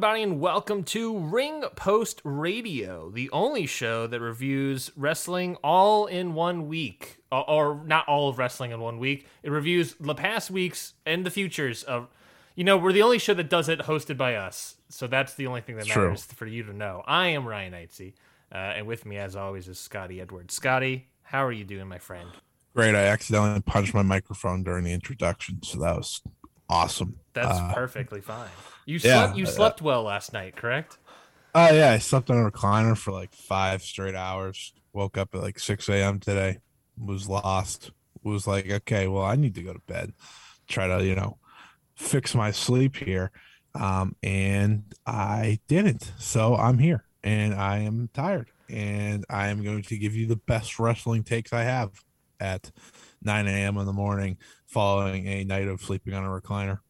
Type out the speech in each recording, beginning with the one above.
Everybody, and welcome to Ring Post Radio, the only show that reviews wrestling all in one week. Or, or not all of wrestling in one week. It reviews the past weeks and the futures of. You know, we're the only show that does it hosted by us. So that's the only thing that True. matters for you to know. I am Ryan Eitze, uh, and with me, as always, is Scotty Edwards. Scotty, how are you doing, my friend? Great. I accidentally punched my microphone during the introduction, so that was awesome. That's Uh, perfectly fine. You yeah, slept. You uh, slept well last night, correct? Oh yeah, I slept on a recliner for like five straight hours. Woke up at like six a.m. today. Was lost. Was like, okay, well, I need to go to bed. Try to, you know, fix my sleep here. Um, and I didn't. So I'm here, and I am tired, and I am going to give you the best wrestling takes I have at 9 a.m. in the morning, following a night of sleeping on a recliner.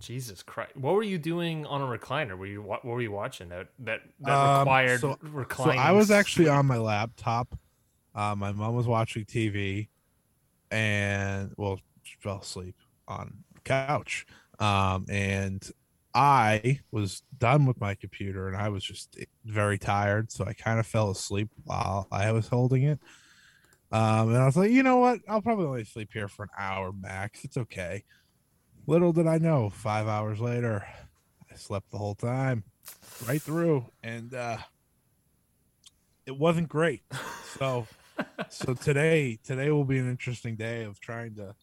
Jesus Christ! What were you doing on a recliner? Were you what, were you watching that that that Um, required so- reclining? So I was actually on my laptop. Uh, my mom was watching TV, and well, she fell asleep on couch. Um, and I was done with my computer, and I was just very tired, so I kind of fell asleep while I was holding it. Um, and I was like, you know what? I'll probably only sleep here for an hour max. It's okay. Little did I know, five hours later, I slept the whole time, right through, and uh, it wasn't great. So, so today, today will be an interesting day of trying to,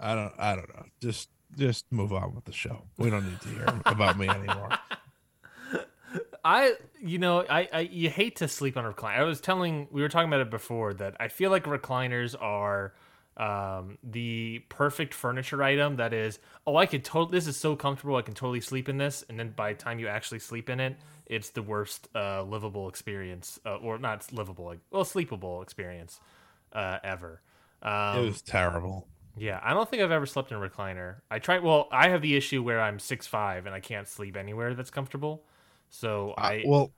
I don't, I don't know, just, just move on with the show. We don't need to hear about me anymore. I you know I, I you hate to sleep on a recliner. I was telling we were talking about it before that I feel like recliners are um, the perfect furniture item. That is, oh, I could totally. This is so comfortable. I can totally sleep in this. And then by the time you actually sleep in it, it's the worst uh, livable experience, uh, or not livable, like well, sleepable experience uh, ever. Um, It was terrible. yeah, I don't think I've ever slept in a recliner. I try, Well, I have the issue where I'm six five and I can't sleep anywhere that's comfortable. So I Uh, well,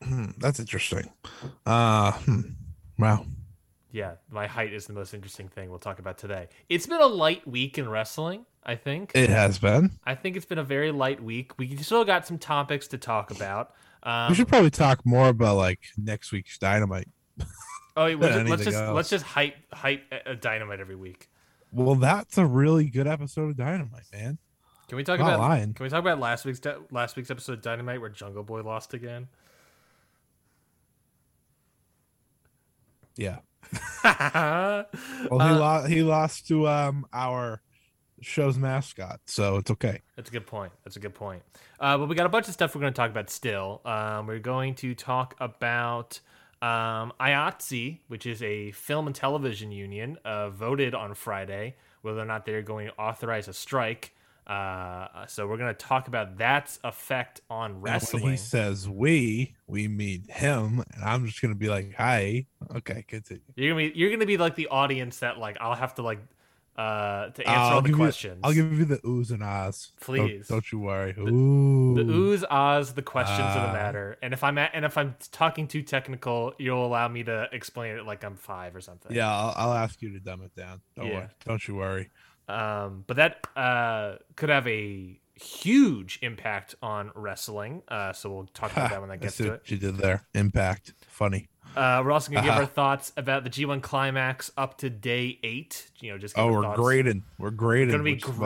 that's interesting. Uh, hmm, wow. Yeah, my height is the most interesting thing we'll talk about today. It's been a light week in wrestling. I think. It has been. I think it's been a very light week. We still got some topics to talk about. Um, we should probably talk more about like next week's dynamite. oh, wait, let's, let's just else. let's just hype hype a dynamite every week. Well, that's a really good episode of Dynamite, man. Can we talk Not about lying. Can we talk about last week's last week's episode of Dynamite where Jungle Boy lost again? Yeah. well, he lost. He lost to um our show's mascot, so it's okay. That's a good point. That's a good point. Uh, but we got a bunch of stuff we're going to talk about still. Um, we're going to talk about um, IATSE, which is a film and television union, uh, voted on Friday whether or not they're going to authorize a strike. Uh, so we're going to talk about that's effect on wrestling. He says we, we mean him, and I'm just gonna be like, "Hi, okay, continue." You're gonna be you're gonna be like the audience that like I'll have to like uh to answer I'll all the questions. You, I'll give you the oohs and ahs. Don't- Please. don't, you worry. Ooh, the oohs, ahs, the questions of the Ah. matter, and if I'm at, and if I'm talking too technical, you'll allow me to explain it like I'm five or something. Yeah, I'll, I'll ask you to dumb it down. Don't Yeah. worry. Don't you worry. Um, but that uh could have a huge impact on wrestling. Uh, so we'll talk about that when that gets to it. She did there. Impact. Funny. Uh, we're also gonna give Uh-huh. our thoughts about the G1 climax up to day eight. You know, just Oh, we're thoughts. grading. We're grading. It's Gonna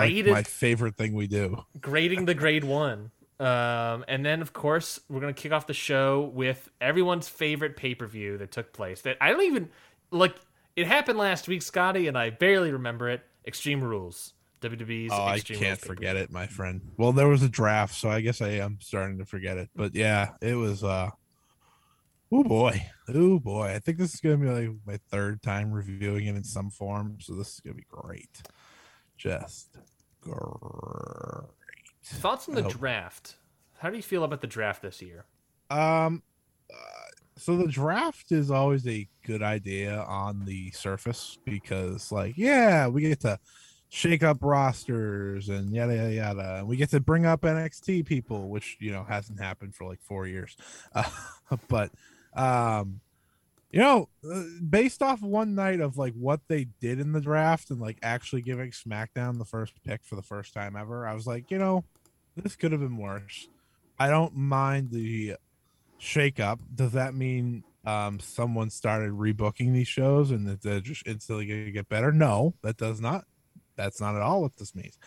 be is, like, my favorite thing we do. grading the grade one. Um, and then, of course, we're gonna kick off the show with everyone's favorite pay per view that took place. That I don't even like. It happened last week, Scotty, and I barely remember it. Extreme Rules. WWE's. Oh, Extreme I can't forget it, my friend. Well, there was a draft, so I guess I am starting to forget it. But yeah, it was. uh Oh boy, oh boy! I think this is gonna be like my third time reviewing it in some form, so this is gonna be great. Just great. Thoughts on the draft? How do you feel about the draft this year? Um, uh, so the draft is always a good idea on the surface because, like, yeah, we get to shake up rosters and yada yada yada. And we get to bring up NXT people, which you know hasn't happened for like four years. Uh, but, um, you know, uh, based off one night of like what they did in the draft and like actually giving SmackDown the first pick for the first time ever, I was like, you know, this could have been worse. I don't mind the shake up. Does that mean um, someone started rebooking these shows and that they're just instantly going to get better? No, that does not. That's not at all what this means.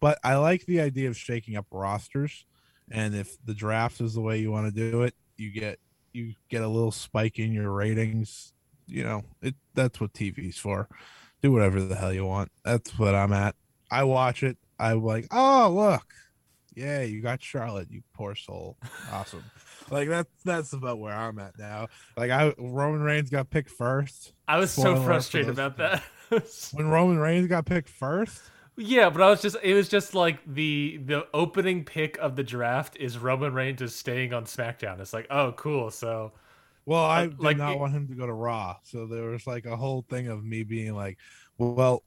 But I like the idea of shaking up rosters, and if the draft is the way you want to do it, you get you get a little spike in your ratings. You know, it that's what TV's for. Do whatever the hell you want. That's what I'm at. I watch it. I'm like, oh look, yeah, you got Charlotte, you poor soul. Awesome. Like that's that's about where I'm at now. Like I Roman Reigns got picked first. I was so frustrated about that. When Roman Reigns got picked first, yeah, but I was just it was just like the the opening pick of the draft is Roman Reigns is staying on SmackDown. It's like, oh cool. So well, I Uh, did like, not it- want him to go to Raw. So there was like a whole thing of me being like, well,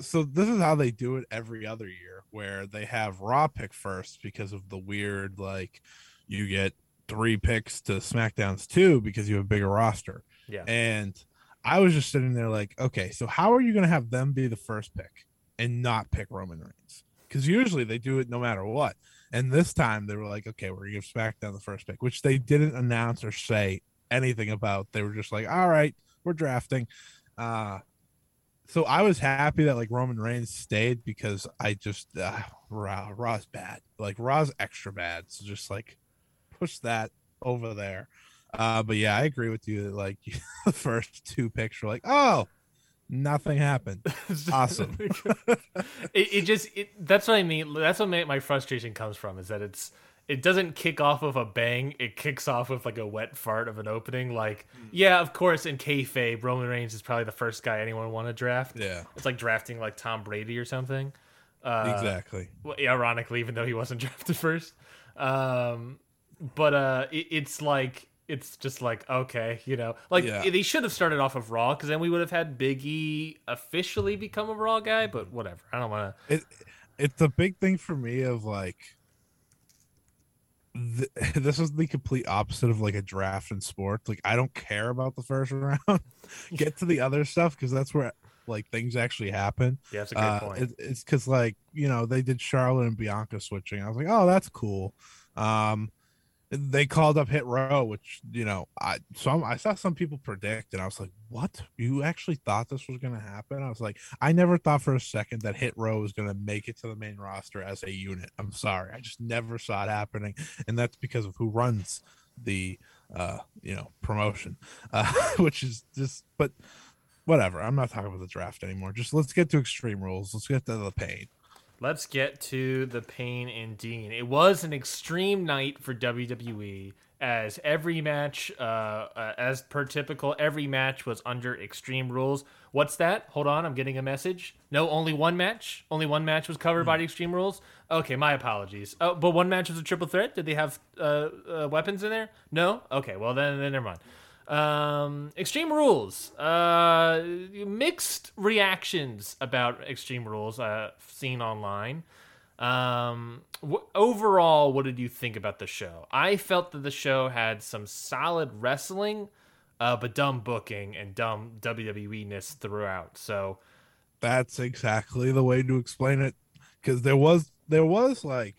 so this is how they do it every other year, where they have Raw pick first because of the weird like you get three picks to SmackDown's two because you have a bigger roster. yeah. And I was just sitting there like, okay, so how are you going to have them be the first pick and not pick Roman Reigns? Because usually they do it no matter what. And this time they were like, okay, we're going to give SmackDown the first pick, which they didn't announce or say anything about. They were just like, all right, we're drafting. Uh, so I was happy that like Roman Reigns stayed because I just uh, Raw Raw's bad. Like Raw's extra bad. So just like push that over there. Uh, but yeah, I agree with you. that, Like the first two picks were like, oh, nothing happened. Awesome. it, it just it, that's what I mean. That's what ma- my frustration comes from is that it's it doesn't kick off with a bang. It kicks off with like a wet fart of an opening. Like, yeah, of course, in kayfabe, Roman Reigns is probably the first guy anyone would want to draft. Yeah, It's like drafting like Tom Brady or something. Uh, exactly. well, ironically, even though he wasn't drafted first. Um, but uh, it, it's like it's just like okay, you know, like Yeah. they should have started off of Raw because then we would have had Big E officially become a Raw guy. But whatever, I don't want to. It it's a big thing for me of like. Th- this is the complete opposite of like a draft in sports. Like I don't care about the first round. Get to the other stuff because that's where like things actually happen. Yeah, that's a good Uh, point. it, it's because like you know they did Charlotte and Bianca switching. I was like, oh, that's cool. Um, they called up Hit Row, which you know I some I saw some people predict, and I was like, what? You actually thought this was gonna happen? I was like, I never thought for a second that Hit Row was gonna make it to the main roster as a unit. I'm sorry, I just never saw it happening, and that's because of who runs the uh you know promotion, uh, which is just but whatever. I'm not talking about the draft anymore. Just let's get to Extreme Rules. Let's get to the pain. Let's get to the pain and Dean. It was an extreme night for WWE, as every match, uh, uh, as per typical, every match was under extreme rules. What's that? Hold on, I'm getting a message. No, only one match. Only one match was covered by the extreme rules. Okay, my apologies. Oh, but one match was a triple threat. Did they have uh, uh, weapons in there? No. Okay, well then, then never mind. Um, Extreme Rules. Uh, mixed reactions about Extreme Rules. Uh, seen online. Um, overall, what did you think about the show? I felt that the show had some solid wrestling, uh, but dumb booking and dumb WWE ness throughout. So That's exactly the way to explain it. Because there was there was like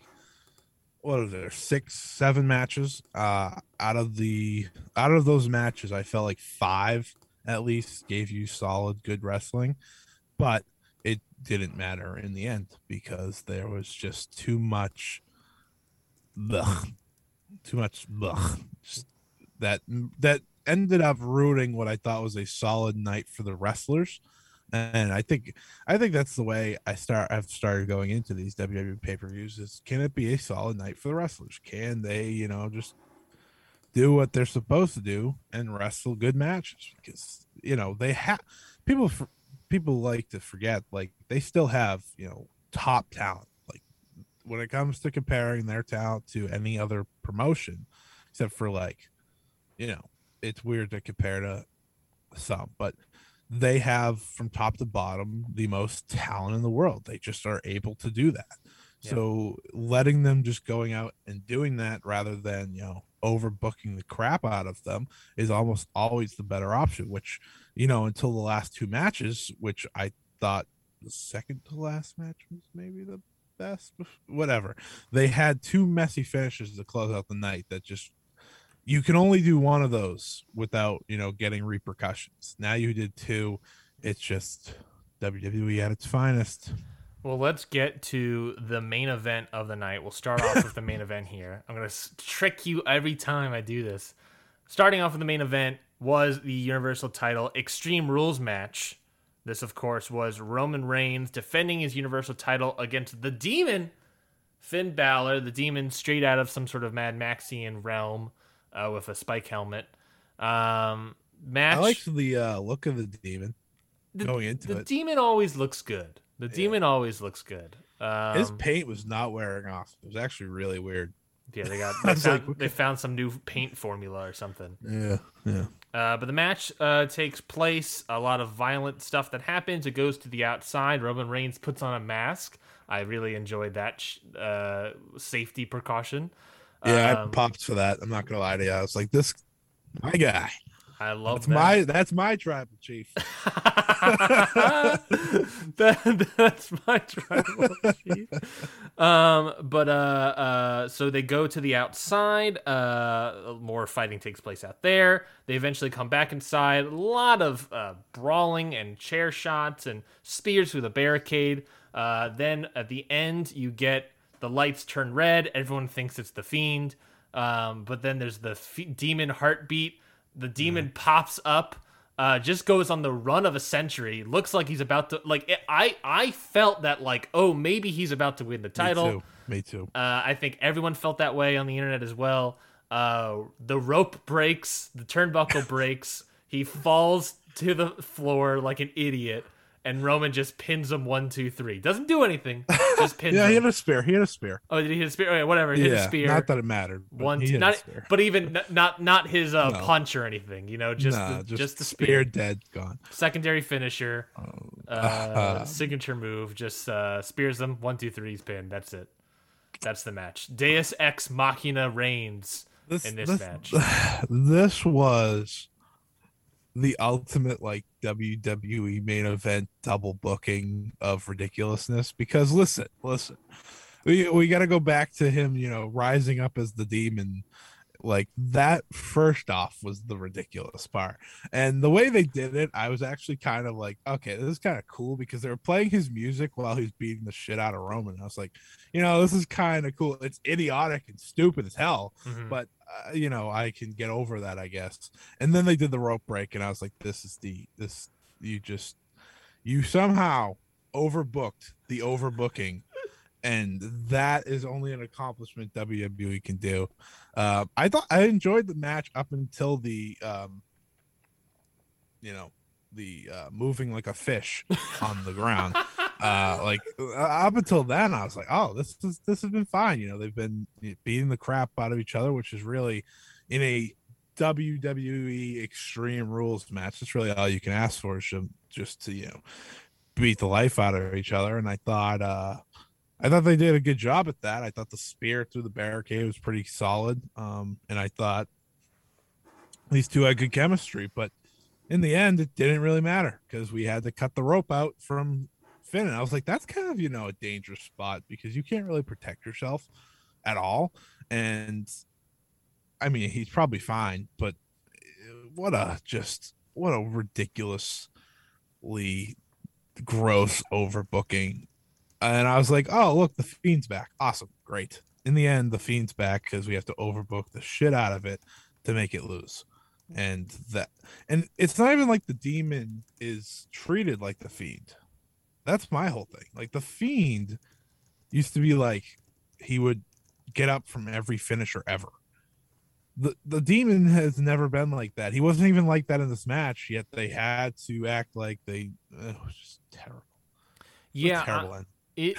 what are there six seven matches uh out of the out of those matches i felt like five at least gave you solid good wrestling but it didn't matter in the end because there was just too much too much that that ended up ruining what I thought was a solid night for the wrestlers. And I think I think that's the way I start I've started going into these WWE pay-per-views is can it be a solid night for the wrestlers? Can they, you know, just do what they're supposed to do and wrestle good matches because you know they have people people like to forget like they still have you know top talent like when it comes to comparing their talent to any other promotion except for like you know it's weird to compare to some but they have from top to bottom the most talent in the world. They just are able to do that. Yeah. so letting them just going out and doing that rather than you know overbooking the crap out of them is almost always the better option which you know until the last two matches which i thought the second to last match was maybe the best whatever. They had two messy finishes to close out the night that just you can only do one of those without you know getting repercussions now you did two it's just wwe at its finest well, let's get to the main event of the night. We'll start off with the main event here. I'm going to trick you every time I do this. Starting off with the main event was the Universal title Extreme Rules match. This, of course, was Roman Reigns defending his Universal title against the Demon, Finn Balor, the Demon straight out of some sort of Mad Maxian realm uh, with a spike helmet. Um, match. I like the uh, look of the Demon the, going into the it. The Demon always looks good. The yeah. demon always looks good. Um, His paint was not wearing off. It was actually really weird. Yeah, they got they found, like, they found some new paint formula or something. Yeah, yeah. Uh, but the match uh, takes place. A lot of violent stuff that happens. It goes to the outside. Roman Reigns puts on a mask. I really enjoyed that sh- uh, safety precaution. Yeah, um, I popped for that. I'm not gonna lie to you. I was like, this, my guy. I love that's that. my that's my tribal chief. that, that's my tribal chief. Um, but uh, uh, so they go to the outside. Uh, more fighting takes place out there. They eventually come back inside. A lot of uh, brawling and chair shots and spears through the barricade. Uh, then at the end, you get the lights turn red. Everyone thinks it's the fiend. Um, but then there's the f- demon heartbeat the demon mm. pops up, uh, just goes on the run of a century. Looks like he's about to like. It, I I felt that like oh maybe he's about to win the title. Me too. Me too. Uh, I think everyone felt that way on the internet as well. Uh, the rope breaks, the turnbuckle breaks. He falls to the floor like an idiot and Roman just pins him one, two, three. Doesn't do anything. Just pins. yeah, him. he had a spear. He had a spear. Oh, did he hit a spear? Okay, whatever. He yeah, hit a spear. Not that it mattered. One, two, not, but even not not his uh, no. punch or anything. You know, just nah, the, just, just, the spear. spear. dead, gone. Secondary finisher, oh. uh, signature move. Just uh, spears them. One, two, three. He's pinned. That's it. That's the match. Deus Ex Machina reigns this, in this, this match. This was the ultimate like WWE main event double booking of ridiculousness because listen, listen. We we got to go back to him, you know, rising up as the demon like that first off was the ridiculous part. And the way they did it i was actually kind of like okay this is kind of cool because they were playing his music while he's beating the shit out of roman. I was like you know this is kind of cool. It's idiotic and stupid as hell mm-hmm. but uh, you know i can get over that i guess. And then they did the rope break and i was like this is the this you just you somehow overbooked the overbooking and that is only an accomplishment WWE can do. Uh, I thought I enjoyed the match up until the, um, you know, the uh, moving like a fish on the ground. Uh, like uh, up until then, I was like, oh, this is this has been fine. You know, they've been beating the crap out of each other, which is really in a WWE Extreme Rules match. That's really all you can ask for is just to you know beat the life out of each other. And I thought, uh, I thought they did a good job at that. I thought the spear through the barricade was pretty solid. Um, and I thought these two had good chemistry, but in the end, it didn't really matter because we had to cut the rope out from Finn. And I was like, that's kind of, you know, a dangerous spot because you can't really protect yourself at all. And I mean, he's probably fine, but uh, what a just, what a ridiculously gross overbooking and I was like, "Oh, look, the fiend's back! Awesome, great." in the end, the Fiend's back because we have to overbook the shit out of it to make it lose. And that, and it's not even like the demon is treated like the Fiend. That's my whole thing. Like the Fiend used to be like he would get up from every finisher ever. The the demon has never been like that. He wasn't even like that in this match. Yet they had to act like they. It was just terrible. Yeah, terrible I- end. It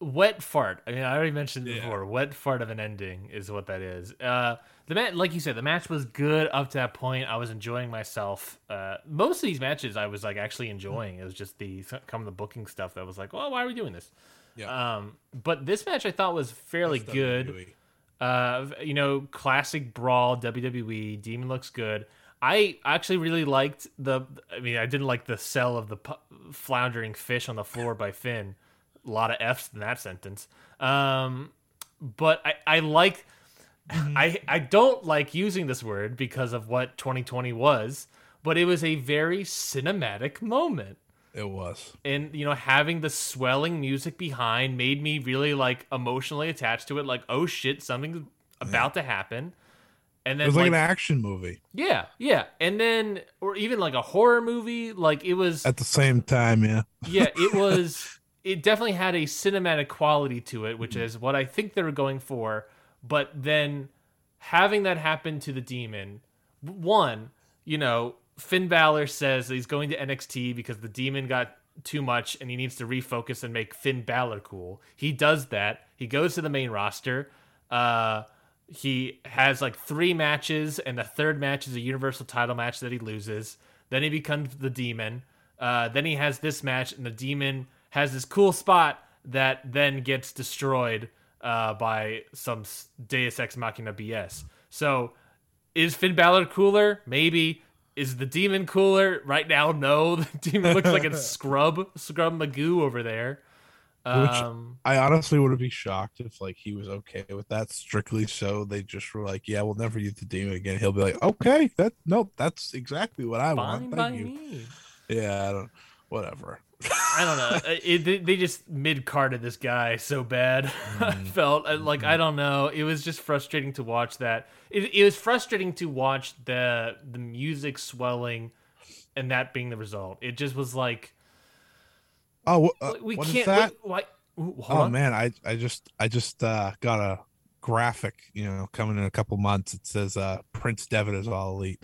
wet fart. I mean, I already mentioned Yeah. before. Wet fart of an ending is what that is. Uh, the match, like you said, the match was good up to that point. I was enjoying myself. Uh, most of these matches, I was like actually enjoying. It was just the come the booking stuff that was like, well, why are we doing this? Yeah. Um, but this match I thought was fairly That's good. Uh, you know, classic brawl WWE. Demon looks good. I actually really liked the. I mean, I didn't like the sell of the pu- floundering fish on the floor by Finn. A lot of f's in that sentence. Um, but I I like. I I don't like using this word because of what 2020 was, but it was a very cinematic moment It was. and you know having the swelling music behind made me really like emotionally attached to it like oh shit something's about to happen and then, It was like, like, an action movie yeah yeah and then or even like a horror movie like it was at the same time. Yeah. yeah it was it definitely had a cinematic quality to it which is what i think they were going for. But then having that happen to the demon one you know finn Balor says he's going to nxt because the demon got too much and he needs to refocus and make finn Balor cool. He does that. He goes to the main roster. Uh he has like three matches and the third match is a universal title match that he loses. Then he becomes the demon. Uh, then he has this match and the demon has this cool spot that then gets destroyed uh, by some deus ex machina bs so is finn Balor cooler maybe is the demon cooler right now no the demon looks like a scrub scrub magoo over there um I honestly would be shocked if like he was okay with that strictly so they just were like, Yeah, we'll never use the demon again. He'll be like, Okay, that no, that's exactly what I want. Thank you. me Yeah, I don't whatever. I don't know. It, they, they just mid carded this guy so bad. I felt uh, like I don't know. It was just frustrating to watch that. It, it was frustrating to watch the the music swelling, and that being the result. It just was like Oh uh, we what is can't. Why? ooh, Oh on. man, I I just I just uh got a graphic, you know, coming in a couple months. It says uh Prince Devitt is all elite.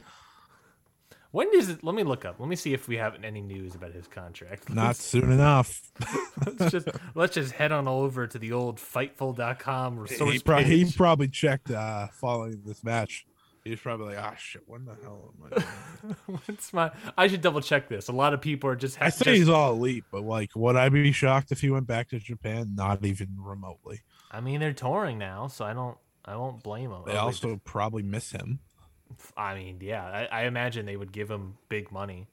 When does it? Let me look up. Let me see if we have any news about his contract. Not Let's, soon enough. let's just let's just head on over to the old Fightful.com resource he, pro- he page. probably checked uh following this match. He's probably like, ah shit, when the hell am I? What's my? I should double check this. A lot of people are just. Ha- I say just he's all elite, but like, would I be shocked if he went back to Japan? Not even remotely. I mean, they're touring now, so I don't. I won't blame them. They also probably miss him. I mean, yeah, I, I imagine they would give him big money.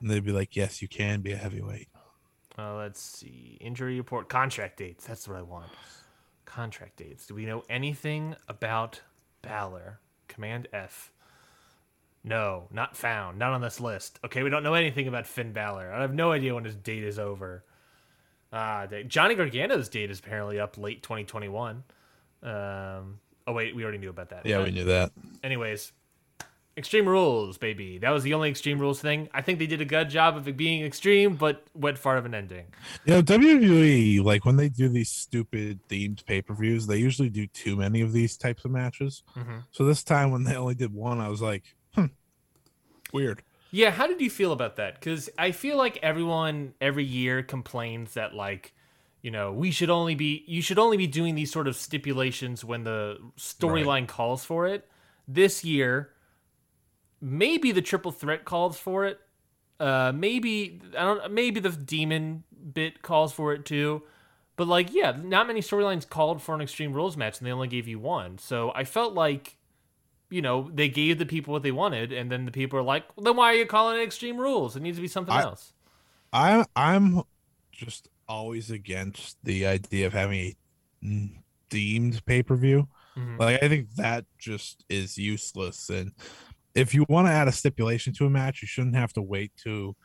And they'd be like, yes, you can be a heavyweight. Uh, let's see. Injury report. Contract dates. That's what I want. Contract dates. Do we know anything about Balor? Command F. No, not found. Not on this list. Okay, we don't know anything about Finn Balor. I have no idea when his date is over. Ah, date. Johnny Gargano's date is apparently up late 2021. Um, oh wait, we already knew about that. Yeah, Uh, we knew that. anyways extreme rules baby that was the only extreme rules thing i think they did a good job of it being extreme but went far of an ending You know, WWE, like when they do these stupid themed pay per views, they usually do too many of these types of matches. Mhm. So this time when they only did one, I was like, hmm, weird. yeah how did you feel about that because i feel like everyone every year complains that like you know we should only be you should only be doing these sort of stipulations when the storyline calls for it. This year maybe the triple threat calls for it. Uh maybe i don't maybe the demon bit calls for it too. But like yeah not many storylines called for an extreme rules match and they only gave you one. So i felt like you know they gave the people what they wanted and then the people are like well, then why are you calling it extreme rules? It needs to be something I- else. I I'm just always against the idea of having a themed pay per view. Mhm. Like I think that just is useless. And if you want to add a stipulation to a match, you shouldn't have to wait to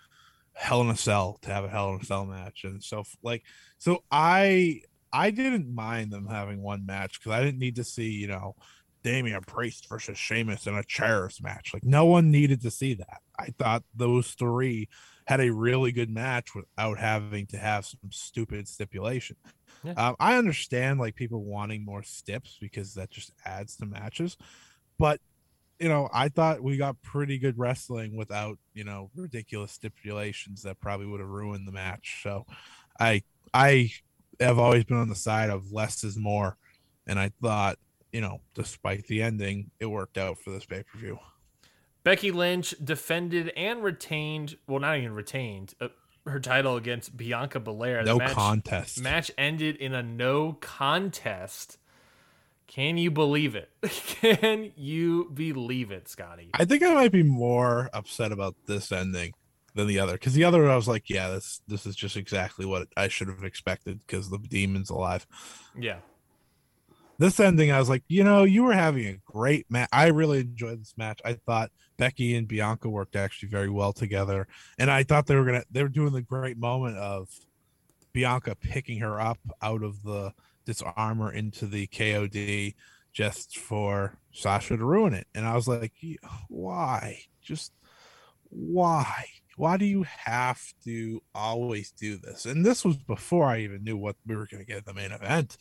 Hell in a Cell to have a Hell in a Cell match. And so like so I I didn't mind them having one match because I didn't need to see, you know, Damian Priest versus Sheamus in a chairs match. Like no one needed to see that. I thought those three had a really good match without having to have some stupid stipulation. Yeah. Um, I understand like people wanting more stips because that just adds to matches, but you know, I thought we got pretty good wrestling without you know ridiculous stipulations that probably would have ruined the match. So, I I have always been on the side of less is more, and I thought you know, despite the ending, it worked out for this pay per view. Becky Lynch defended and retained, well, not even retained, uh, her title against Bianca Belair. No match, contest. Match ended in a no contest. Can you believe it? Can you believe it, Scotty? I think I might be more upset about this ending than the other because the other I was like, yeah, this this is just exactly what I should have expected because the demon's alive. Yeah this ending, I was like, you know, you were having a great match. I really enjoyed this match. I thought Becky and Bianca worked actually very well together, and I thought they were gonna they were doing the great moment of Bianca picking her up out of the Dis-arm-her into the KOD just for Sasha to ruin it. And I was like, why? Just why? Why do you have to always do this? And this was before I even knew what we were going to get in the main event.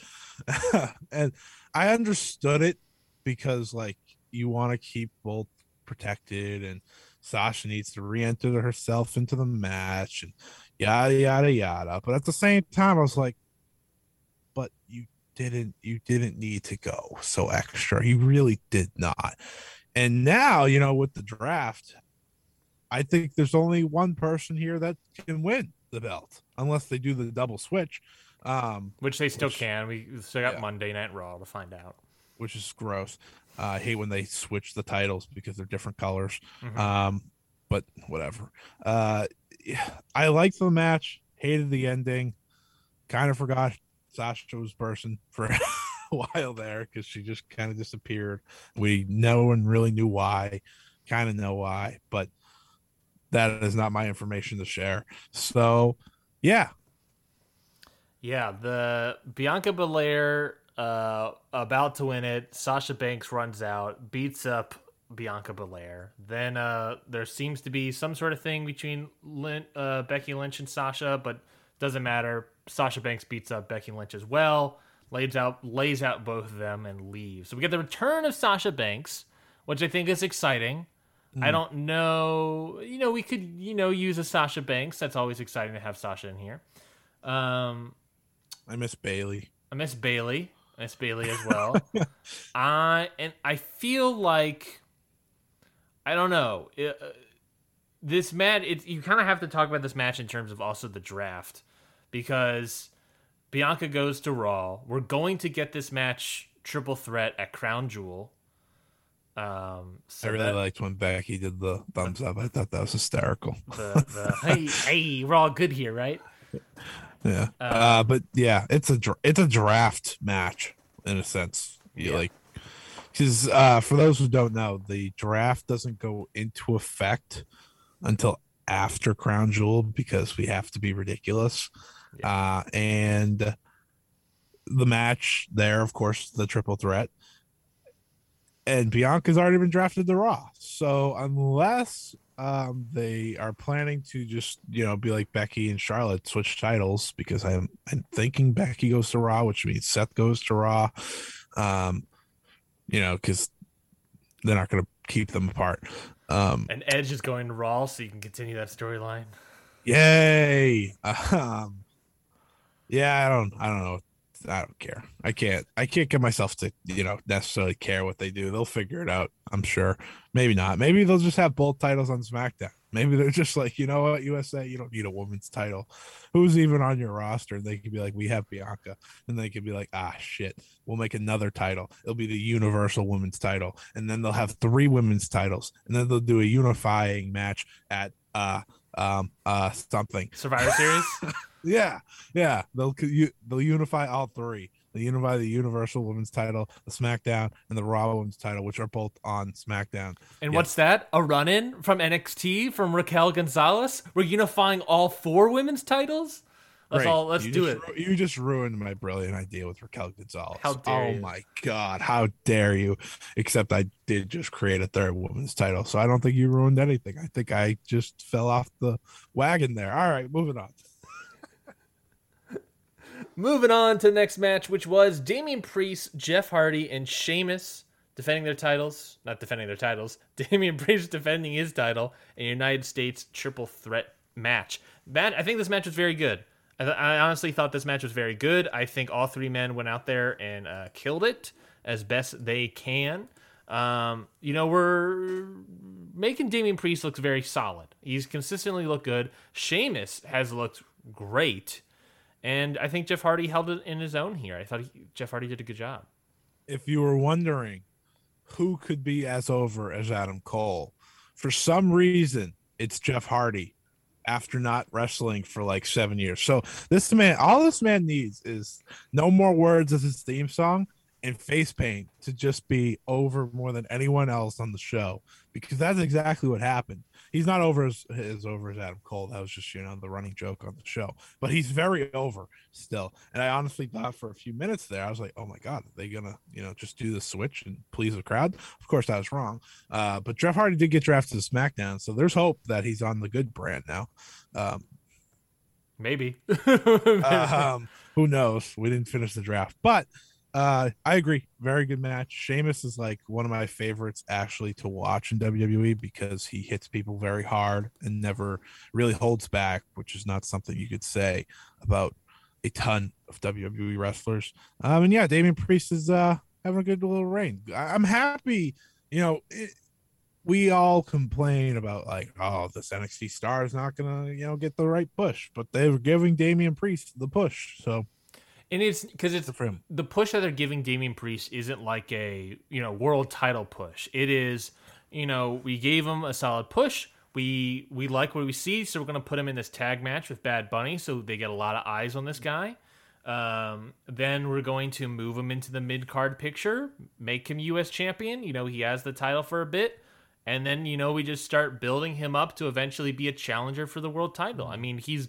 and I understood it because, like, you want to keep both protected, and Sasha needs to re enter herself into the match, and yada, yada, yada. But at the same time, I was like, but you didn't, you didn't need to go so extra. You really did not. And now, you know, with the draft, I think there's only one person here that can win the belt unless they do the double switch. Um, which they still which, can. We still got yeah. Monday Night Raw to find out. Which is gross. Uh, I hate when they switch the titles because they're different colors. Mm-hmm. Um, but whatever. Uh, I liked the match. Hated the ending. Kind of forgot Sasha was person for a while there because she just kind of disappeared. We no one really knew why. Kind of know why, but that is not my information to share. So, yeah. Yeah, the Bianca Belair uh, about to win it. Sasha Banks runs out, beats up Bianca Belair. Then uh, there seems to be some sort of thing between Lin- uh, Becky Lynch and Sasha, but doesn't matter. Sasha Banks beats up Becky Lynch as well, lays out lays out both of them and leaves. So we get the return of Sasha Banks, which I think is exciting. Mm. I don't know. You know, we could you know use a Sasha Banks. That's always exciting to have Sasha in here. Um, I miss Bayley. I miss Bayley. I miss Bayley as well. I and I feel like I don't know. It, uh, this match, it, you kind of have to talk about this match in terms of also the draft because Bianca goes to Raw. We're going to get this match triple threat at Crown Jewel. Um, so I really that, liked when Becky did the thumbs up. I thought that was hysterical. The, the hey, hey, we're all good here, right? Yeah. Uh, uh, but yeah, it's a it's a draft match in a sense. You yeah. like because uh, for those who don't know, the draft doesn't go into effect until after Crown Jewel because we have to be ridiculous. Yeah. Uh, and the match there, of course, the triple threat and Bianca's already been drafted to Raw. So unless um, they are planning to just you know be like Becky and Charlotte switch titles, because I'm I'm thinking Becky goes to Raw, which means Seth goes to Raw. Um, you know, because they're not going to keep them apart. Um, and Edge is going to Raw, so you can continue that storyline. Yay! Um, yeah, I don't, I don't know I don't care. I can't. I can't get myself to you know necessarily care what they do. They'll figure it out. I'm sure. Maybe not. Maybe they'll just have both titles on SmackDown. Maybe they're just like, you know what, USA, you don't need a women's title. Who's even on your roster? And they could be like, we have Bianca, and they could be like, ah, shit, we'll make another title. It'll be the Universal Women's Title, and then they'll have three women's titles, and then they'll do a unifying match at uh um uh something Survivor Series. yeah, yeah. They'll they'll unify all three. They unify the Universal Women's Title, the SmackDown, and the Raw Women's Title, which are both on SmackDown. And yes. what's that? A run-in from NXT from Raquel Gonzalez? We're unifying all four women's titles. Let's Great. all let's You do it. ru- you just ruined my brilliant idea with Raquel Gonzalez. How dare oh you. my god, how dare you? Except I did just create a third women's title, so I don't think you ruined anything. I think I just fell off the wagon there. All right, moving on. Moving on to the next match, which was Damian Priest, Jeff Hardy, and Sheamus defending their titles. Not defending their titles. Damian Priest defending his title in a United States triple threat match. Matt, I think this match was very good. I, th- I honestly thought this match was very good. I think all three men went out there and uh, killed it as best they can. Um, you know, we're making Damian Priest look very solid. He's consistently looked good. Sheamus has looked great. And I think Jeff Hardy held it in his own here. I thought he, Jeff Hardy did a good job. If you were wondering who could be as over as Adam Cole, for some reason it's Jeff Hardy after not wrestling for like seven years. So this man, all this man needs is no more words as his theme song and face paint to just be over more than anyone else on the show because that's exactly what happened. He's not over as, as over as Adam Cole. That was just you know the running joke on the show, but he's very over still. And I honestly thought for a few minutes there, I was like, oh my god, are they gonna you know just do the switch and please the crowd? Of course, I was wrong. Uh, but Jeff Hardy did get drafted to SmackDown, so there's hope that he's on the good brand now. Um, Maybe. um, who knows? We didn't finish the draft, but uh, I agree. Very good match. Sheamus is like one of my favorites actually to watch in WWE because he hits people very hard and never really holds back, which is not something you could say about a ton of WWE wrestlers. Um, and yeah, Damian Priest is uh having a good little reign. I- I'm happy. You know, it, we all complain about like, oh, this NXT star is not gonna, you know, get the right push, but they were giving Damian Priest the push, so and it's because it's for him. the push that they're giving Damian Priest isn't like a you know world title push. It is you know we gave him a solid push. We we like what we see, so we're gonna put him in this tag match with Bad Bunny, so they get a lot of eyes on this guy. Um, then we're going to move him into the mid card picture, make him U.S. champion. You know he has the title for a bit, and then you know we just start building him up to eventually be a challenger for the world title. I mean he's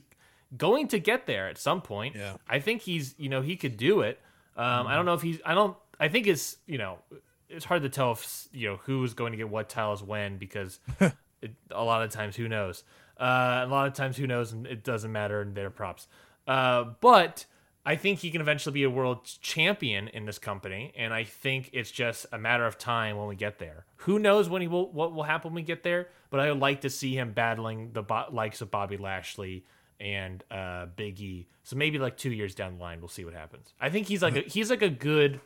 going to get there at some point. Yeah. I think he's, you know, he could do it. Um, I don't know if he's, I don't, I think it's, you know, it's hard to tell if, you know, who's going to get what titles when because it, a lot of times who knows. Uh, a lot of times who knows and it doesn't matter and they're props. Uh, but I think he can eventually be a world champion in this company. And I think it's just a matter of time when we get there. Who knows when he will, what will happen when we get there, but I would like to see him battling the bo- likes of Bobby Lashley and uh, Big E. So maybe like two years down the line, we'll see what happens. I think he's like a, he's like a good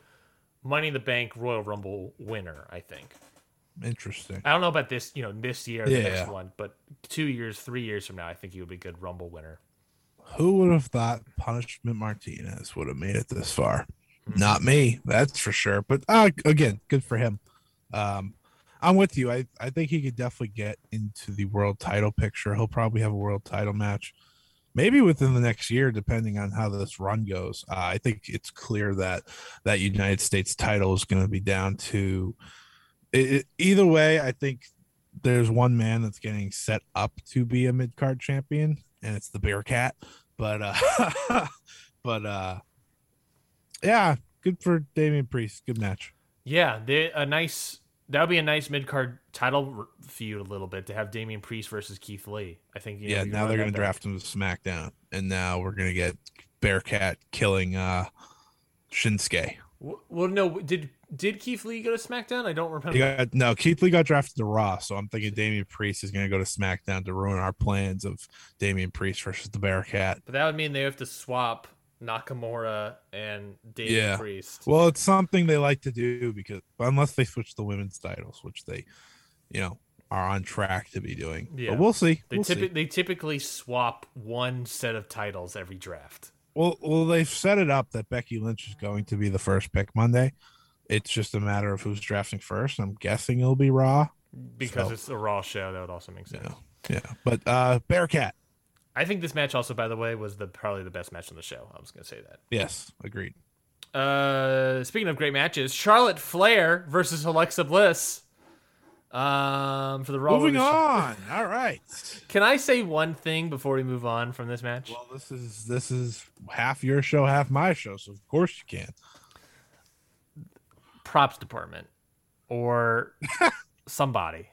Money in the Bank Royal Rumble winner. I think. Interesting. I don't know about this, you know, this year or the Yeah. next one, but two years, three years from now, I think he would be a good Rumble winner. Who would have thought Punishment Martinez would have made it this far? Hmm. Not me, that's for sure. But uh, again, good for him. Um, I'm with you. I, I think he could definitely get into the world title picture. He'll probably have a world title match, maybe within the next year, depending on how this run goes. Uh, I think it's clear that that United States title is going to be down to it, it- either way. I think there's one man that's getting set up to be a mid card champion, and it's the Bearcat. But uh, but uh, yeah, good for Damian Priest. Good match. Yeah, they, a nice that would be a nice mid card title feud a little bit to have Damian Priest versus Keith Lee. I think you know, yeah, now they're gonna draft him to SmackDown, and now we're gonna get Bearcat killing uh Shinsuke. Well, no, did did Keith Lee go to SmackDown? I don't remember. Got, no, Keith Lee got drafted to Raw, so I'm thinking Damian Priest is gonna go to SmackDown to ruin our plans of Damian Priest versus the Bearcat. But that would mean they have to swap Nakamura and Damian Yeah. Priest. Well, it's something they like to do because unless they switch the women's titles, which they, you know, are on track to be doing. Yeah. But we'll see. They, We'll, typi- see. they typically swap one set of titles every draft. well, well, they've set it up that Becky Lynch is going to be the first pick Monday. It's just a matter of who's drafting first. I'm guessing it'll be Raw. Because So- it's a Raw show, that would also make sense. Yeah, yeah. But uh Bearcat, I think this match also, by the way, was the probably the best match on the show. I was going to say that. yes, agreed. Uh, speaking of great matches, Charlotte Flair versus Alexa Bliss. Um, for the Raw. Moving Women's- on. All right. Can I say one thing before we move on from this match? Well, this is this is half your show, half my show, so of course you can. props department or somebody.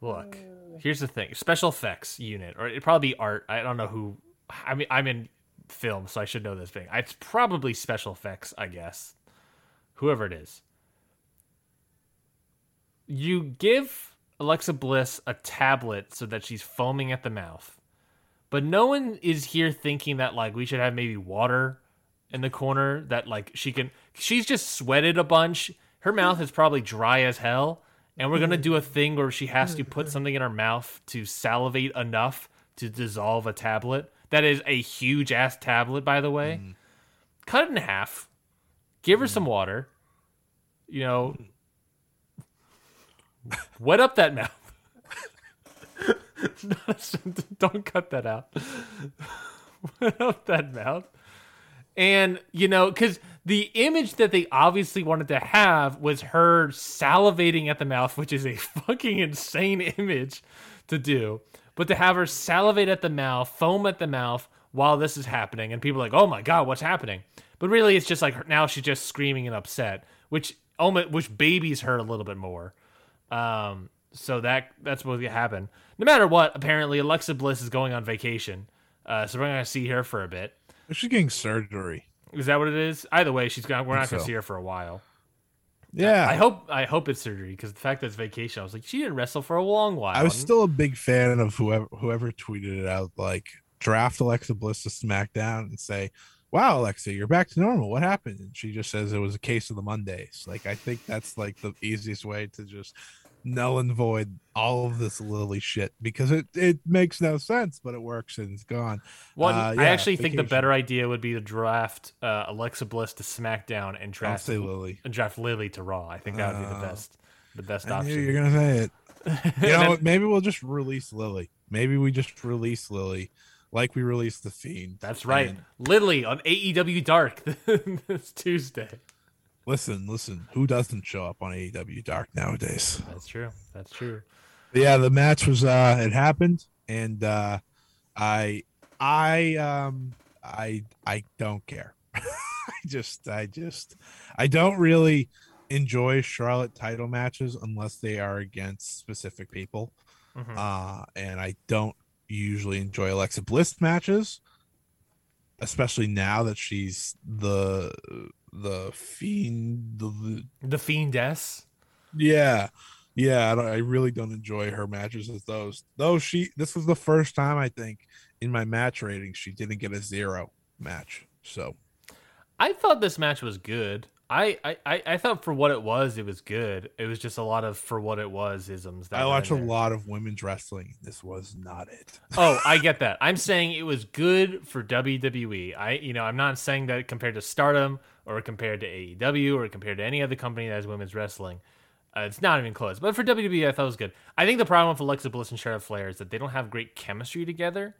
Look, here's the thing: special effects unit, or it'd probably be art. I don't know who. I mean, I'm in film, so I should know this thing. It's probably special effects, I guess. Whoever it is, you give Alexa Bliss a tablet so that she's foaming at the mouth, but no one is here thinking that like we should have maybe water in the corner that like she can she's just sweated a bunch her mouth is probably dry as hell and we're gonna mm. do a thing where she has to mm. put mm. something in her mouth to salivate enough to dissolve a tablet. That is a huge ass tablet by the way. Cut it in half. Give her some water. You know wet up that mouth. Don't cut that out. Wet up that mouth. And, you know, because the image that they obviously wanted to have was her salivating at the mouth, which is a fucking insane image to do. But to have her salivate at the mouth, foam at the mouth while this is happening, and people are like, oh my God, what's happening? But really, it's just like now she's just screaming and upset, which which babies her a little bit more. Um, so that that's what will happen. No matter what, apparently Alexa Bliss is going on vacation, uh, so we're gonna see her for a bit. She's getting surgery. Is that what it is? Either way, she's gonna. We're not gonna so. see her for a while. Yeah. I hope. I hope it's surgery because the fact that it's vacation, I was like, she didn't wrestle for a long while. I was still a big fan of whoever whoever tweeted it out, like draft Alexa Bliss to SmackDown and say, "Wow, Alexa, you're back to normal. What happened?" And she just says it was a case of the Mondays. Like I think that's like the easiest way to just null and void all of this Lilly shit because it it makes no sense, but it works and it's gone. One, Uh, I yeah, actually think the better idea would be to draft uh, Alexa Bliss to SmackDown and draft Lilly. and draft Lilly to Raw. I think that would be the Uh, best. The best I option. you're gonna say it. You know, then- maybe we'll just release Lilly. Maybe we just release Lilly, like we released the Fiend. that's right. And Lilly on AEW Dark this Tuesday. Listen, listen. Who doesn't show up on AEW Dark nowadays? That's true. That's true. But yeah, the match was uh it happened, and uh I I um I I don't care. I just I just I don't really enjoy Charlotte title matches unless they are against specific people. Mhm. uh, and I don't usually enjoy Alexa Bliss matches, especially now that she's the the fiend. The, The Fiendess. yeah, yeah, I, don't, I really don't enjoy her matches as those. Though she, this was the first time I think in my match rating she didn't get a zero match. So I thought this match was good. I, I, I thought for what it was, it was good. It was just a lot of for what it was isms. That I watch a lot of women's wrestling. This was not it. Oh, I get that. I'm saying it was good for WWE. I, you know, I'm not saying that compared to Stardom or compared to AEW or compared to any other company that has women's wrestling. Uh, it's not even close. But for WWE, I thought it was good. I think the problem with Alexa Bliss and Charlotte Flair is that they don't have great chemistry together,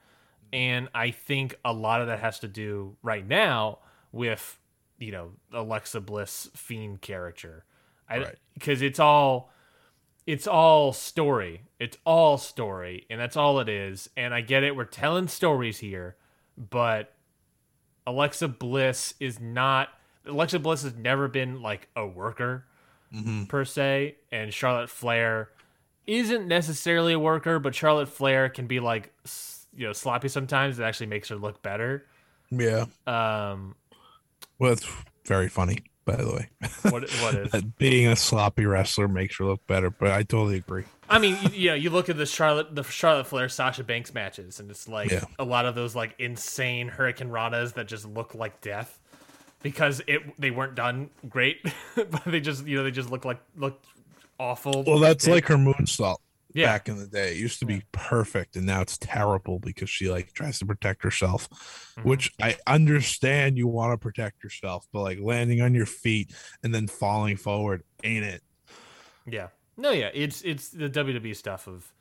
and I think a lot of that has to do right now with you know Alexa Bliss fiend character. I Right. because it's all it's all story. It's all story, and that's all it is. And I get it. We're telling stories here, but Alexa Bliss is not. Alexa Bliss has never been like a worker per se, and Charlotte Flair isn't necessarily a worker, but Charlotte Flair can be like you know sloppy sometimes. It actually makes her look better. Yeah, Um, well, it's very funny, by the way. what what is? that being a sloppy wrestler makes her look better, but I totally agree. I mean, yeah, you look at the Charlotte, the Charlotte Flair, Sasha Banks matches, and it's like Yeah. a lot of those like insane hurricanranas that just look like death because it they weren't done great, but they just you know they just look like looked awful. Well, that's They- like her moonsault Yeah. back in the day. It used to be perfect, and now it's terrible because she like tries to protect herself. Mm-hmm. Which I understand you want to protect yourself, but like landing on your feet and then falling forward ain't it? yeah, no, yeah, it's it's the WWE stuff of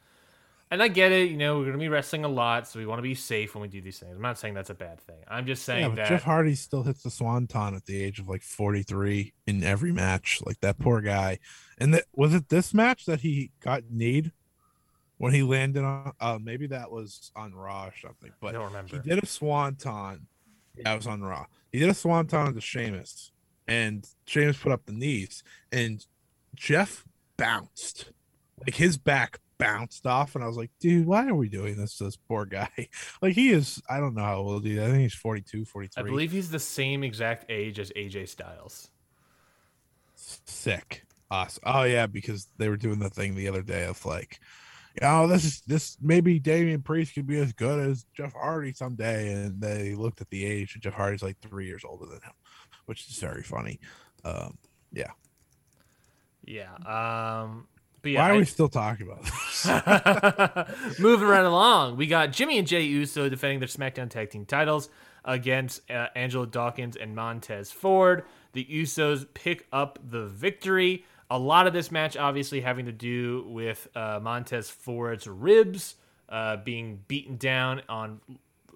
And I get it, you know, we're gonna be wrestling a lot, so we want to be safe when we do these things. I'm not saying that's a bad thing. I'm just saying Yeah, that Jeff Hardy still hits the swanton at the age of like 43 in every match. Like that poor guy. And that was it this match that he got kneed when he landed on uh maybe that was on Raw or something. I But don't he did a swanton. Yeah, it was on Raw. He did a swanton to Sheamus, and Sheamus put up the knees, and Jeff bounced. Like his back bounced off, and I was like, dude, why are we doing this to this poor guy? Like he is, I don't know how old he is. I think he's 42, 43. I believe he's the same exact age as AJ Styles. sick. Awesome. Oh yeah, because they were doing the thing the other day of like, oh, this is this maybe Damian Priest could be as good as Jeff Hardy someday, and they looked at the age, and Jeff Hardy's like three years older than him, which is very funny. Um, yeah. Yeah. Um but yeah, Why are I- we still talking about this? Moving right along, we got Jimmy and Jey Uso defending their SmackDown Tag Team titles against uh, Angelo Dawkins and Montez Ford. The Usos pick up the victory. A lot of this match, obviously, having to do with uh, Montez Ford's ribs uh, being beaten down on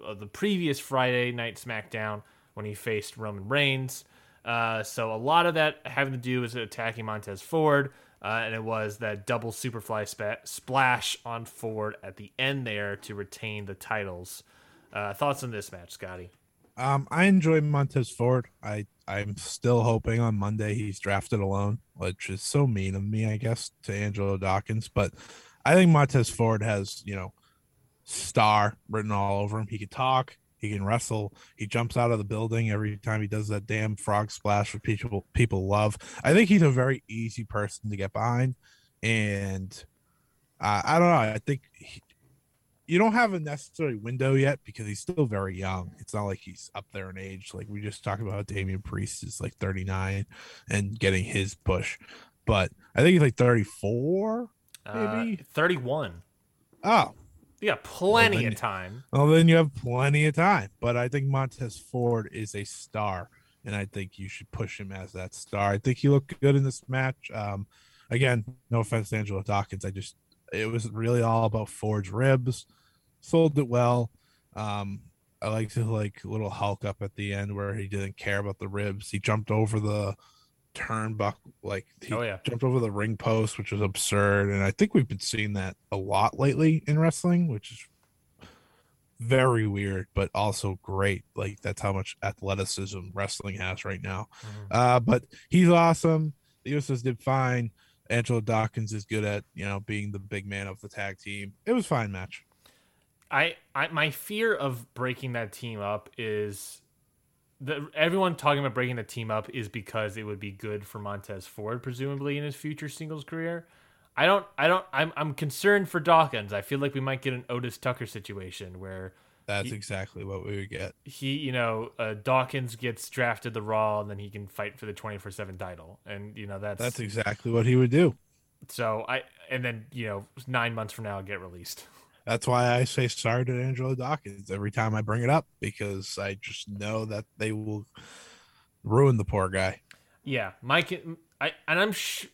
uh, the previous Friday night SmackDown when he faced Roman Reigns. Uh, so a lot of that having to do with attacking Montez Ford, uh, and it was that double Superfly spa- splash on Ford at the end there to retain the titles. Uh, thoughts on this match, Scotty? Um, I enjoy Montez Ford. I I'm still hoping on Monday he's drafted alone, which is so mean of me, I guess, to Angelo Dawkins. But I think Montez Ford has, you know, star written all over him. He can talk, he can wrestle, he jumps out of the building every time he does that damn frog splash which people people love. I think he's a very easy person to get behind, and uh, I don't know. I think he, you don't have a necessary window yet because he's still very young. It's not like he's up there in age. Like we just talked about, Damian Priest is like 39 and getting his push, but I think he's like 34. Uh, Maybe. 31. Oh, You got plenty then- of time. well then you have plenty of time. But I think Montez Ford is a star, and I think you should push him as that star. I think he looked good in this match. Um, again, no offense to Angelo Dawkins, I just it was really all about Ford's ribs. Sold it well. Um, I liked his like little Hulk up at the end where he didn't care about the ribs. He jumped over the turnbuckle, like he Oh, yeah. jumped over the ring post, which was absurd. And I think we've been seeing that a lot lately in wrestling, which is very weird, but also great. Like that's how much athleticism wrestling has right now. Uh, but he's awesome. The Usos did fine. Angelo Dawkins is good at you know being the big man of the tag team. It was a fine match. I, I my fear of breaking that team up is the everyone talking about breaking the team up is because it would be good for Montez Ford presumably in his future singles career. I don't I don't I'm I'm concerned for Dawkins. I feel like we might get an Otis Tucker situation where That's exactly what we would get. he, you know, uh, Dawkins gets drafted the Raw and then he can fight for the 24/7 title. And you know that's, That's exactly what he would do. so I and then, you know, 9 months from now get released. That's why I say sorry to Angelo Dawkins every time I bring it up because I just know that they will ruin the poor guy. Yeah, Mike. I and I'm. Sh-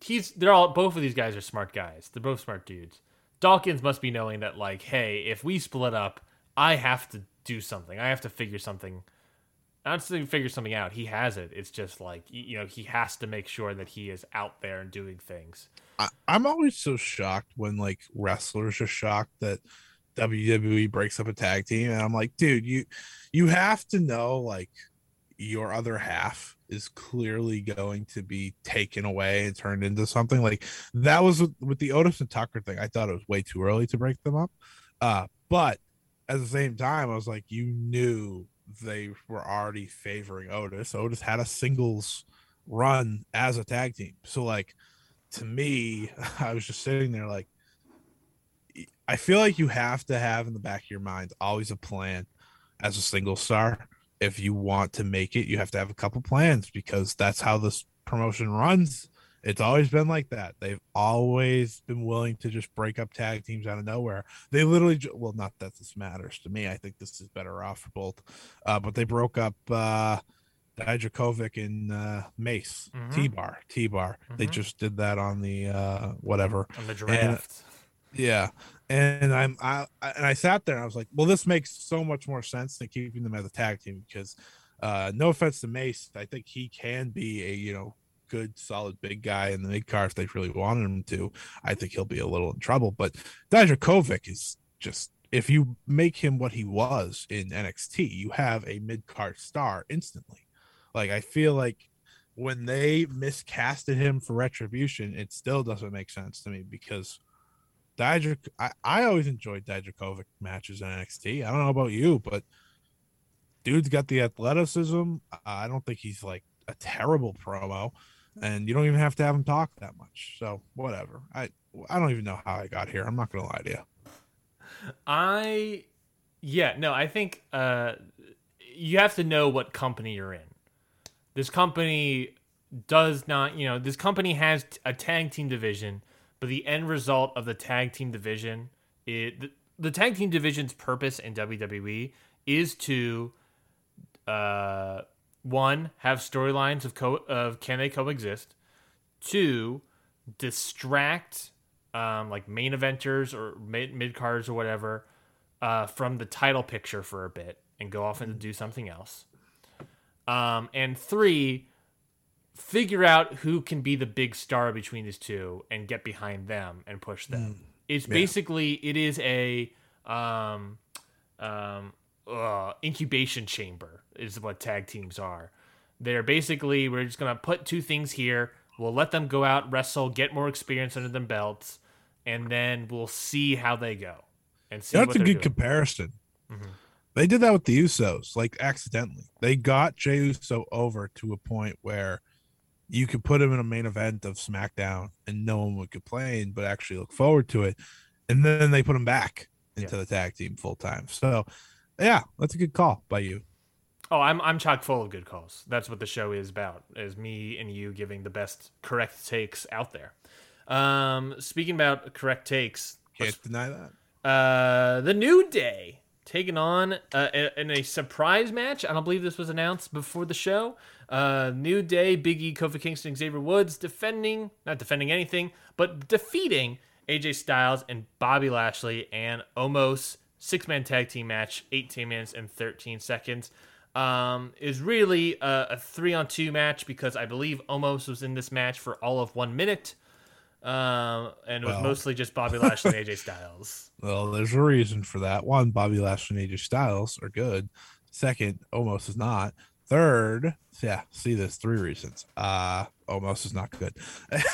he's. They're all. Both of these guys are smart guys. They're both smart dudes. Dawkins must be knowing that, like, hey, if we split up, I have to do something. I have to figure something. Not to figure something out. He has it. It's just like you know he has to make sure that he is out there and doing things. I, I'm always so shocked when like wrestlers are shocked that WWE breaks up a tag team, and I'm like, dude, you you have to know like your other half is clearly going to be taken away and turned into something like that was with, with the Otis and Tucker thing. I thought it was way too early to break them up, uh, but at the same time, I was like, you knew they were already favoring Otis. Otis had a singles run as a tag team, so like to me, I was just sitting there like, I feel like you have to have in the back of your mind always a plan as a single star. If you want to make it, you have to have a couple plans because that's how this promotion runs. It's always been like that. They've always been willing to just break up tag teams out of nowhere. They literally, ju- well, not that this matters to me. I think this is better off for both. Uh, but they broke up uh, Dijakovic and uh, Mace, Mhm. T Bar, T Bar. They Mhm. just did that on the uh, whatever. On the draft. Yeah, and I'm I and I sat there and I was like, well, this makes so much more sense than keeping them as a tag team because, uh, no offense to Mace, I think he can be a you know good solid big guy in the mid card if they really wanted him to. I think he'll be a little in trouble, but Dijakovic is just if you make him what he was in NXT, you have a mid card star instantly. Like I feel like when they miscasted him for retribution, it still doesn't make sense to me because Dijakovic, I, I always enjoyed Dijakovic matches in NXT. I don't know about you, but dude's got the athleticism. I don't think he's like a terrible promo, and you don't even have to have them talk that much. So whatever. I I don't even know how I got here. I'm not gonna lie to you. I yeah, no, I think uh you have to know what company you're in. This company does not, you know, this company has a tag team division, but the end result of the tag team division it the, the tag team division's purpose in WWE is to uh one have storylines of co- of can they coexist two distract um, like main eventers or mid mid cards or whatever uh, from the title picture for a bit and go off and do something else. Um, and three, figure out who can be the big star between these two and get behind them and push them. Mm. It's yeah. basically it is a um, um, uh, incubation chamber is what tag teams are. They're basically we're just gonna put two things here. We'll let them go out, wrestle, get more experience under them belts, and then we'll see how they go. And see that's a good doing. comparison. Mm-hmm. They did that with the Usos, like accidentally. They got Jey Uso over to a point where you could put him in a main event of SmackDown and no one would complain, but actually look forward to it. And then they put him back into yeah. the tag team full time. So, yeah, that's a good call by you. Oh, I'm I'm chock full of good calls. That's what the show is about. Is me and you giving the best correct takes out there. Um, speaking about correct takes, can't deny that. Uh, the New Day taking on uh, in a surprise match. I don't believe this was announced before the show. Uh, New Day, Big E, Kofi Kingston, Xavier Woods defending, not defending anything, but defeating AJ Styles and Bobby Lashley and Omos six man tag team match, 18 minutes and 13 seconds um, is really a, a, three on two match because I believe Omos was in this match for all of one minute. Um, and it was well, mostly just Bobby Lashley and AJ Styles. Well, there's a reason for that. One, Bobby Lashley and AJ Styles are good. Second, Omos is not. Third, yeah, see, there's three reasons. Uh, Omos is not good. it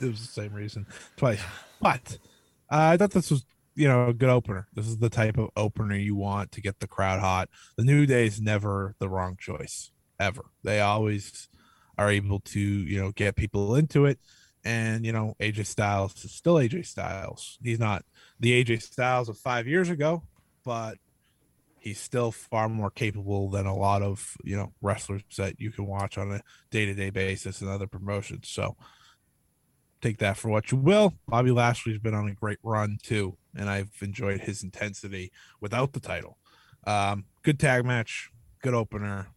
was the same reason twice. But uh, I thought this was you know, a good opener. This is the type of opener you want to get the crowd hot. The New Day is never the wrong choice, ever. They always are able to, you know, get people into it. And, you know, AJ Styles is still AJ Styles. He's not the AJ Styles of five years ago, but he's still far more capable than a lot of, you know, wrestlers that you can watch on a day to day basis and other promotions. So, take that for what you will. Bobby Lashley's been on a great run too, and I've enjoyed his intensity without the title. Um, good tag match, good opener.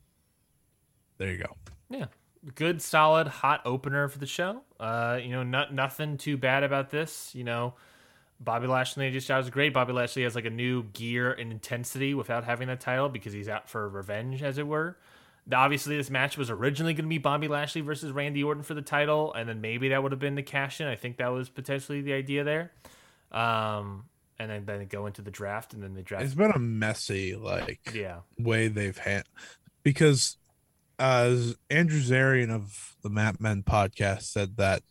There you go. Yeah, good, solid, hot opener for the show. Uh, you know, not nothing too bad about this. You know, Bobby Lashley just was great. Bobby Lashley has like a new gear and intensity without having that title because he's out for revenge, as it were obviously this match was originally going to be Bobby Lashley versus Randy Orton for the title, and then maybe that would have been the cash in. I think that was potentially the idea there. Um, and then then go into the draft, and then the draft. It's been a messy like yeah way they've had because as Andrew Zarian of the Mat Men podcast said that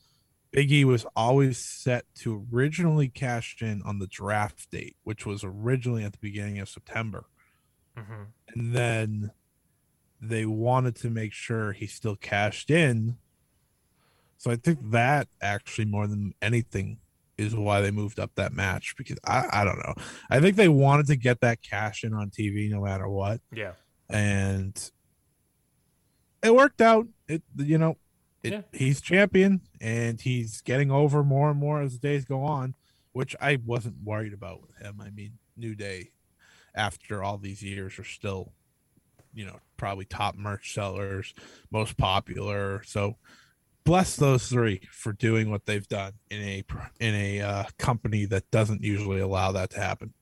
Big E was always set to originally cash in on the draft date, which was originally at the beginning of September. Mm-hmm. And then they wanted to make sure he still cashed in. So I think that actually more than anything is why they moved up that match because I, I don't know. I think they wanted to get that cash in on TV no matter what. Yeah. And it worked out. It you know, it, yeah. he's champion and he's getting over more and more as the days go on, which I wasn't worried about with him. I mean, New Day after all these years are still you know probably top merch sellers, most popular. So bless those three for doing what they've done in a in a uh, company that doesn't usually allow that to happen.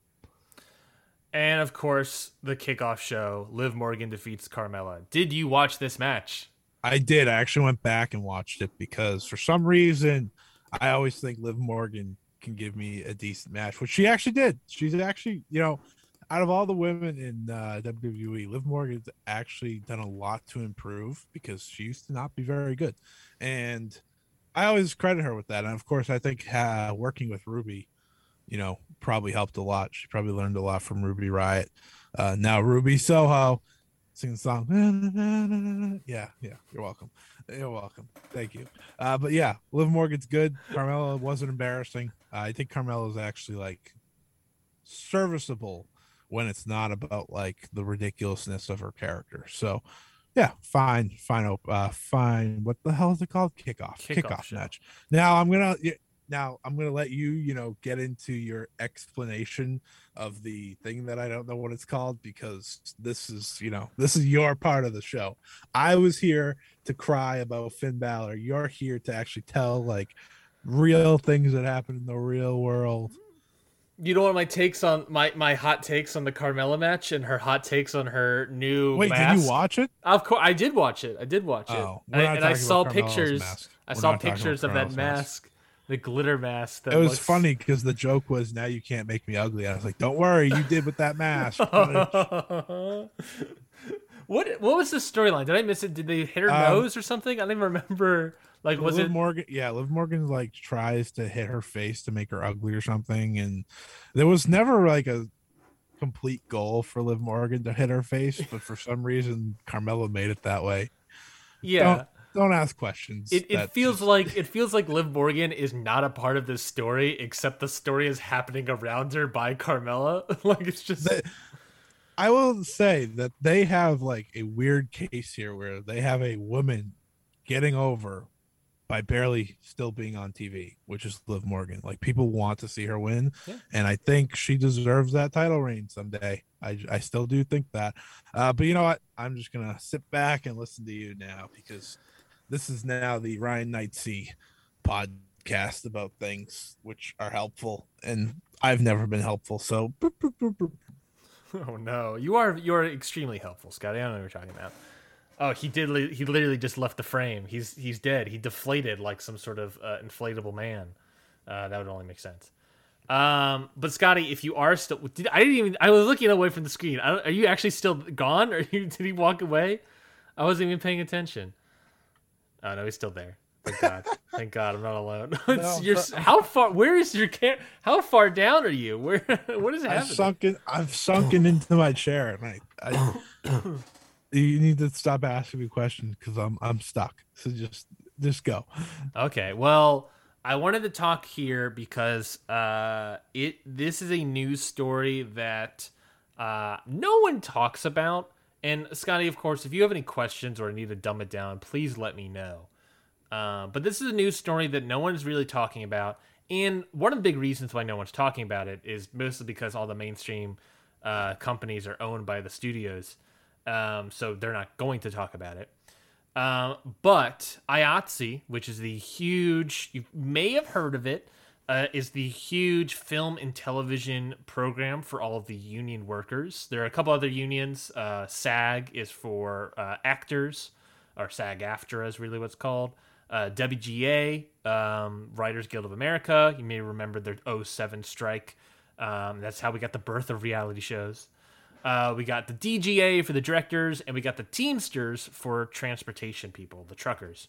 And of course, the kickoff show: Liv Morgan defeats Carmella. Did you watch this match? I did. I actually went back and watched it because for some reason, I always think Liv Morgan can give me a decent match, which she actually did. She's actually, you know, out of all the women in uh, WWE, Liv Morgan's actually done a lot to improve because she used to not be very good, and I always credit her with that. And of course, I think uh, working with Ruby, you know, probably helped a lot. She probably learned a lot from Ruby Riot. Uh, now Ruby Soho sing the song. Yeah, yeah, you're welcome. You're welcome. Thank you. Uh, but yeah, Liv Morgan's good. Carmella wasn't embarrassing. Uh, I think Carmella is actually like serviceable when it's not about like the ridiculousness of her character. So yeah, fine, fine, uh, fine. What the hell is it called? Kickoff, kickoff, kickoff match. Now I'm gonna now I'm gonna let you, you know, get into your explanation of the thing that I don't know what it's called because this is, you know, this is your part of the show. I was here to cry about Finn Balor. You're here to actually tell like real things that happen in the real world. You know what my takes on my my hot takes on the Carmella match and her hot takes on her new. Wait, mask? did you watch it? Of course, I did watch it. I did watch it, oh, and, and I saw pictures. I saw pictures of that mask. mask the glitter mask. it was looks... funny because the joke was, "Now you can't make me ugly." I was like, "Don't worry, you did with that mask." what What was the storyline? Did I miss it? Did they hit her um, nose or something? I don't even remember. Like, was Liv it Morgan? Yeah, Liv Morgan like tries to hit her face to make her ugly or something, and there was never like a complete goal for Liv Morgan to hit her face, but for some reason Carmella made it that way. Yeah. Don't, don't ask questions. It, it feels just... like it feels like Liv Morgan is not a part of this story, except the story is happening around her by Carmella. like it's just. I will say that they have like a weird case here where they have a woman getting over by barely still being on TV, which is Liv Morgan. Like people want to see her win, yeah. and I think she deserves that title reign someday. I, I still do think that. Uh, but you know what? I'm just gonna sit back and listen to you now because this is now the Ryan Knightsey podcast about things which are helpful, and I've never been helpful. So, oh no, you are you are extremely helpful, Scotty. I don't know what you're talking about. Oh, he did. He literally just left the frame. He's he's dead. He deflated like some sort of uh, inflatable man. Uh, that would only make sense. Um, but Scotty, if you are still, did, I didn't even. I was looking away from the screen. are you actually still gone, or you, did he walk away? I wasn't even paying attention. Oh no, he's still there. Thank God. Thank God, I'm not alone. no, your, how far? Where is your camp? How far down are you? Where? What is happening? I've sunken. I've sunken into my chair, and I, I you need to stop asking me questions because I'm I'm stuck. So just just go. Okay. Well, I wanted to talk here because uh, it this is a news story that uh, no one talks about and Scotty, of course, if you have any questions or need to dumb it down, please let me know. Uh, but this is a news story that no one's really talking about. And one of the big reasons why no one's talking about it is mostly because all the mainstream uh, companies are owned by the studios. Um, so they're not going to talk about it. Um, but IATSE, which is the huge, you may have heard of it, uh, is the huge film and television program for all of the union workers. There are a couple other unions. Uh, SAG is for uh, actors, or SAG AFTRA is really what's called. Uh, WGA, um, Writers Guild of America. You may remember their 07 strike. Um, that's how we got the birth of reality shows. Uh, we got the DGA for the directors, and we got the Teamsters for transportation people, the truckers.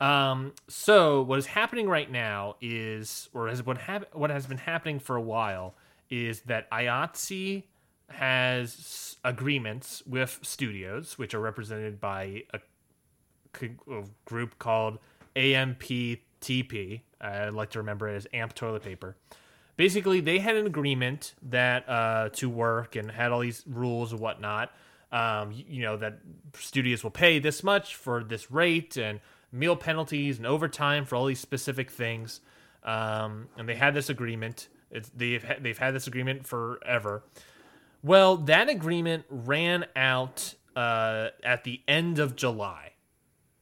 Um, so what is happening right now is, or has what hap- what has been happening for a while, is that IATSE has agreements with studios, which are represented by a, a group called AMPTP. I like to remember it as AMP Toilet Paper. Basically, they had an agreement that uh, to work and had all these rules and whatnot. Um, you, know that studios will pay this much for this rate and meal penalties and overtime for all these specific things. Um, and they had this agreement. It's, they've they've had this agreement forever. Well, that agreement ran out uh, at the end of July.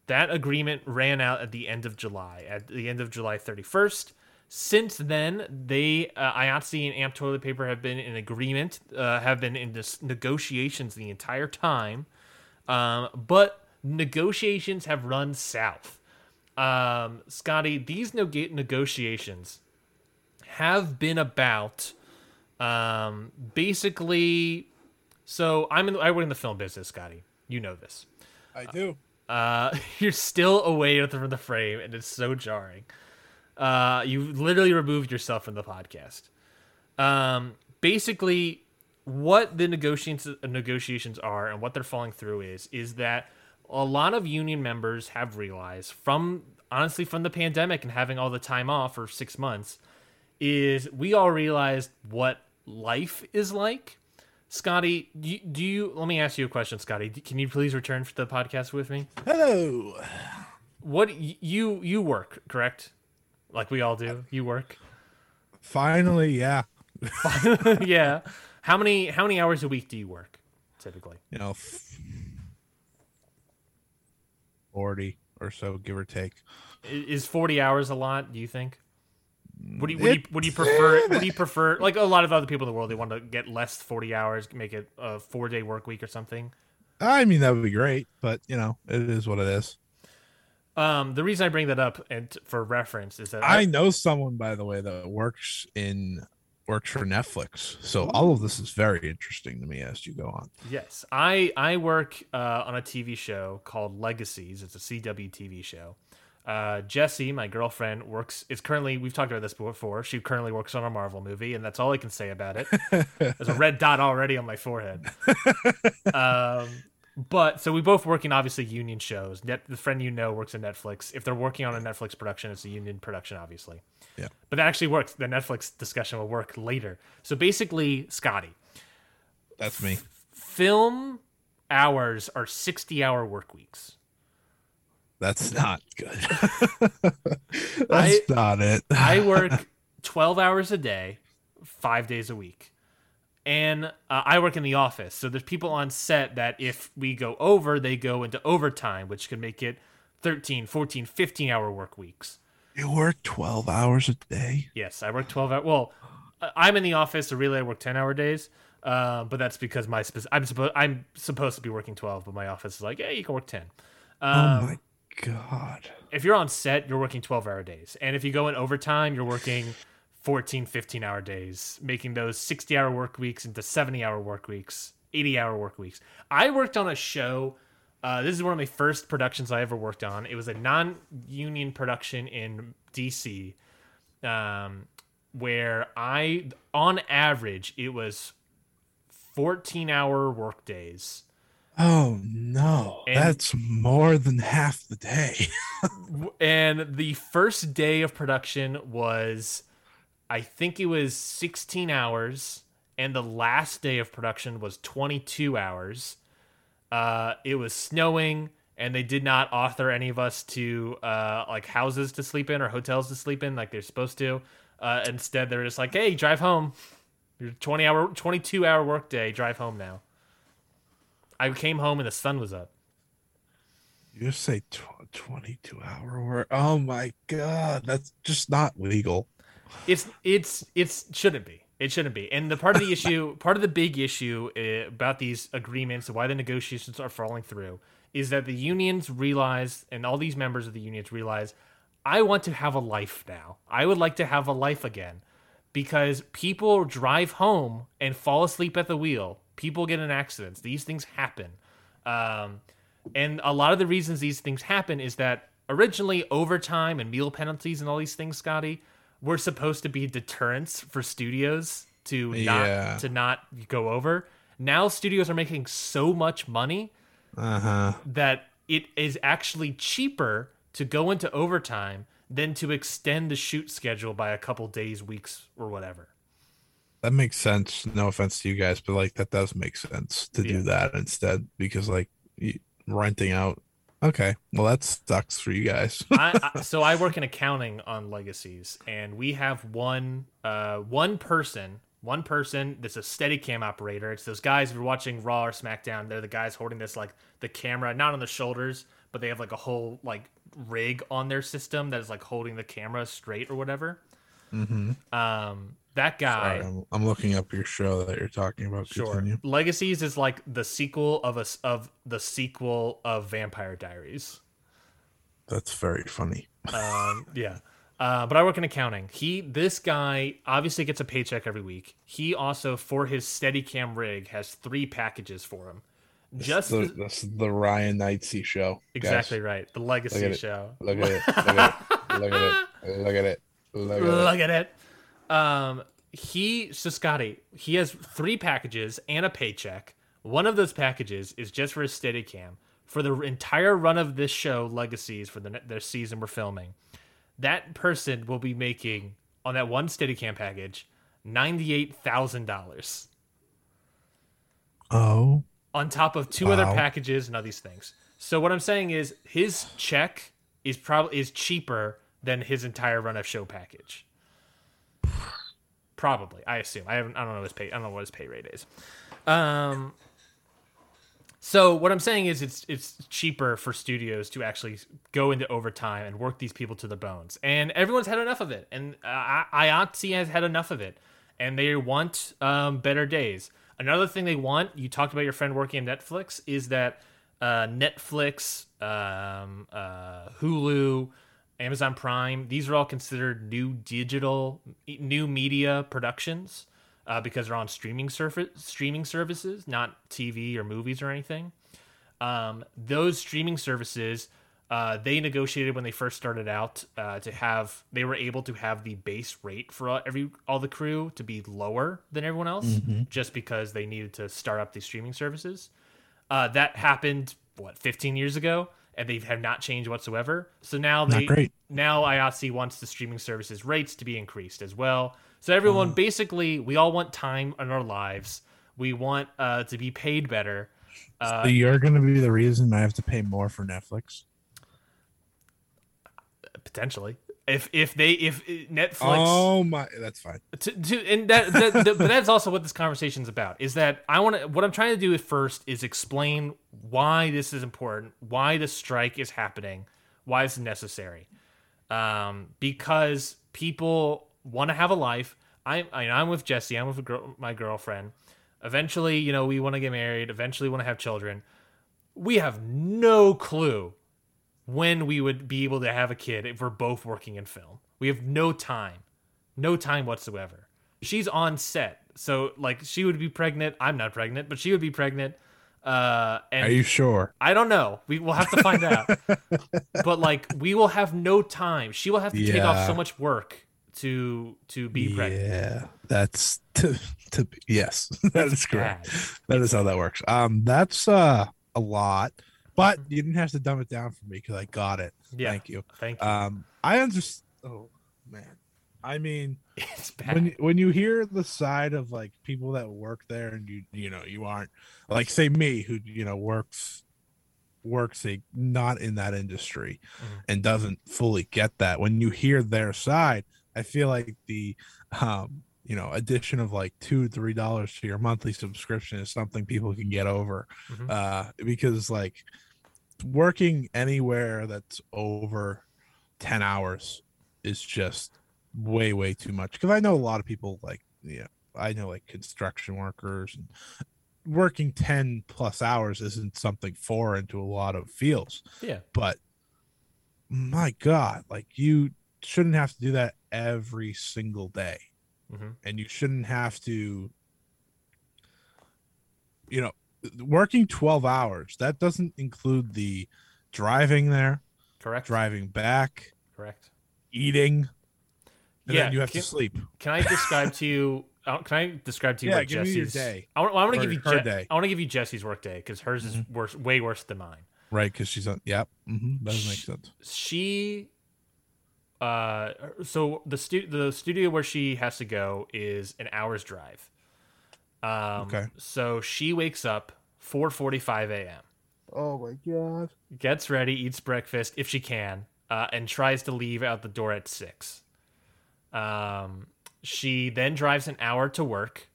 That agreement ran out at the end of July, at the end of July 31st. Since then, they uh, IATSE and Amp Toilet Paper have been in agreement, uh, have been in negotiations the entire time, um, but negotiations have run south. Um, Scotty, these neg- negotiations have been about um, basically. So I'm in. I work in the film business, Scotty. You know this. I do. Uh, you're still away from the frame, and it's so jarring. Uh, you literally removed yourself from the podcast. Um, basically, what the negotiations negotiations are and what they're falling through is is that a lot of union members have realized from honestly from the pandemic and having all the time off for six months is we all realized what life is like. Scotty, do you, do you let me ask you a question, Scotty? Can you please return to the podcast with me? Hello. What you you work, correct? Like we all do. You work. Finally, yeah. yeah. How many how many hours a week do you work typically? You know, forty or so, give or take. Is 40 hours a lot, do you think? Would you, would you, would you prefer would you prefer like a lot of other people in the world they want to get less 40 hours, make it a 4-day work week or something? I mean, that would be great, but you know, it is what it is. Um the reason I bring that up and t- for reference is that I know someone, by the way, that works in works for Netflix. So all of this is very interesting to me as you go on. Yes, I I work uh, on a TV show called Legacies. It's a CW TV show. Uh, Jessie, my girlfriend, works. Is currently we've talked about this before. She currently works on a Marvel movie, and that's all I can say about it. There's a red dot already on my forehead. um, but so we both work in obviously union shows. Net, the friend you know works in Netflix. If they're working on a Netflix production, it's a union production, obviously. Yeah. But that actually works. The Netflix discussion will work later. So basically, Scotty, That's me. film hours are 60 hour work weeks. That's not good. That's I- not it. I work 12 hours a day, five days a week. And uh, I work in the office. So there's people on set that if we go over, they go into overtime, which can make it 13, 14, 15 hour work weeks. You work 12 hours a day? Yes, I work 12 hours. Well, I- I'm in the office, so really I work 10 hour days. Uh, but that's because my spe- I'm supposed I'm supposed to be working 12, but my office is like, yeah, you can work 10. oh Um, my god. if you're on set, you're working 12 hour days. And if you go in overtime, you're working 14, 15 hour days, making those 60 hour work weeks into 70 hour work weeks, 80 hour work weeks. I worked on a show. Uh, this is one of my first productions I ever worked on. It was a non union production in DC um, where I, on average, it was 14 hour work days. Oh no. And- That's more than half the day. and the first day of production was i think it was 16 hours and the last day of production was 22 hours uh, it was snowing and they did not author any of us to uh, like houses to sleep in or hotels to sleep in like they're supposed to uh, instead they're just like hey drive home your 20 hour 22 hour workday drive home now i came home and the sun was up. You just say tw- 22 hour work. Oh my god, that's just not legal. it's it's it's shouldn't be. It shouldn't be. And the part of the issue part of the big issue uh, about these agreements why the negotiations are falling through is that the unions realize and all these members of the unions realize i want to have a life now. I would like to have a life again because people drive home and fall asleep at the wheel people get in accidents these things happen um, and a lot of the reasons these things happen is that originally overtime and meal penalties and all these things, Scotty, were supposed to be deterrents for studios to not Yeah. to not go over. Now studios are making so much money Uh-huh. that it is actually cheaper to go into overtime than to extend the shoot schedule by a couple days, weeks, or whatever. That makes sense. No offense to you guys, but like that does make sense to Yeah. do that instead because like renting out. Okay, well that sucks for you guys. I, I, so I work in accounting on legacies, and we have one uh, one person, one person that's a Steadicam operator. It's those guys if you're watching Raw or SmackDown. They're the guys holding this like the camera, not on the shoulders, but they have like a whole like rig on their system that is like holding the camera straight or whatever. Mm-hmm. Um, that guy. Sorry, I'm, I'm looking up your show that you're talking about. Sure. Continue. Legacies is like the sequel of us of the sequel of Vampire Diaries. That's very funny. Um, yeah. Uh, but I work in accounting. He, this guy, obviously gets a paycheck every week. He also, for his Steadicam rig, has three packages for him. Just the, the- that's the Ryan Knightsey show. exactly right. The Legacy Look show. Look at it. Look at it. Look at it. Look at it. Look at it. Look at it. Um, he, so Scotty, he has three packages and a paycheck. One of those packages is just for his Steadicam. For the entire run of this show, Legacies, for the their season we're filming, that person will be making on that one Steadicam package ninety-eight thousand dollars Oh, on top of two other packages and all these things. So what I'm saying is his check is probably is cheaper than his entire run of show package. Probably, I assume. I haven't. I don't know his pay. I don't know what his pay rate is. Um. So what I'm saying is, it's it's cheaper for studios to actually go into overtime and work these people to the bones, and everyone's had enough of it, and uh, IATSE has had enough of it, and they want um, better days. Another thing they want, you talked about your friend working at Netflix, is that uh, Netflix, um, uh, Hulu, Amazon Prime, these are all considered new digital, new media productions uh, because they're on streaming surface, streaming services, not TV or movies or anything. Um, those streaming services, uh, they negotiated when they first started out uh, to have they were able to have the base rate for all, every all the crew to be lower than everyone else, just because they needed to start up these streaming services. Uh, that happened what 15 years ago, and they have not changed whatsoever. So now they now IATSE wants the streaming services rates to be increased as well. So everyone basically we all want time in our lives. We want uh, to be paid better. Uh, so you're gonna be the reason I have to pay more for Netflix. potentially, if if they if Netflix Oh my, that's fine. to, to and that, that, that but that's also what this conversation is about is that i want to what i'm trying to do at first is explain why this is important why the strike is happening why it's necessary. Um, because people want to have a life. I, I i'm with jesse i'm with a girl, my girlfriend. Eventually you know we want to get married eventually want to have children. We have no clue when we would be able to have a kid if we're both working in film we have no time no time whatsoever. She's on set, so like she would be pregnant. I'm not pregnant, but she would be pregnant. Uh, and Are you sure? I don't know. We will have to find out. but like, we will have no time. She will have to take off so much work to to be pregnant. Yeah, that's to to yes, that is correct. That is how that works. Um, that's uh a lot, but you didn't have to dumb it down for me because I got it. Yeah. Thank you. Thank you. Um, I understand. Oh man, I mean, it's bad. when when you hear the side of like people that work there, and you you know you aren't like say me who you know works works a not in that industry Mhm. and doesn't fully get that when you hear their side i feel like the um you know addition of like two three dollars to your monthly subscription is something people can get over Mhm. uh because like working anywhere that's over 10 hours is just way way too much because i know a lot of people like yeah i know like construction workers and working 10 plus hours isn't something foreign to a lot of fields yeah. but my god like you shouldn't have to do that every single day Mhm. and you shouldn't have to you know working 12 hours that doesn't include the driving there Correct. driving back Correct. eating and Yeah, then you have can- to sleep Can I describe to you? uh, Can I describe to you Yeah, what give me your Jesse's day. I want, I want to give you her Je- day. Mm-hmm. I want to give you Jesse's work day because hers is worse, way worse than mine. right because she's on yep hmm that does make sense she uh so the stu- the studio where she has to go is an hour's drive um Okay. so she wakes up 4:45 a.m. oh my god gets ready eats breakfast if she can uh, and tries to leave out the door at 6 um she then drives an hour to work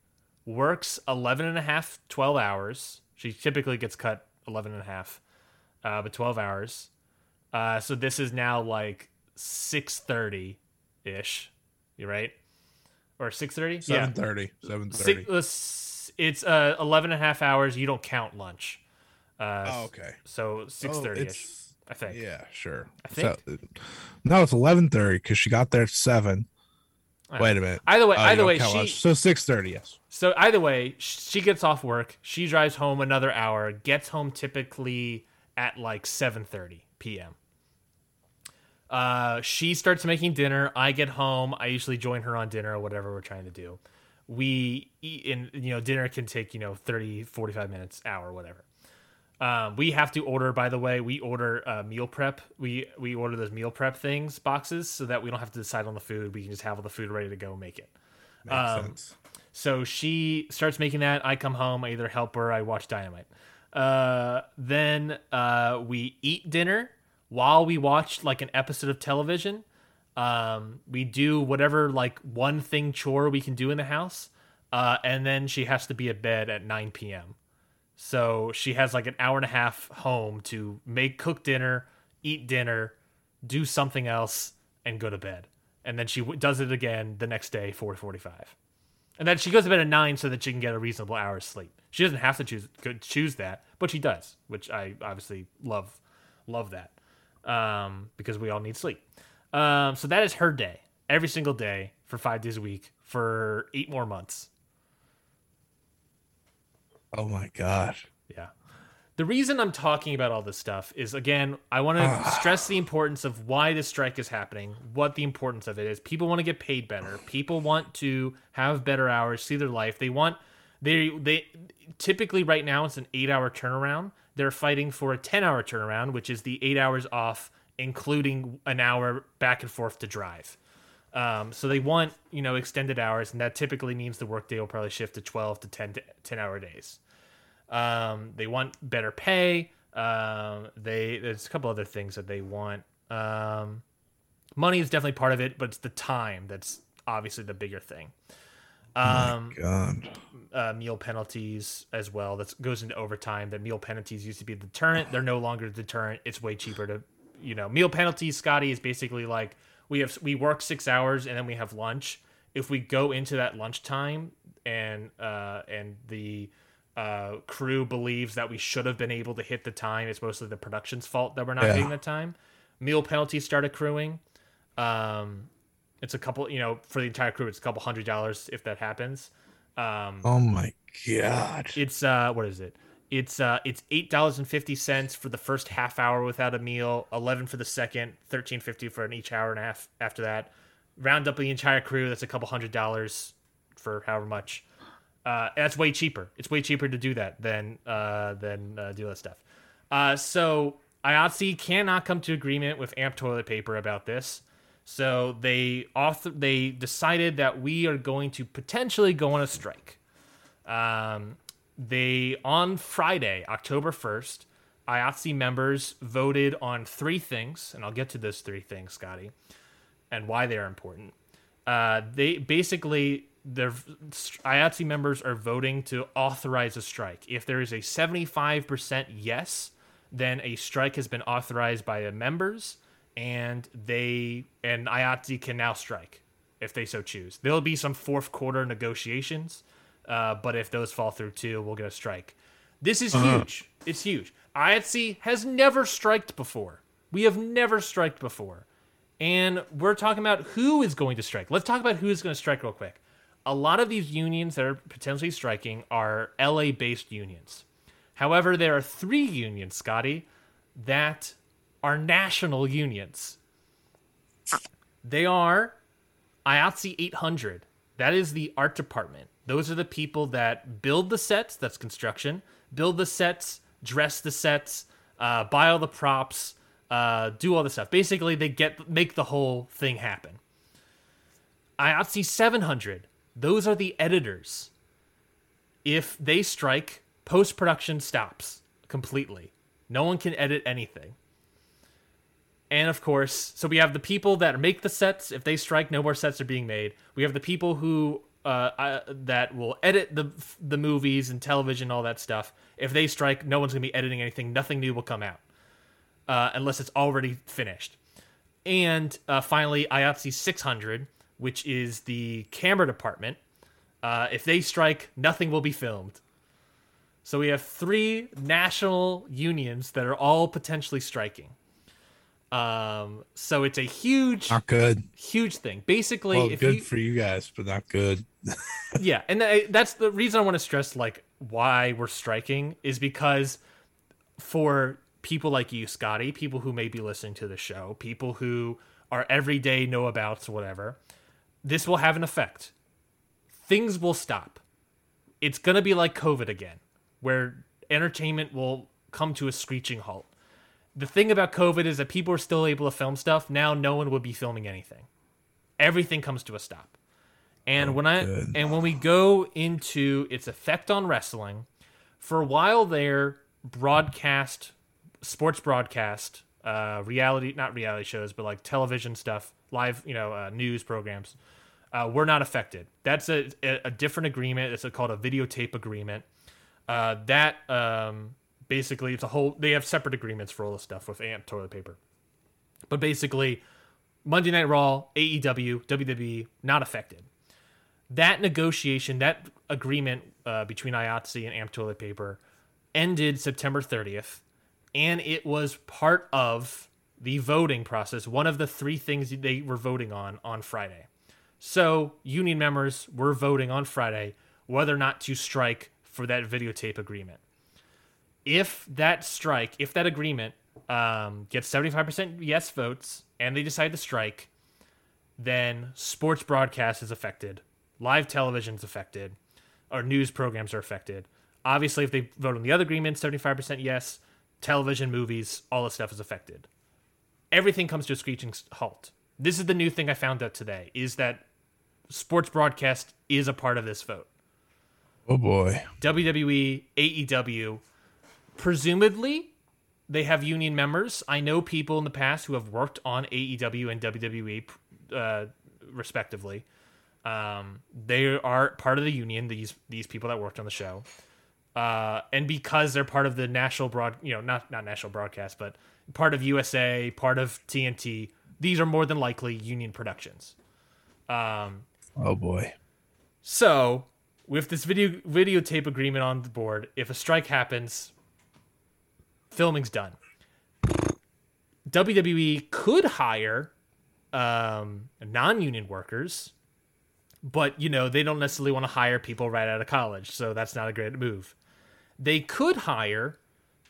works 11 and a half 12 hours she typically gets cut 11 and a half uh, but 12 hours. Uh, so this is now like 6:30 ish. You right? Or 6:30? Seven thirty. Seven Six, thirty. uh, it's uh 11 and a half hours. You don't count lunch. Uh, Oh, okay. So 6:30 Oh, ish, I think. Yeah, sure. I think. So, no, it's eleven thirty because she got there at seven. Uh, Wait a minute. Either way, Oh, you either way, she so six thirty. Yes. So either way, she gets off work. She drives home another hour. Gets home typically at like 7:30 p.m. Uh, she starts making dinner. I get home. I usually join her on dinner or whatever we're trying to do. We eat, and you know, dinner can take you know 30, 45 minutes, hour, whatever. Um, we have to order. By the way, we order uh, meal prep. We we order those meal prep things boxes so that we don't have to decide on the food. We can just have all the food ready to go and make it. Makes Um, sense. So she starts making that. I come home. I either help her. I watch Dynamite. Uh, then uh, we eat dinner while we watch like an episode of television. Um, we do whatever like one thing chore we can do in the house. Uh, and then she has to be at bed at 9 p.m. So she has like an hour and a half home to make cook dinner, eat dinner, do something else, and go to bed. And then she w- does it again the next day, 4:45. And then she goes to bed at nine so that she can get a reasonable hour's sleep. She doesn't have to choose choose that, but she does, which I obviously love love that um, because we all need sleep. Um, so that is her day every single day for five days a week for eight more months. Oh my god. Yeah. The reason I'm talking about all this stuff is again, I want to stress the importance of why this strike is happening, what the importance of it is. People want to get paid better. People want to have better hours, see their life. They want they they typically right now it's an 8-hour turnaround. They're fighting for a 10-hour turnaround, which is the 8 hours off including an hour back and forth to drive. Um, so they want, you know, extended hours and that typically means the workday will probably shift to 12 to 10 to 10 hour days. Um, they want better pay. Um, they there's a couple other things that they want. Um, money is definitely part of it, but it's the time that's obviously the bigger thing. Um, God. uh, meal penalties as well. That goes into overtime. That meal penalties used to be a deterrent. They're no longer a deterrent. It's way cheaper to, you know, meal penalties. Scotty is basically like we have we work six hours and then we have lunch. If we go into that lunchtime and uh, and the uh, crew believes that we should have been able to hit the time, it's mostly the production's fault that we're not Yeah. hitting the time. Meal penalties start accruing. Um, it's a couple, you know, for the entire crew, it's a couple hundred dollars if that happens. Um, Oh my god. it's uh, what is it? It's uh, it's eight dollars and fifty cents for the first half hour without a meal, eleven for the second, thirteen fifty for an each hour and a half after that. Round up the entire crew, that's a couple hundred dollars for however much. Uh, that's way cheaper. It's way cheaper to do that than uh, than uh, do that stuff. Uh, so IATSE cannot come to agreement with Amp Toilet Paper about this. So they author they decided that we are going to potentially go on a strike. Um, they on Friday, October first, IATSE members voted on three things, and I'll get to those three things, Scotty, and why they are important. Uh, they basically their IATSE members are voting to authorize a strike. If there is a seventy-five percent yes, then a strike has been authorized by the members, and they and IATSE can now strike if they so choose. There'll be some fourth quarter negotiations, uh, but if those fall through too, we'll get a strike. This is huge. It's huge. IATSE has never striked before. We have never striked before. And we're talking about who is going to strike. Let's talk about who is going to strike real quick. A lot of these unions that are potentially striking are LA based unions. However, there are three unions, Scotty, that are national unions. They are IATSE 800. That is the art department. Those are the people that build the sets, that's construction, build the sets, dress the sets, uh, buy all the props, uh, do all the stuff. Basically, they get make the whole thing happen. IATSE 700. Those are the editors. If they strike, post production stops completely. No one can edit anything. And of course, so we have the people that make the sets. If they strike, no more sets are being made. We have the people who uh, uh, that will edit the the movies and television, all that stuff. If they strike, no one's gonna be editing anything. Nothing new will come out. uh, unless it's already finished. And uh, finally, IATSE 600, which is the camera department. Uh, if they strike, nothing will be filmed. So we have three national unions that are all potentially striking. Um, so it's a huge, Not good. huge thing. Basically, Well, good you, for you guys, but not good. yeah, and th- that's the reason I want to stress like why we're striking is because for people like you, Scotty, people who may be listening to the show, people who are everyday know abouts, whatever, this will have an effect. Things will stop. It's gonna be like COVID again, where entertainment will come to a screeching halt. The thing about COVID is that people are still able to film stuff. Now no one would be filming anything. Everything comes to a stop. And when I good. and when we go into its effect on wrestling, for a while there, broadcast, sports broadcast, uh, reality not reality shows, but like television stuff, live, you know, uh, news programs, uh, were not affected. That's a, a, a different agreement. It's a, called a videotape agreement. Uh, that um, basically it's a whole. They have separate agreements for all the stuff with AMP toilet paper, but basically, Monday Night Raw, AEW, WWE not affected that negotiation, that agreement uh, between IATSE and AMP Toilet Paper ended September 30th, and it was part of the voting process, one of the three things they were voting on on Friday. So, union members were voting on Friday whether or not to strike for that videotape agreement. If that strike, if that agreement um, gets 75% yes votes and they decide to strike, then sports broadcast is affected, live television is affected, or news programs are affected. Obviously, if they vote on the other agreement, 75% yes, television, movies, all this stuff is affected. Everything comes to a screeching halt. This is the new thing I found out today is that sports broadcast is a part of this vote. Oh boy. WWE, AEW, presumably they have union members. I know people in the past who have worked on AEW and WWE, uh, respectively. Um, they are part of the union. These these people that worked on the show, uh, and because they're part of the national broad, you know, not not national broadcast, but part of USA, part of TNT. These are more than likely union productions. Um, Oh boy. so, with this video videotape agreement on the board, if a strike happens, filming's done. WWE could hire um, non-union workers, but you know they don't necessarily want to hire people right out of college, so that's not a great move. They could hire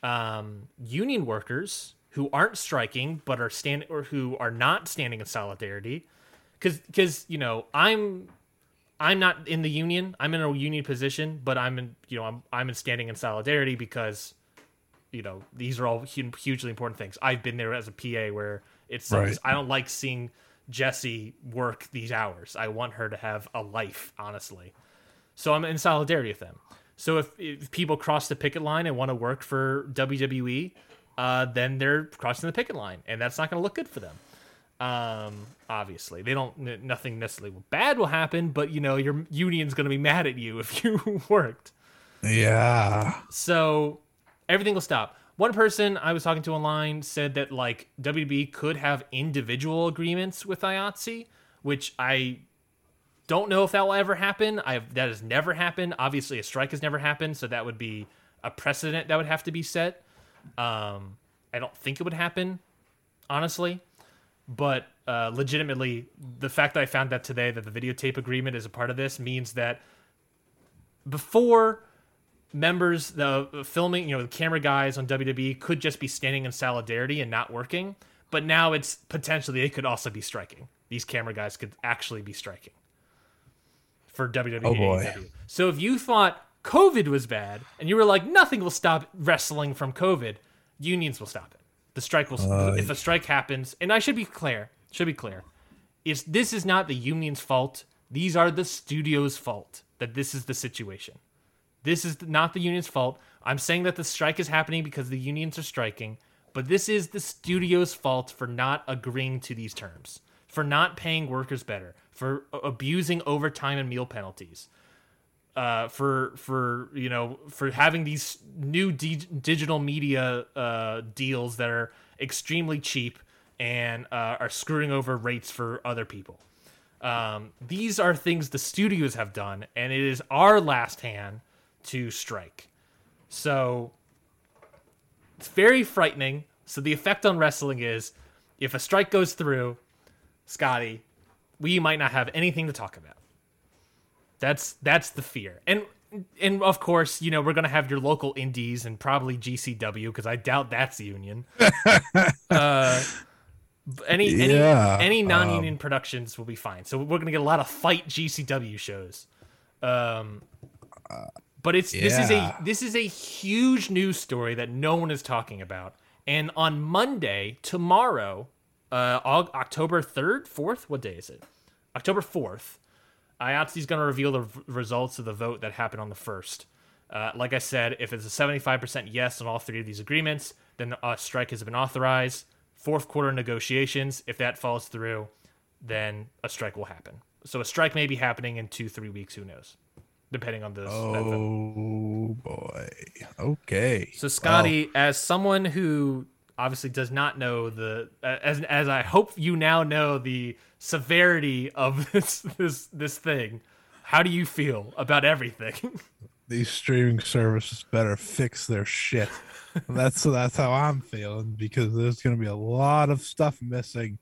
um, union workers who aren't striking but are stand or who are not standing in solidarity, because because you know I'm I'm not in the union. I'm in a union position, but I'm in you know I'm I'm in standing in solidarity because you know these are all hugely important things. I've been there as a PA where it's Right. I don't like seeing Jesse work these hours. I want her to have a life, honestly. So I'm in solidarity with them. So if, if people cross the picket line and want to work for WWE, uh, then they're crossing the picket line, and that's not going to look good for them. Um, obviously, they don't. n- Nothing necessarily bad will happen, but you know your union's going to be mad at you if you worked. Yeah. So everything will stop. One person I was talking to online said that like WB could have individual agreements with IATSE, which I don't know if that will ever happen. I that has never happened. Obviously, a strike has never happened, so that would be a precedent that would have to be set. Um, I don't think it would happen, honestly. But uh, legitimately, the fact that I found that today that the videotape agreement is a part of this means that before members the filming you know the camera guys on WWE could just be standing in solidarity and not working but now it's potentially they could also be striking these camera guys could actually be striking for WWE Oh, boy. AEW. so if you thought covid was bad and you were like nothing will stop wrestling from covid unions will stop it the strike will uh, if a strike happens and I should be clear should be clear is this is not the union's fault. These are the studio's fault that this is the situation. This is not the union's fault. I'm saying that the strike is happening because the unions are striking, but this is the studio's fault for not agreeing to these terms, for not paying workers better, for abusing overtime and meal penalties. Uh, for for you know for having these new di- digital media uh, deals that are extremely cheap and uh, are screwing over rates for other people. Um, these are things the studios have done, and it is our last hand to strike. So it's very frightening. So the effect on wrestling is if a strike goes through, Scotty, we might not have anything to talk about. That's that's the fear. And and of course, you know, we're gonna have your local indies and probably GCW because I doubt that's the union. uh, any Yeah, any any non-union productions will be fine. So we're gonna get a lot of fight GCW shows. Um, but it's this is a this is a huge news story that no one is talking about. And on Monday, tomorrow, uh, October third, fourth, what day is it? October fourth. IATSE is going to reveal the r- results of the vote that happened on the first. Uh, like I said, if it's a 75% yes on all three of these agreements, then a strike has been authorized. Fourth quarter negotiations, if that falls through, then a strike will happen. So a strike may be happening in two, three weeks. Who knows? Depending on vote. Oh boy. Okay. So Scotty, as someone who obviously does not know the as as I hope you now know the severity of this this this thing, how do you feel about everything? these streaming services better fix their shit. that's that's how I'm feeling because there's going to be a lot of stuff missing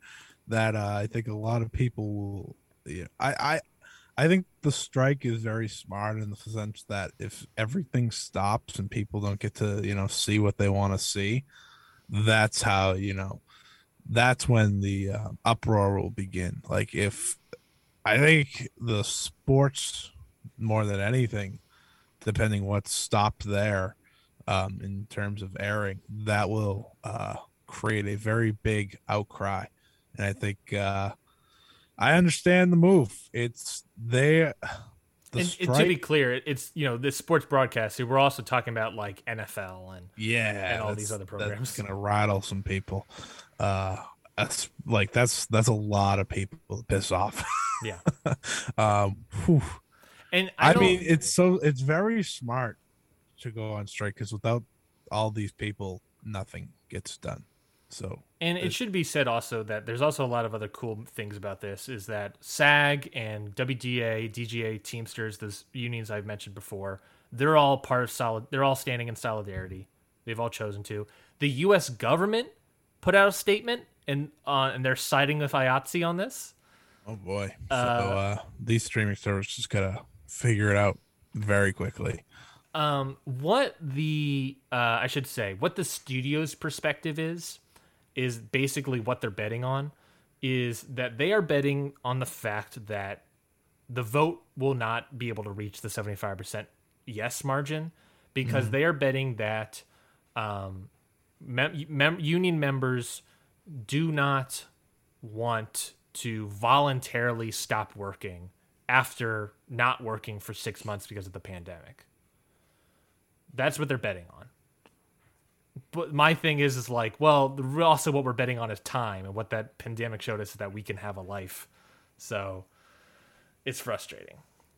that uh, I think a lot of people will. Yeah, I I I think the strike is very smart in the sense that if everything stops and people don't get to you know see what they want to see, that's how you know that's when the uh, uproar will begin. Like if I think the sports more than anything depending what's stopped there um, in terms of airing, that will uh, create a very big outcry. And I think uh, I understand the move. It's they. The and, strike, and to be clear, it's you know this sports broadcast. We're also talking about like NFL and yeah, and all these other That's programs. gonna rattle some people. Uh, that's like that's that's a lot of people to piss off. yeah. um, whew. And I, I, mean, it's so it's very smart to go on strike because without all these people, nothing gets done. So And it should be said also that there's also a lot of other cool things about this is that SAG and WGA, DGA, Teamsters, those unions I've mentioned before, they're all part of solid they're all standing in solidarity. They've all chosen to. The US government put out a statement and uh, and they're siding with IATSE on this. Oh boy. so uh, these streaming services gotta figure it out very quickly. um, what the uh, I should say what the studio's perspective is is basically what they're betting on is that they are betting on the fact that the vote will not be able to reach the 75% yes margin because they are betting that um, mem- mem- union members do not want to voluntarily stop working after not working for six months because of the pandemic. That's what they're betting on. But my thing is, is like, well, also what we're betting on is time, and what that pandemic showed us is that we can have a life. So it's frustrating.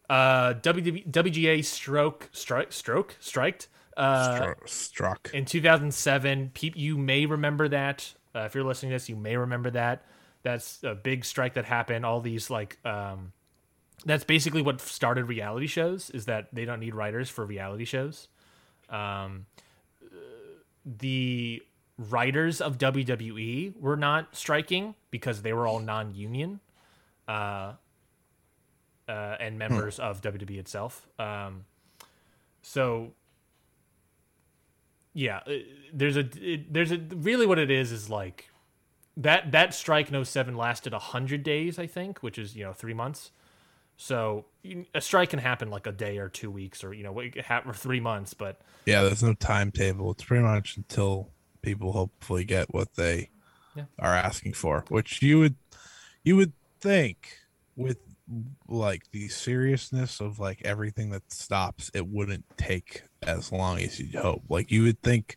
Uh, WW- WGA stroke, strike, stroke, striked. Uh, Stru- struck. in 2007 peop you may remember that uh, if you're listening to this you may remember that that's a big strike that happened all these like um that's basically what started reality shows is that they don't need writers for reality shows um the writers of WWE were not striking because they were all non-union uh uh, and members of WWE itself. Um, so yeah, uh, there's a it, there's a really what it is is like that that strike in 07 lasted 100 days I think, which is, you know, 3 months. So a strike can happen like a day or 2 weeks or you know, it can happen for 3 months, but Yeah, there's no timetable. It's pretty much until people hopefully get what they Yeah. are asking for, which you would you would think with like the seriousness of like everything that stops, it wouldn't take as long as you'd hope. Like you would think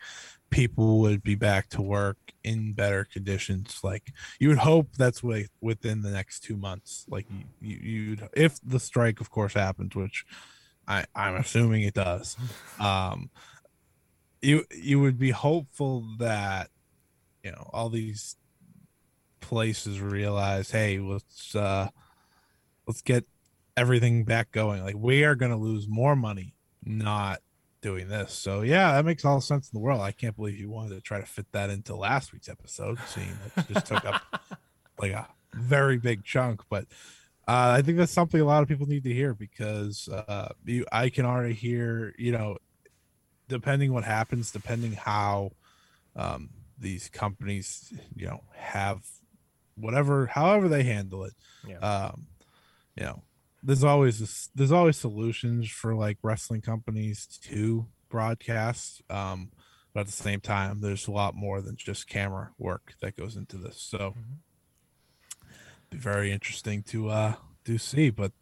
people would be back to work in better conditions. Like you would hope that's way within the next two months. Like you, you you'd if the strike, of course, happens, which I I'm assuming it does. Um, you you would be hopeful that you know all these places realize, hey, let's uh let's get everything back going. Like we are going to lose more money not doing this. So yeah, that makes all sense in the world. I can't believe you wanted to try to fit that into last week's episode, seeing that just took up like a very big chunk. But uh, I think that's something a lot of people need to hear because uh, you, I can already hear, you know, depending what happens, depending how um, these companies, you know, have whatever, however they handle it. Yeah. Um, you know, there's always this, there's always solutions for like wrestling companies to broadcast. Um, but at the same time, there's a lot more than just camera work that goes into this. So be very interesting to uh to see. But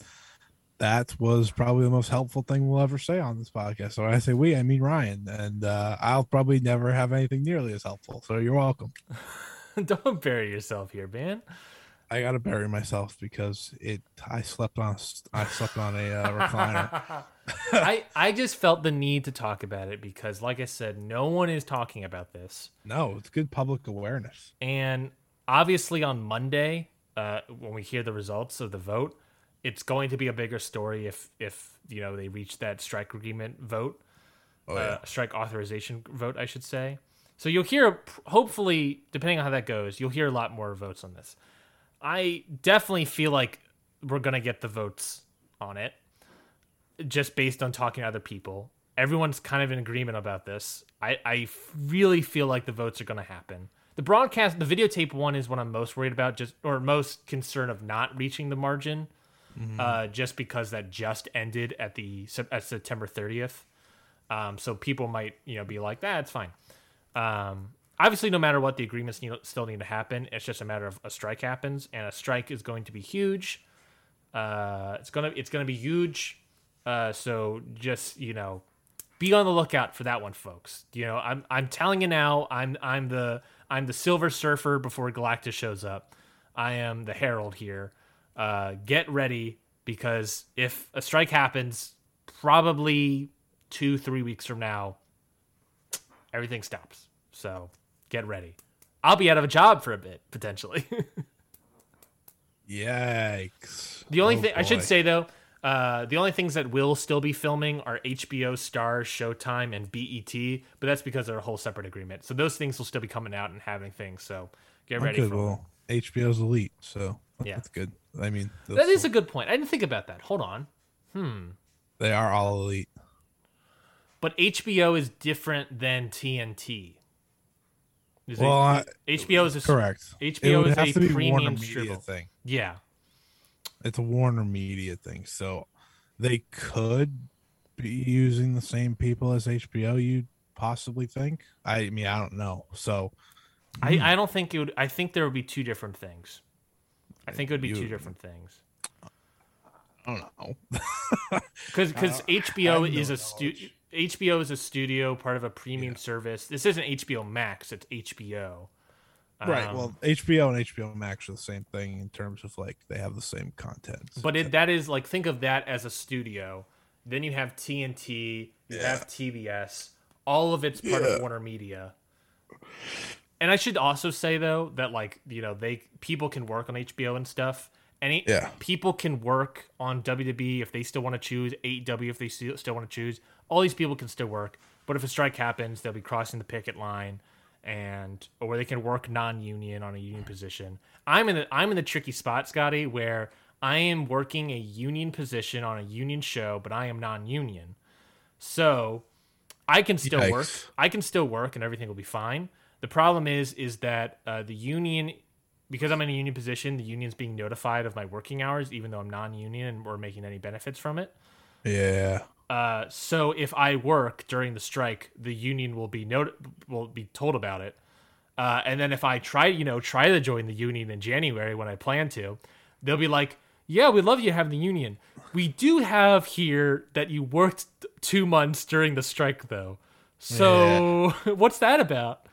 that was probably the most helpful thing we'll ever say on this podcast. So when I say we, I mean Ryan, and uh, I'll probably never have anything nearly as helpful. So you're welcome. Don't bury yourself here, man. I gotta bury myself because it. I slept on. I slept on a uh, recliner. I I just felt the need to talk about it because, like I said, no one is talking about this, No, it's good public awareness. and obviously on Monday, uh, when we hear the results of the vote, it's going to be a bigger story if if you know they reach that strike agreement vote, Oh yeah. uh, strike authorization vote, I should say. So you'll hear, hopefully, depending on how that goes, you'll hear a lot more votes on this. I definitely feel like we're gonna get the votes on it, just based on talking to other people. Everyone's kind of in agreement about this. I, I really feel like the votes are gonna happen. The broadcast, the videotape one is what I'm most worried about, just or most concerned of not reaching the margin, uh, just because that just ended at the at September 30th. Um, so people might you know be like, that it's fine. Um, obviously, no matter what, the agreements need, still need to happen. It's just a matter of a strike happens, and a strike is going to be huge. Uh, it's gonna it's gonna be huge. Uh, so just you know, be on the lookout for that one, folks. You know, I'm I'm telling you now. I'm I'm the I'm the Silver Surfer before Galactus shows up. I am the Herald here. Uh, get ready because if a strike happens, probably two three weeks from now, everything stops. So get ready. I'll be out of a job for a bit potentially. Yikes. The only Oh, thing I should say though, uh, the only things that will still be filming are HBO, Starz, Showtime, and BET, but that's because they're a whole separate agreement. So those things will still be coming out and having things. So get ready Okay, for well, HBO's elite, so Yeah. that's good. I mean, that. Is a good point. I didn't think about that. Hold on, Hmm. they are all elite. but HBO is different than TNT. Is Well, HBO is a Correct. HBO is a premium Warner Media thing. Yeah, It's a Warner Media thing, so they could be using the same people as HBO. You possibly think? I mean, I don't know. So I, I don't think it would. I think there would be two different things. I think it would be two different things. I don't know. because because HBO is a stu- HBO is a studio part of a premium service. This isn't HBO Max; it's HBO. right. Um, Well, HBO and HBO Max are the same thing in terms of like they have the same content. but it, that is like think of that as a studio. Then you have TNT, you Yeah. have TBS. All of it's part Yeah. of Warner Media. And I should also say though that like you know they people can work on HBO and stuff. Any Yeah. people can work on WWE if they still want to choose AEW if they still still want to choose. All these people can still work, but if a strike happens, they'll be crossing the picket line, and or they can work non-union on a union position. I'm in the I'm in the tricky spot, Scotty, where I am working a union position on a union show, but I am non-union. So I can still work. I can still work, and everything will be fine. The problem is, is that uh, the union, because I'm in a union position, the union's being notified of my working hours, even though I'm non-union and we're making any benefits from it. yeah. Uh, so if I work during the strike, the union will be not- will be told about it. Uh, and then if I try, you know, try to join the union in January when I plan to, they'll be like, "Yeah, we love you having the union. We do have here that you worked two months during the strike, though. So what's that about?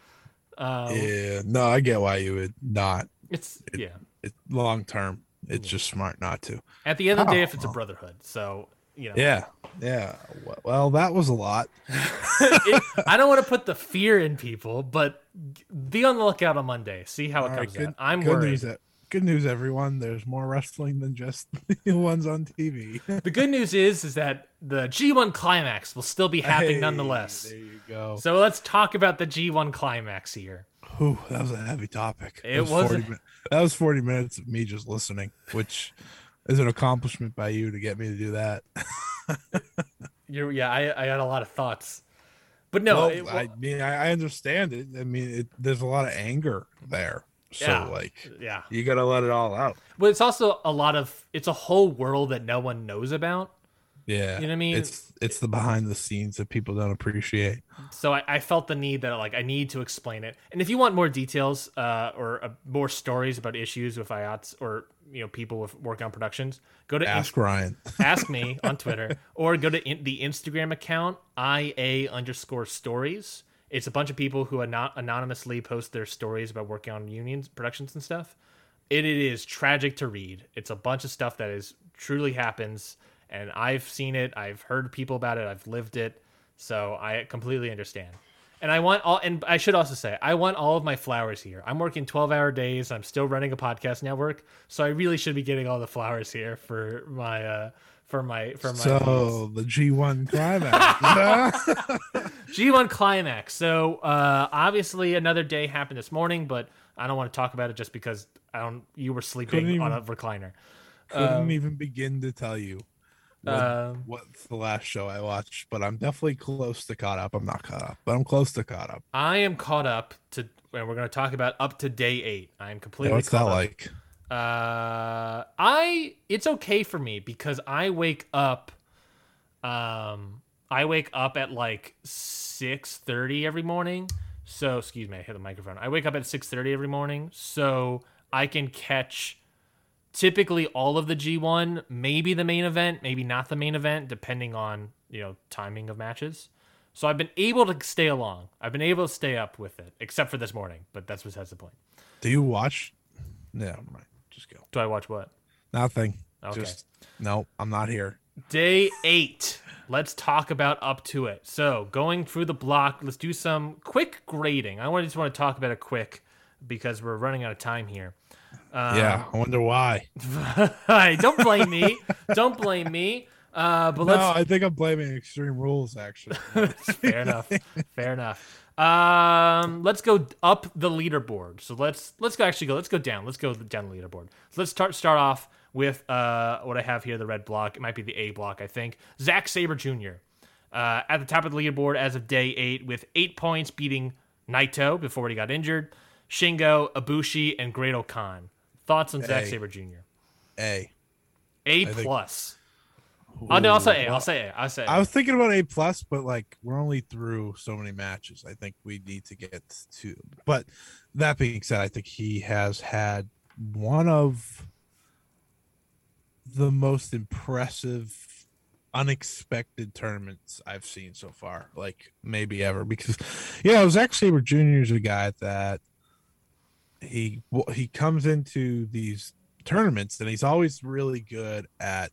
Um, yeah. No, I get why you would not. It's yeah. It long term. It's just smart not to. At the end of the day, Oh, if it's a brotherhood, so you know. Yeah, yeah. Well, that was a lot. it, I don't want to put the fear in people, but be on the lookout on Monday. See how it All comes right, good, out. I'm good worried. News, good news, everyone. There's more wrestling than just the ones on TV. The good news is is that the G1 climax will still be happening Hey, nonetheless. There you go. So let's talk about the G1 climax here. Whew, that was a heavy topic. It was was 40 min- that was 40 minutes of me just listening, which is an accomplishment by you to get me to do that. You're, yeah, I, I had a lot of thoughts, but no, Well, it- I mean, I, I understand it. I mean, it, there's a lot of anger there. So, Yeah. like, yeah. you got to let it all out. But it's also a lot of it's a whole world that no one knows about. Yeah. You know what I mean? It's it's the behind the scenes that people don't appreciate. So I, I felt the need that like I need to explain it. And if you want more details uh, or uh, more stories about issues with IATS or you know people with work on productions, go to Ask Ryan. ask me on Twitter or go to in, the Instagram account ia underscore stories. It's a bunch of people who anon- anonymously post their stories about working on unions, productions, and stuff. It, it is tragic to read. It's a bunch of stuff that is truly happens, and I've seen it. I've heard people about it. I've lived it, so I completely understand. And I want all, and I should also say, I want all of my flowers here. I'm working 12 hour days. I'm still running a podcast network, so I really should be getting all the flowers here for my, uh, for my, for my So the G1 climax. G1 climax. So uh, obviously another day happened this morning, but I don't want to talk about it just because I don't. You were sleeping Couldn't on a even- recliner. Couldn't even begin to tell you what, Um, what's the last show I watched, but I'm definitely close to caught up. I'm not caught up, but I'm close to caught up. I am caught up to, and we're going to talk about up to day eight. I am Yeah, completely. what's that up. like? Uh, I it's okay for me because I wake up. Um, I wake up at like six thirty every morning. So excuse me, I hit the microphone. I wake up at six thirty every morning, so I can catch typically all of the G1, maybe the main event, maybe not the main event, depending on you know timing of matches. So I've been able to stay along. I've been able to stay up with it, except for this morning. But that's besides the point. Do you watch? No, never mind. Just go. Do I watch what? Nothing. Okay. Just no. I'm not here. Day eight. Let's talk about up to it. So, going through the block, let's do some quick grading. I want- just want to talk about it quick because we're running out of time here. Um, yeah. I wonder why. Don't blame me. Don't blame me. Uh, but No. I think I'm blaming Extreme Rules actually. fair enough. Fair enough. Um, let's go up the leaderboard. So let's let's go actually go. Let's go down. Let's go down the leaderboard. So let's start start off with uh what I have here, the red block. It might be the A block, I think. Zack Sabre Jr. Uh, at the top of the leaderboard as of day eight with eight points, beating Naito before he got injured, Shingo, Ibushi, and Great Khan. Thoughts on Zack A. Sabre Jr. A. A think- plus. Oh no, I'll say A. Ooh, I'll say A. I'll say. A. I was thinking about A plus, but like we're only through so many matches. I think we need to get to. But that being said, I think he has had one of the most impressive, unexpected tournaments I've seen so far. Like maybe ever, because yeah, it was actually Sabre Jr. is a guy that he he comes into these tournaments and he's always really good at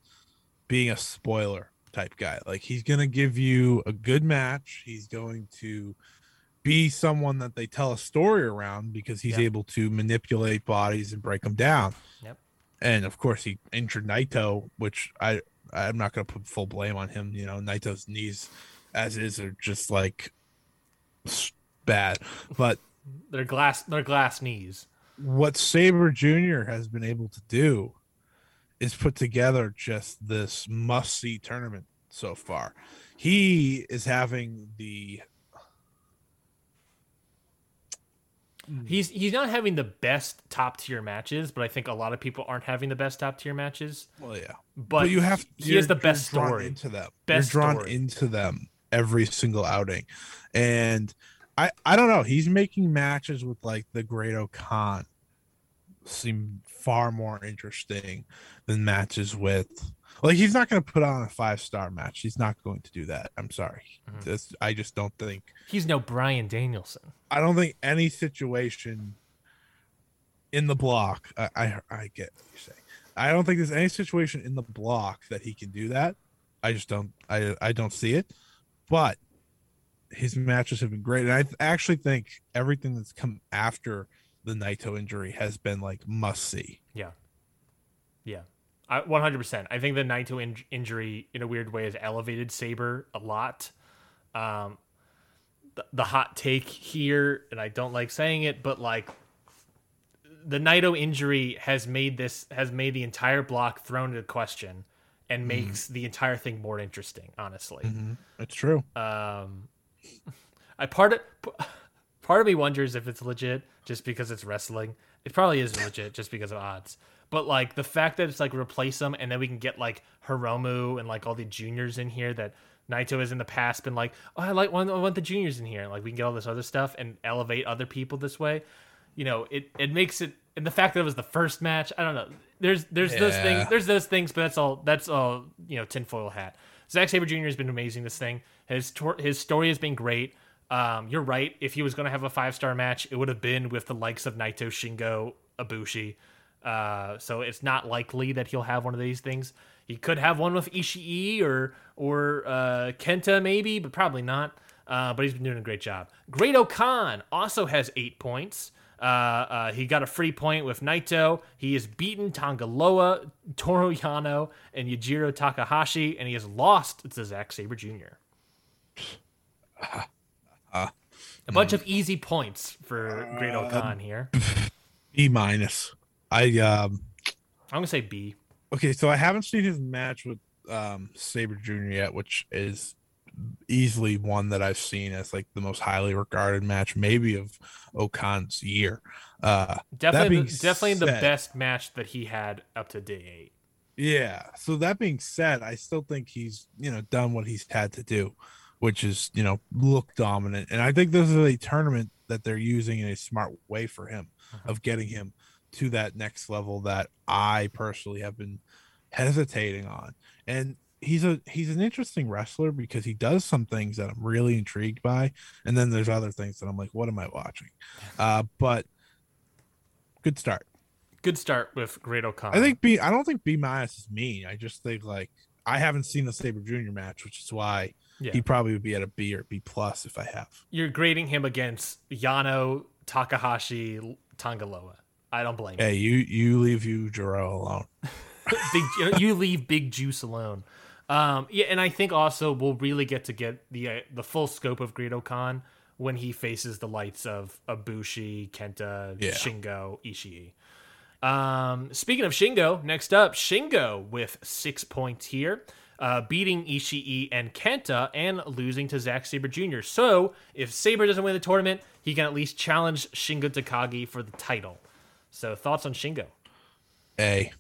being a spoiler type guy. Like he's going to give you a good match. He's going to be someone that they tell a story around because he's Yep. able to manipulate bodies and break them down. Yep. And of course, he injured Naito, which I I'm not going to put full blame on him. You know, Naito's knees, as is, are just like bad. But They're glass. They're glass knees. what Sabre Jr. has been able to do is put together just this must see tournament so far. He is having the He's he's not having the best top tier matches, but I think a lot of people aren't having the best top tier matches. well, yeah. But, you have he has the best story. into them. Best you're drawn story. into them every single outing, and I I don't know. He's making matches with like the Great Khan seem far more interesting than matches with like he's not going to put on a five star match. He's not going to do that. I'm sorry. Mhm. That's, I just don't think. He's no Bryan Danielson. I don't think any situation in the block. I I, I get what you're saying. I don't think there's any situation in the block that he can do that. I just don't I I don't see it. But his matches have been great, and I actually think everything that's come after the Naito injury has been like must see. Yeah, yeah, one hundred percent. I think the Naito in- injury, in a weird way, has elevated Sabre a lot. Um, the, the hot take here, and I don't like saying it, but like the Naito injury has made this has made the entire block thrown into question and mm-hmm. makes mm. the entire thing more interesting. Honestly, mm-hmm. it's true. Um, I part of part of me wonders if it's legit just because it's wrestling. It probably is legit just because of odds. But like the fact that it's like replace them and then we can get like Hiromu and like all the juniors in here that Naito has in the past been like, oh, I like I want the juniors in here. Like we can get all this other stuff and elevate other people this way. You know, it it makes it and the fact that it was the first match. I don't know. There's there's yeah. those things. There's those things, but that's all. That's all. You know, tinfoil hat. Zack Sabre Jr. has been amazing. This thing. His tor- his story has been great. Um, you're right. If he was going to have a five star match, it would have been with the likes of Naito, Shingo, Ibushi. Uh, so it's not likely that he'll have one of these things. He could have one with Ishii or or uh, Kenta maybe, but probably not. Uh, but he's been doing a great job. Great-O-Khan also has eight points. Uh, uh, he got a free point with Naito. He has beaten Tanga Loa, Toru Yano, and Yujiro Takahashi, and he has lost to Zack Sabre Jr. Uh, a bunch of easy points for Great-O-Khan here. B minus. I um I'm gonna say B. Okay, so I haven't seen his match with um Sabre Jr. yet, which is easily one that I've seen as like the most highly regarded match, maybe of O-Khan's year. Uh definitely definitely said, the best match that he had up to day eight. Yeah. So that being said, I still think he's, you know, done what he's had to do which is you know look dominant. And I think this is a tournament that they're using in a smart way for him uh-huh. of getting him to that next level that I personally have been hesitating on. And he's a he's an interesting wrestler because he does some things that I'm really intrigued by, and then there's other things that I'm like, what am I watching? Uh, but good start. Good start with Great-O-Khan. I think B. I don't think B minus is mean. I just think like I haven't seen the Sabre Junior match, which is why yeah. he probably would be at a B or B plus if I have. You're grading him against Yano, Takahashi, Tanga Loa. I don't blame hey, you. Hey, you you leave Yujiro alone. big, you leave Big Juice alone. Um, yeah, and I think also we'll really get to get the uh, the full scope of Great-O-Khan when he faces the lights of Ibushi, Kenta, yeah. Shingo, Ishii. Um, speaking of Shingo, next up, Shingo with six points here uh, beating Ishii and Kenta and losing to Zack Sabre Jr. So if Sabre doesn't win the tournament, he can at least challenge Shingo Takagi for the title. So thoughts on Shingo? A,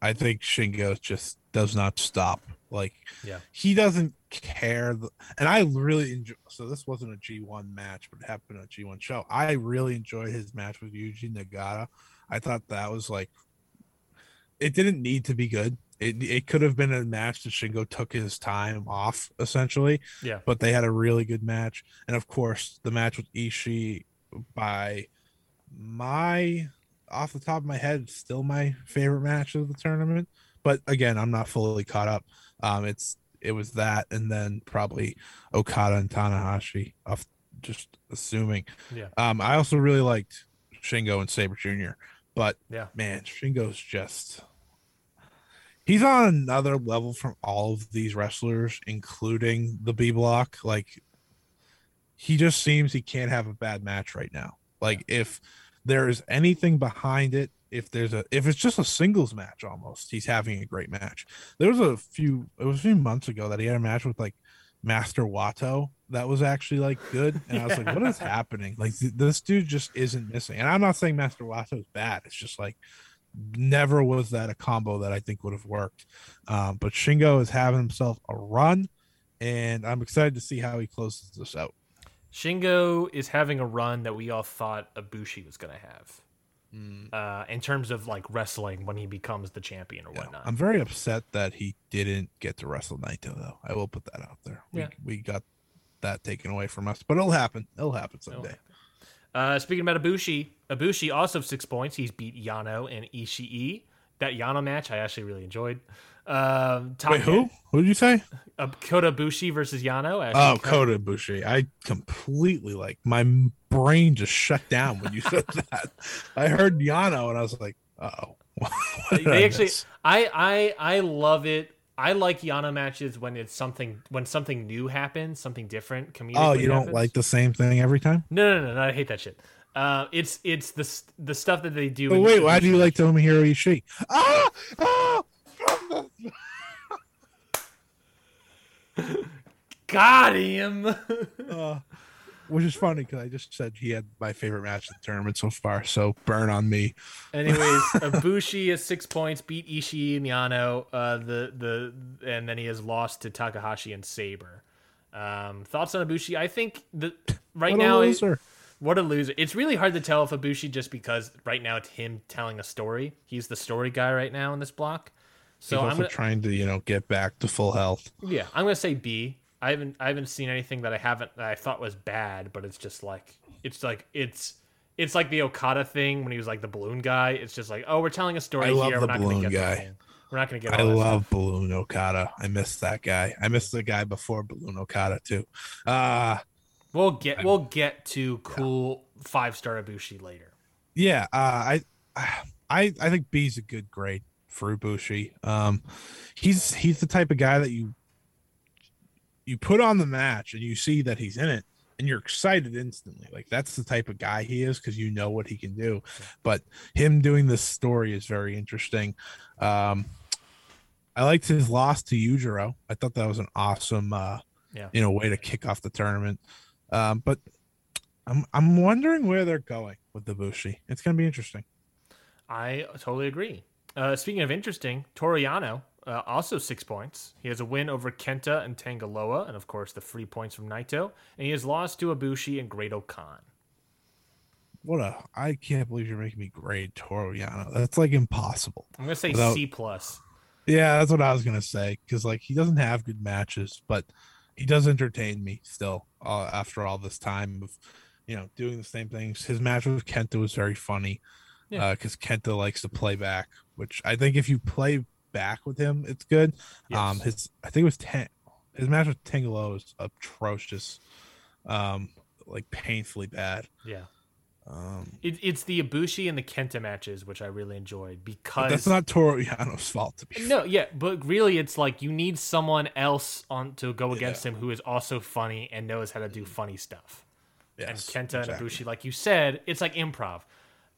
I think Shingo just does not stop. Like, yeah, he doesn't care. And I really enjoy. So this wasn't a G1 match, but it happened a G1 show. I really enjoyed his match with Yuji Nagata. I thought that was like, it didn't need to be good it, it could have been a match that Shingo took his time off essentially. Yeah. But they had a really good match. And of course, the match with Ishii by my off the top of my head, still my favorite match of the tournament. But again, I'm not fully caught up. Um, it's it was that, and then probably Okada and Tanahashi. Off just assuming. Yeah. Um, I also really liked Shingo and Sabre Jr. But yeah, man, Shingo's just he's on another level from all of these wrestlers, including the B block. Like he just seems he can't have a bad match right now. Like if there is anything behind it, if there's a if it's just a singles match almost, he's having a great match. There was a few it was a few months ago that he had a match with like Master Wato that was actually like good. And I was like, what is happening? Like th- this dude just isn't missing. And I'm not saying Master Wato is bad. It's just like never was that a combo that I think would have worked. Um, but Shingo is having himself a run, and I'm excited to see how he closes this out. Shingo is having a run that we all thought Ibushi was going to have. Mm. Uh, in terms of like wrestling when he becomes the champion or yeah, whatnot. I'm very upset that he didn't get to wrestle Naito though. I will put that out there. Yeah. We, we got that taken away from us, but it'll happen. It'll happen someday. It'll happen. Uh, speaking about Ibushi, Ibushi also six points. He's beat Yano and Ishii. That Yano match I actually really enjoyed. Um, Taka, Wait, who? Who did you say? Uh, Kota Bushi versus Yano. Oh, Kota Ibushi. I completely like my brain just shut down when you said that. I heard Yano and I was like, oh. they actually I I I love it. I like Yano matches when it's something when something new happens, something different. Oh, you don't like the same thing every time? No, no, no, no. I hate that shit. Uh, it's it's the the stuff that they do. Oh, in- wait, why do you like Tomohiro Ishii? Ah! ah! Got him. uh, which is funny because I just said he had my favorite match in the tournament so far. So burn on me. Anyways, Ibushi has six points, beat Ishii and Yano. Uh, the the and then he has lost to Takahashi and Sabre. Um, thoughts on Ibushi? I think the right What a now loser. What a loser. It's really hard to tell if Ibushi just because right now it's him telling a story. He's the story guy right now in this block. So He's I'm gonna, trying to, you know, get back to full health. yeah, I'm gonna say B. I haven't I haven't seen anything that I haven't that I thought was bad, but it's just like it's like it's it's like the Okada thing when he was like the balloon guy. It's just like, oh, we're telling a story I love here. the We're not gonna balloon get guy. We're not gonna get. I love stuff. Balloon Okada. I miss that guy. I miss the guy before Balloon Okada too. Uh We'll get we'll get to cool five star Ibushi later. yeah, uh, I I I think B's a good grade for Ibushi. Um he's he's the type of guy that you you put on the match and you see that he's in it and you're excited instantly. Like that's the type of guy he is because you know what he can do. But him doing this story is very interesting. Um I liked his loss to Yujiro. I thought that was an awesome uh Yeah. you know way to kick off the tournament. Um but I'm I'm wondering where they're going with Ibushi. It's gonna be interesting. I totally agree. Uh, speaking of interesting, Toru Yano uh, also six points. He has a win over Kenta and Tangaloa, and of course the free points from Naito. And he has lost to Ibushi and Great Khan. What a I can't believe you're making me grade Yano. That's like impossible. I'm gonna say Without- C plus. Yeah, that's what I was gonna say. Because like he doesn't have good matches, but he does entertain me still. Uh, after all this time of you know doing the same things, his match with Kenta was very funny. Yeah. Because Kenta likes to play back, which I think if you play back with him, it's good. Um, his I think it was ten. His match with Tangaloa was atrocious, um, like painfully bad. Yeah, Um, it, it's the Ibushi and the Kenta matches which I really enjoyed because that's not Toru Yano's fault to be. no, yeah, but really it's like you need someone else on to go against Yeah. him who is also funny and knows how to do funny stuff. and Kenta exactly. and Ibushi, like you said, it's like improv.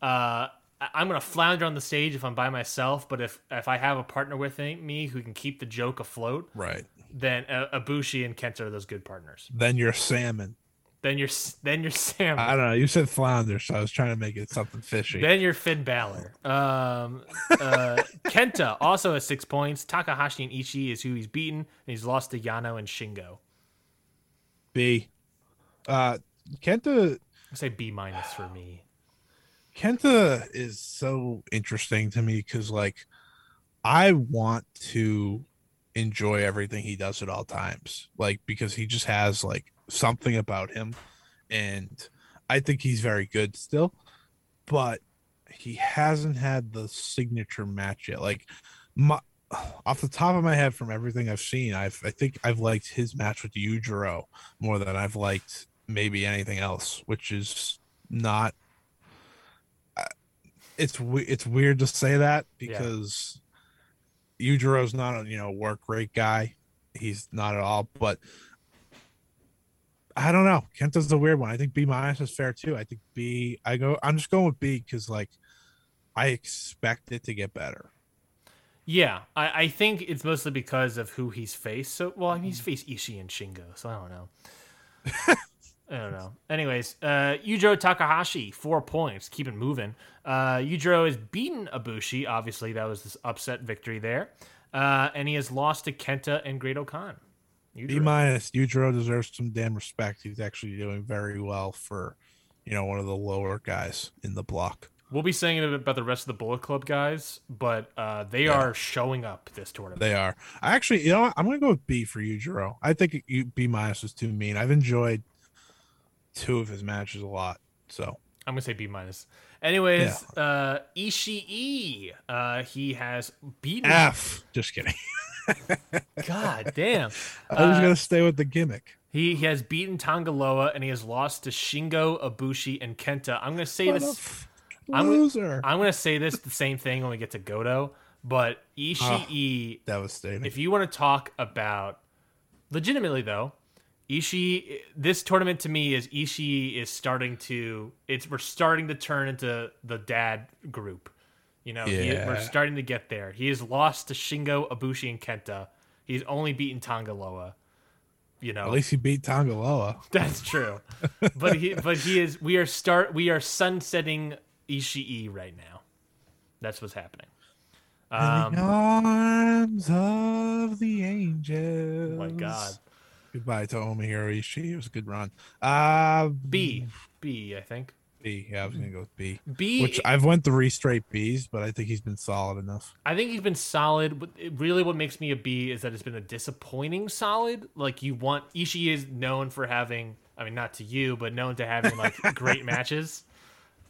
Uh, I'm gonna flounder on the stage if I'm by myself, but if if I have a partner with me who can keep the joke afloat, Right. then uh, Ibushi and Kenta are those good partners. Then you're salmon. Then you're then you're Sam. I don't know. You said flounder, so I was trying to make it something fishy. Then you're Finn Balor. Um, uh, Kenta also has six points. Takahashi and Ishii is who he's beaten, and he's lost to Yano and Shingo. B. Uh, Kenta. I say B minus for me. Kenta is so interesting to me because, like, I want to enjoy everything he does at all times. Like, because he just has like something about him, and I think he's very good still, but he hasn't had the signature match yet. Like, my off the top of my head, from everything I've seen, I've I think I've liked his match with Yujiro more than I've liked maybe anything else, which is not it's it's weird to say that because Yujiro's not a you know work rate guy. He's not at all, but I don't know. Kenta's the weird one. I think B minus is fair too. I think B. I go. I'm just going with B because like I expect it to get better. Yeah, I, I think it's mostly because of who he's faced. So, well, I mean, he's mm-hmm. faced Ishii and Shingo, so I don't know. I don't know. Anyways, uh, Yujiro Takahashi, four points. Keep it moving. Uh, Yujiro has beaten Ibushi. Obviously, that was this upset victory there. Uh, and he has lost to Kenta and Great O-Khan. B minus. Yujiro deserves some damn respect. He's actually doing very well for you know one of the lower guys in the block. We'll be saying it about the rest of the Bullet Club guys, but uh, they are showing up this tournament. They are. I actually, you know, what? I'm gonna go with B for Yujiro. I think you B minus is too mean. I've enjoyed two of his matches a lot. So I'm gonna say B minus. Anyways, uh, Ishii, uh, he has beaten. F. Just kidding. God damn. I was Uh, gonna stay with the gimmick. He, he has beaten Tangaloa and he has lost to Shingo, Ibushi, and Kenta. I'm gonna say What this. I'm- loser. I'm gonna say this the same thing when we get to Goto, but Ishii That was Devastating. if you want to talk about legitimately though Ishii this tournament to me is Ishii is starting to it's we're starting to turn into the dad group. You know he- we're starting to get there. He has lost to Shingo Ibushi, and Kenta. He's only beaten Tangaloa you know. At least he beat Tangaloa. that's true. But he but he is we are start we are sunsetting Ishii right now. That's what's happening. In the um, arms of the angels. oh my god Goodbye to Tomohiro Ishii. It was a good run. Uh B B I think B. Yeah, I was gonna go with B. B Which I've went three straight Bs, but I think he's been solid enough. I think he's been solid. But really, what makes me a B is that it's been a disappointing solid. Like you want Ishii is known for having, I mean, not to you, but known to having like great matches.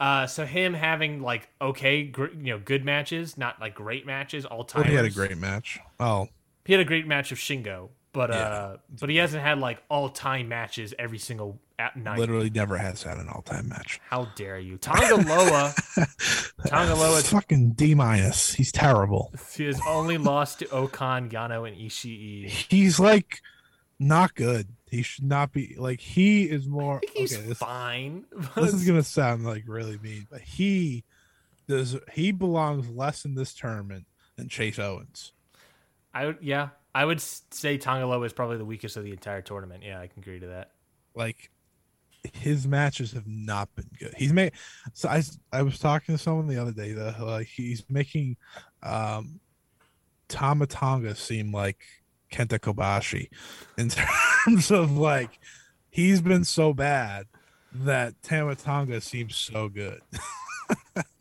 Uh, so him having like okay, gr- you know, good matches, not like great matches all time. Well, he had a great match. Oh, He had a great match of Shingo, but uh, but he hasn't had like all time matches every single at night. literally never has had an all-time match. How dare you, Tangaloa? Tangaloa fucking D minus. He's terrible. he has only lost to O-Khan, Yano, and Ishii. He's like not good. He should not be like he is more. He's okay, this, fine. this is gonna sound like really mean, but he does. He belongs less in this tournament than Chase Owens. I yeah, I would say Tangaloa is probably the weakest of the entire tournament. Yeah, I can agree to that. Like his matches have not been good. He's made. So I I was talking to someone the other day that like he's making um Tamatonga seem like Kenta Kobashi in terms of like he's been so bad that Tamatonga seems so good.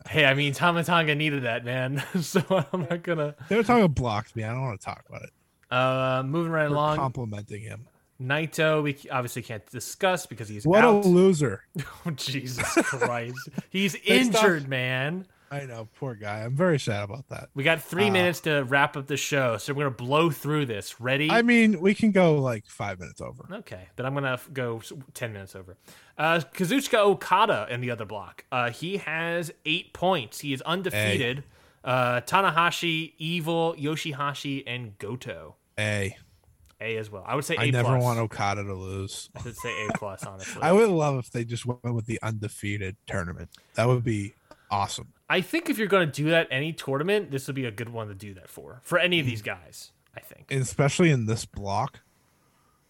Hey, I mean, Tamatonga needed that, man. so I'm not gonna. Tamatonga blocked me. I don't want to talk about it. Uh, moving right along, complimenting him. Naito, we obviously can't discuss because he's What out. a loser. Oh, Jesus Christ, he's injured, man. I know, poor guy. I'm very sad about that. We got three Uh, minutes to wrap up the show, so we're gonna blow through this. Ready? I mean, we can go like five minutes over. Okay, then I'm gonna go ten minutes over. Uh, Kazuchika Okada in the other block. Uh, he has eight points. He is undefeated. Uh, Tanahashi, Evil, Yoshihashi, and Goto. A. A as well. I would say A I never plus. want Okada to lose. I should say A plus. Honestly, I would love if they just went with the undefeated tournament. That would be awesome. I think if you're gonna do that any tournament, this would be a good one to do that for. For any of Mm. these guys, I think. And especially in this block.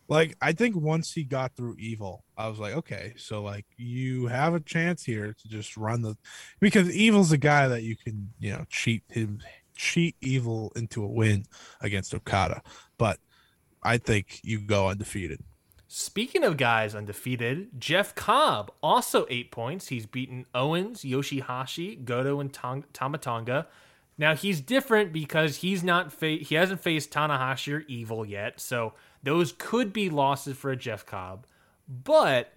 Like I think once he got through evil, I was like, okay, so like you have a chance here to just run the because evil's a guy that you can, you know, cheat him cheat evil into a win against Okada. But I think you go undefeated. Speaking of guys undefeated, Jeff Cobb also eight points. He's beaten Owens, Yoshihashi, Goto, and Tong- Tamatonga. Now he's different because he's not fa- he hasn't faced Tanahashi or Evil yet, so those could be losses for a Jeff Cobb. But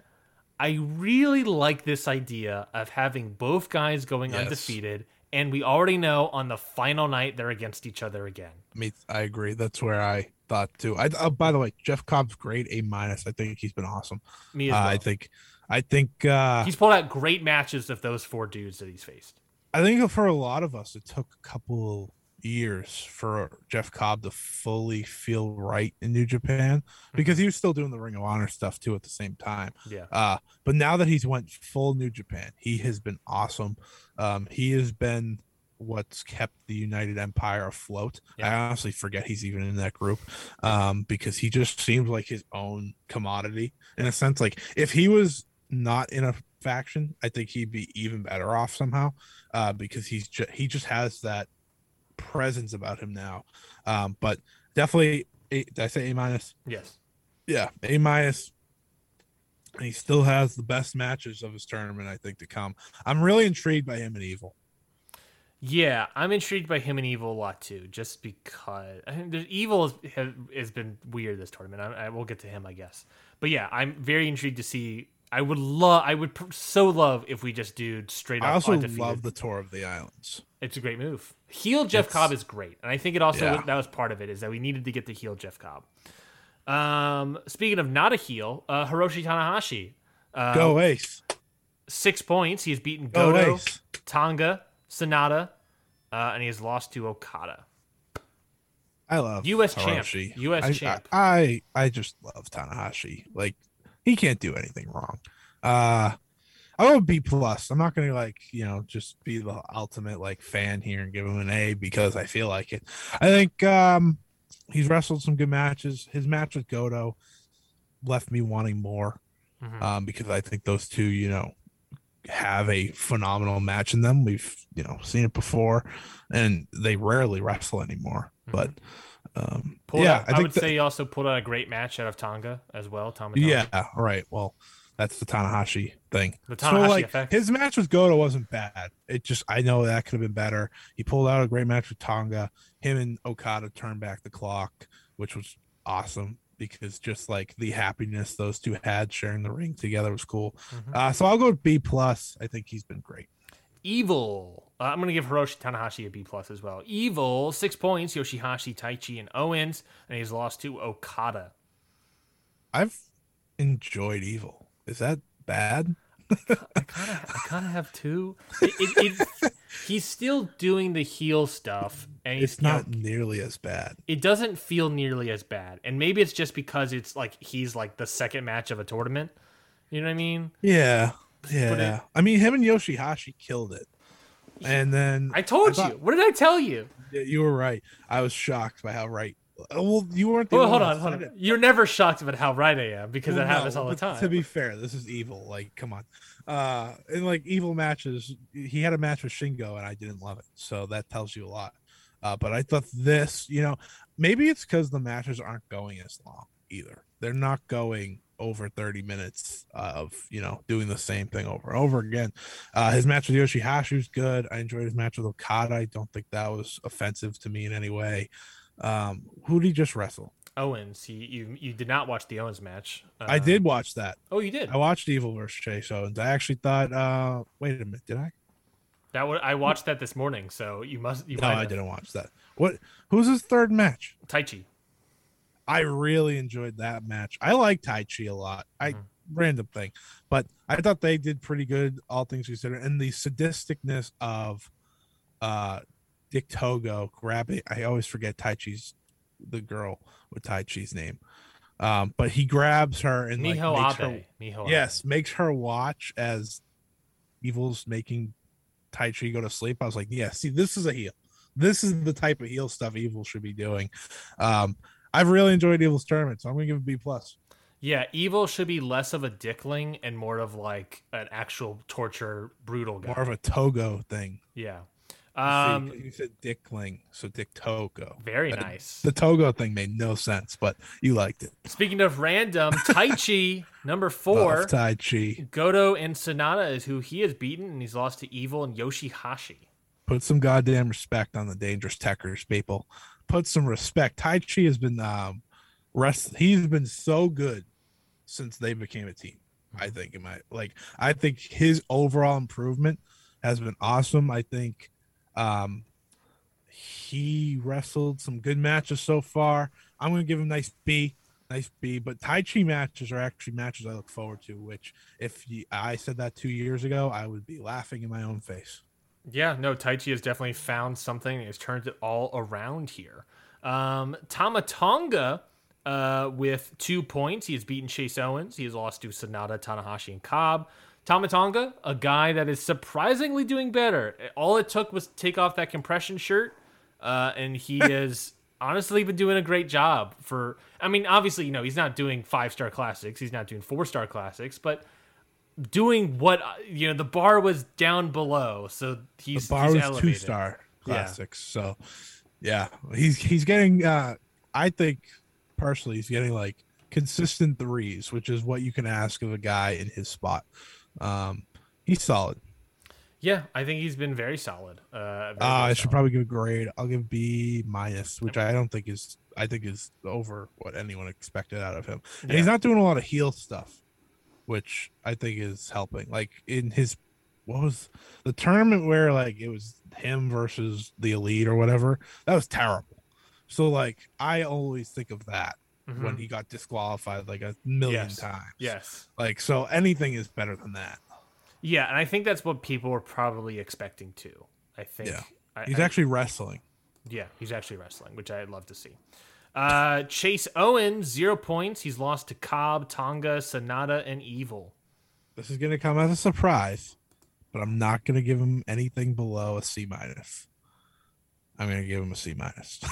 I really like this idea of having both guys going Yes. undefeated, and we already know on the final night they're against each other again. I mean, I agree. That's where I thought too. I oh, by the way, Jeff Cobb's great, A minus. I think he's been awesome. Me as Uh, well. I think, I think, uh, he's pulled out great matches of those four dudes that he's faced. I think for a lot of us, it took a couple years for Jeff Cobb to fully feel right in New Japan because he was still doing the Ring of Honor stuff too at the same time. Yeah. Uh, but now that he's went full New Japan, he has been awesome. Um, he has been what's kept the United Empire afloat. I honestly forget he's even in that group um, because he just seems like his own commodity in a sense. Like if he was not in a faction, I think he'd be even better off somehow uh, because he's ju- he just has that presence about him now. Um, but definitely, a, did I say A minus? Yes. Yeah, A minus. And he still has the best matches of his tournament, I think, to come. I'm really intrigued by him and Evil. Yeah, I'm intrigued by him and Evil a lot too, just because I Evil has, has, has been weird this tournament. I, I will get to him, I guess. But yeah, I'm very intrigued to see. I would love. I would pr- so love if we just do straight up. I also undefeated. love the tour of the islands. It's a great move. Heel Jeff It's- Cobb is great, and I think it also Yeah. that was part of it is that we needed to get the heel Jeff Cobb. Um, speaking of not a heel, uh, Hiroshi Tanahashi, uh, Go Ace. six points. He has beaten Go Goto, Ace. Tonga, Sanada, uh, and he has lost to Okada. I love US champ. Hiroshi. US I, champ. I, I I just love Tanahashi. Like he can't do anything wrong. Uh I would B plus. I'm not gonna like you know just be the ultimate like fan here and give him an A because I feel like it. I think um he's wrestled some good matches. His match with Goto left me wanting more Mhm. um because I think those two you know have a phenomenal match in them. We've you know seen it before, and they rarely wrestle anymore. But um, Pulled yeah, out- I I, think would that- say he also pulled out a great match out of Tonga as well. Tama Yeah, right. Well, that's the Tanahashi thing. The so Tanahashi like effect. his match with Goto wasn't bad. It just I know that could have been better. He pulled out a great match with Tonga. Him and Okada turned back the clock, which was awesome because just like the happiness those two had sharing the ring together was cool. Mhm. Uh, so I'll go with B plus. I think he's been great. Evil. Uh, I'm going to give Hiroshi Tanahashi a B plus as well. Evil, six points. Yoshihashi, Taichi, and Owens, and he's lost to Okada. I've enjoyed Evil. Is that bad? I kind of, I kind of have two. It, it, it, he's still doing the heel stuff, and It's not nearly as bad. it doesn't feel nearly as bad. And maybe it's just because it's like he's like the second match of a tournament. You know what I mean? Yeah. Yeah. I mean, him and Yoshihashi killed it. And then I told thought- you. What did I tell you? Yeah, you were right. I was shocked by how right. uh, Well, you weren't. The Well, hold on, hold on. You're never shocked about how right I am because Well, that happens no, all the time. To be fair, this is evil. Like, come on. Uh, in like evil matches, he had a match with Shingo, and I didn't love it. So that tells you a lot. Uh, but I thought this, you know, maybe it's because the matches aren't going as long either. They're not going over 30 minutes of you know doing the same thing over and over again. Uh, his match with Yoshihashi was good. I enjoyed his match with Okada. I don't think that was offensive to me in any way. Um, who did he just wrestle? Owens, he, you you did not watch the Owens match. I Uh, did watch that. Oh, you did. I watched Evil versus Chase Owens. I actually thought, uh, wait a minute, did I? That wa- I watched that this morning. So you must. You No, I have. didn't watch that. What? Who's his third match? Taichi. I really enjoyed that match. I like Taichi a lot. I Mhm. random thing, but I thought they did pretty good, all things considered. And the sadisticness of uh Dick Togo grabbing. I always forget Taichi's the girl with Taichi's name. Um, but he grabs her and like, Miho her- Abe. Miho Abe. yes, makes her watch as Evil's making Taichi go to sleep. I was like, yeah, see, this is a heel. This is the type of heel stuff Evil should be doing. Um, I've really enjoyed Evil's tournament, so I'm gonna give it a B plus. Yeah, evil should be less of a dickling and more of like an actual torture, brutal guy. More of a Togo thing. yeah. Um, you said Dickling, so Dick Togo. very nice. The Togo thing made no sense, but you liked it. Speaking of random, Tai Chi number four. Love Taichi. Goto and Sanada is who he has beaten, and he's lost to Evil and Yoshihashi. Put some goddamn respect on the dangerous Tekkers, people. Put some respect. Taichi has been um rest he's been so good since they became a team. I think in my like I think his overall improvement has been awesome. I think um he wrestled some good matches so far. I'm gonna give him nice B, nice B. But Taichi matches are actually matches I look forward to. Which, if you, I said that two years ago, I would be laughing in my own face. Yeah, no, Taichi has definitely found something and has turned it all around here. Um, Tamatonga uh, with two points. He has beaten Chase Owens. He has lost to Sanada, Tanahashi, and Cobb. Tamatonga, a guy that is surprisingly doing better. All it took was take off that compression shirt, uh, and he has honestly been doing a great job. For I mean, obviously, you know, he's not doing five star classics. He's not doing four star classics, but doing what you know the bar was down below so he's the bar he's was two star Yeah. classics. So yeah, he's he's getting uh I think personally he's getting like consistent threes, which is what you can ask of a guy in his spot. Um he's solid. yeah i think he's been very solid uh, very, Uh, I very should probably give a grade. I'll give B minus, which I don't think is I think is over what anyone expected out of him. And he's not doing a lot of heel stuff. Which I think is helping. Like in his what was the tournament where like it was him versus the elite or whatever, that was terrible. So like I always think of that when Mhm. he got disqualified like a million Yes. times. yes. Like so anything is better than that. Yeah, and I think that's what people were probably expecting too. I think. Yeah. I, He's I- actually wrestling. Yeah, he's actually wrestling, which I'd love to see. Uh, Chase Owen, zero points. He's lost to Cobb, Tonga, Sanada, and Evil. This is gonna come as a surprise, but I'm not gonna give him anything below a C minus. I'm gonna give him a C minus.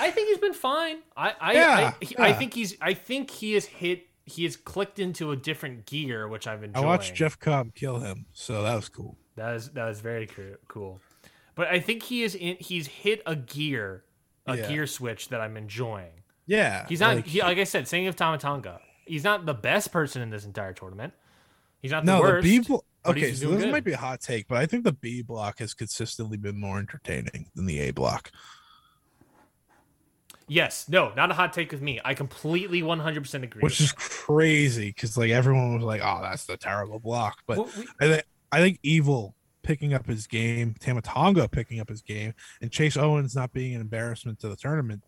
I think he's been fine. I I Yeah, I, he- I yeah. think he's I think he has hit he has clicked into a different gear, which I've enjoyed. I watched Jeff Cobb kill him, so that was cool. That is that is very cool. But I think he is in he's hit a gear, a Yeah. gear switch that I'm enjoying. Yeah, He's not like- he, like I said, same with Tamatonga. He's not the best person in this entire tournament. He's not the no, the worst. B block. Okay, so this good. might be a hot take, but I think the B block has consistently been more entertaining than the A block. Yes, no, not a hot take with me. I completely 100% agree. which is crazy because like everyone was like, "Oh, that's the terrible block," but Well, we- I think I think Evil picking up his game, Tamatonga picking up his game, and Chase Owens not being an embarrassment to the tournament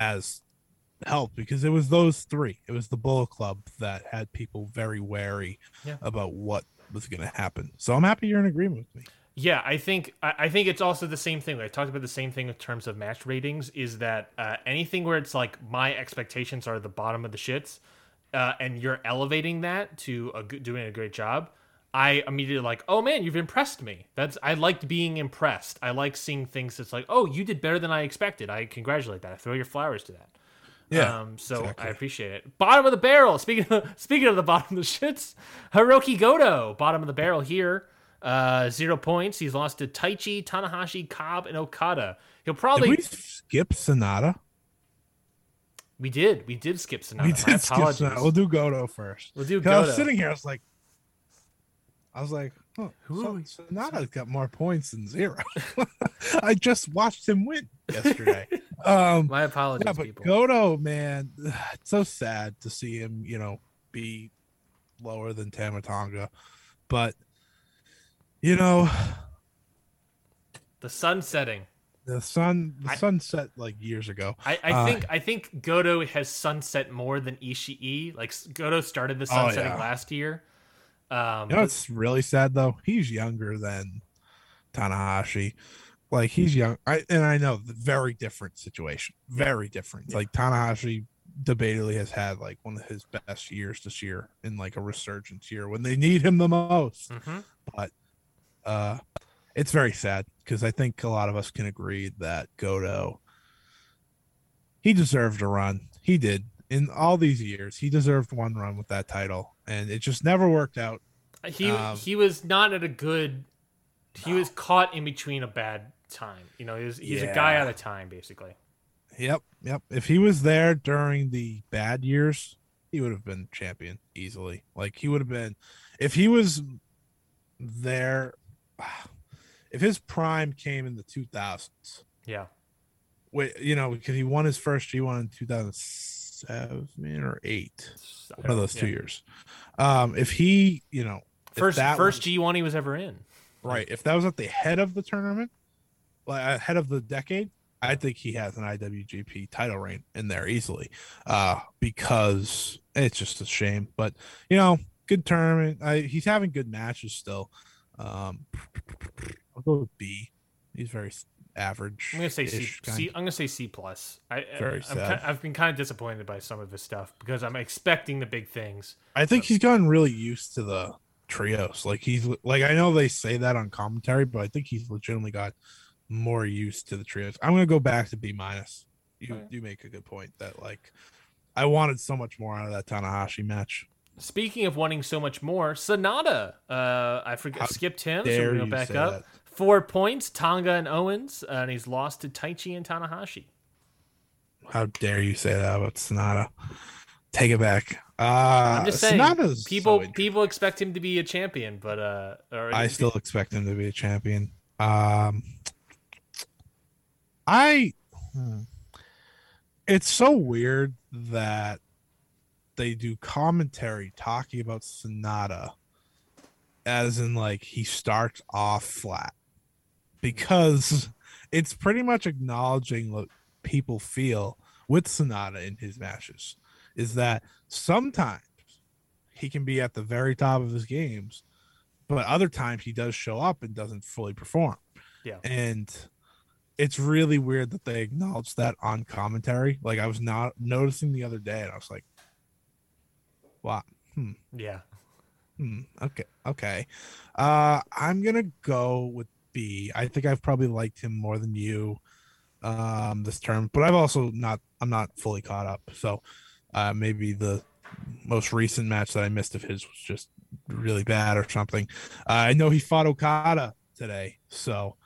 has helped because it was those three. It was the Bullet Club that had people very wary Yeah. about what was going to happen. So I'm happy you're in agreement with me. Yeah, I think I, think it's also the same thing. I talked about the same thing in terms of match ratings. Is that uh, anything where it's like my expectations are the bottom of the shits, uh, and you're elevating that to a doing a great job. I immediately like, oh man, you've impressed me. That's I liked being impressed. I like seeing things that's like, oh, you did better than I expected. I congratulate that. I throw your flowers to that. Yeah, Um, so exactly. I appreciate it. Bottom of the barrel. Speaking of, speaking of the bottom of the shits, Hiroki Goto, bottom of the barrel here. Uh, zero points. He's lost to Taichi, Tanahashi, Cobb, and Okada. He'll probably. we We, skip Sanada? We did. We did skip Sanada. we did skip. Sanada. We'll do Goto first. We'll do 'Cause I was sitting here, I was like, I was like, huh, Who so, Sanada's got more points than zero. I just watched him win yesterday. um, My apologies, yeah, but people. Goto, man, it's so sad to see him, you know, be lower than Tamatonga. But you know, the sun setting. the sun, the I- sun set like years ago. I, I Uh, think I think Goto has sunset more than Ishii. Like Goto started the Oh, yeah. last year. Um, You know, it's really sad though. He's younger than Tanahashi. Like he's young, I and I know the very different situation. Very different. Yeah. Like Tanahashi debatably has had like one of his best years this year in like a resurgence year when they need him the most. Mhm. But uh it's very sad because I think a lot of us can agree that Goto he deserved a run. He did. In all these years, he deserved one run with that title, and it just never worked out. He Um, he was not at a good. He was caught in between a bad time. You know, he was, he's a guy Yeah. out of time, basically. Yep, yep. If he was there during the bad years, he would have been champion easily. Like he would have been if he was there if his prime came in the 2000s. Yeah. Wait, you know, because he won his first G1 in 2007 or 8. One of those two years. Um if he, you know, First first G one he was ever in. Right. If that was at the head of the tournament, like ahead of the decade, I think he has an IWGP title reign in there easily. Uh, because it's just a shame. But you know, good tournament. I, he's having good matches still. Um, I'll go with B. He's very average. I'm gonna say C. C I'm gonna say C plus. I, Very I, I'm sad. I've been kind of disappointed by some of his stuff because I'm expecting the big things. I think he's gotten really used to the trios. Like he's like I know they say that on commentary, but I think he's legitimately got more used to the trios. I'm gonna go back to B minus. You Okay. you make a good point that like I wanted so much more out of that Tanahashi match. Speaking of wanting so much more, Sanada. Uh, I forget How skipped him, so we're gonna go back up. that. Four points, Tonga and Owens, and he's lost to Taichi and Tanahashi. How dare you say that about Sanada? Take it back. Uh I'm just saying, Sanada's people interesting. people expect him to be a champion, but uh, I still expect him to be a champion. Um, I, hmm. it's so weird that they do commentary talking about Sanada as in like he starts off flat because it's pretty much acknowledging what people feel with Sanada in his matches is that sometimes he can be at the very top of his games, but other times he does show up and doesn't fully perform. Yeah. And it's really weird that they acknowledge that on commentary. Like I was not noticing the other day and I was like, wow. Hmm. Yeah. Hmm. Okay. Okay. Uh I'm gonna go with B. I think I've probably liked him more than you um this term, but I've also not I'm not fully caught up. So uh maybe the most recent match that I missed of his was just really bad or something. Uh, I know he fought Okada today, so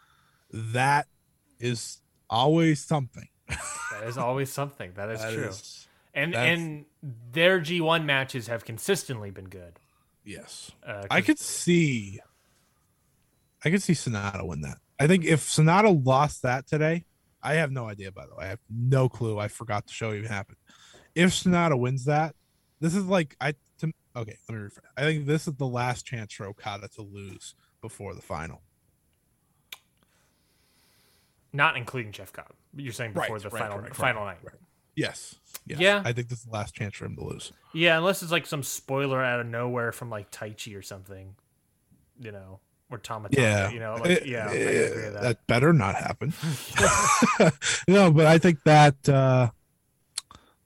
that is always something. That is always something. That is That true. is- and and their G1 matches have consistently been good. yes. Uh, I could see I could see Sanada win that. I think if Sanada lost that today, I have no idea by the way. I have no clue. I forgot the show even happened. If Sanada wins that, this is like I to, okay, let me rephrase. I think this is the last chance for Okada to lose before the final. not including Jeff Cobb. You're saying before Right, the right, final right, final right, night. right. Yes. yes. Yeah. I think this is the last chance for him to lose. Yeah, unless it's like some spoiler out of nowhere from like Taichi or something, you know, or Tama. Yeah. you know, like Eh, yeah, I eh, agree with that. that better not happen. no, but I think that uh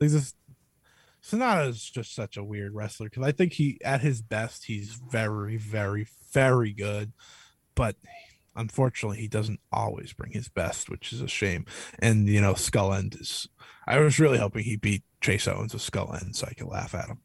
like this Sanada is just such a weird wrestler because I think he at his best he's very, very, very good, but unfortunately he doesn't always bring his best, which is a shame. And you know, Skull End is I was really hoping he beat Chase Owens with Skull End so I could laugh at him.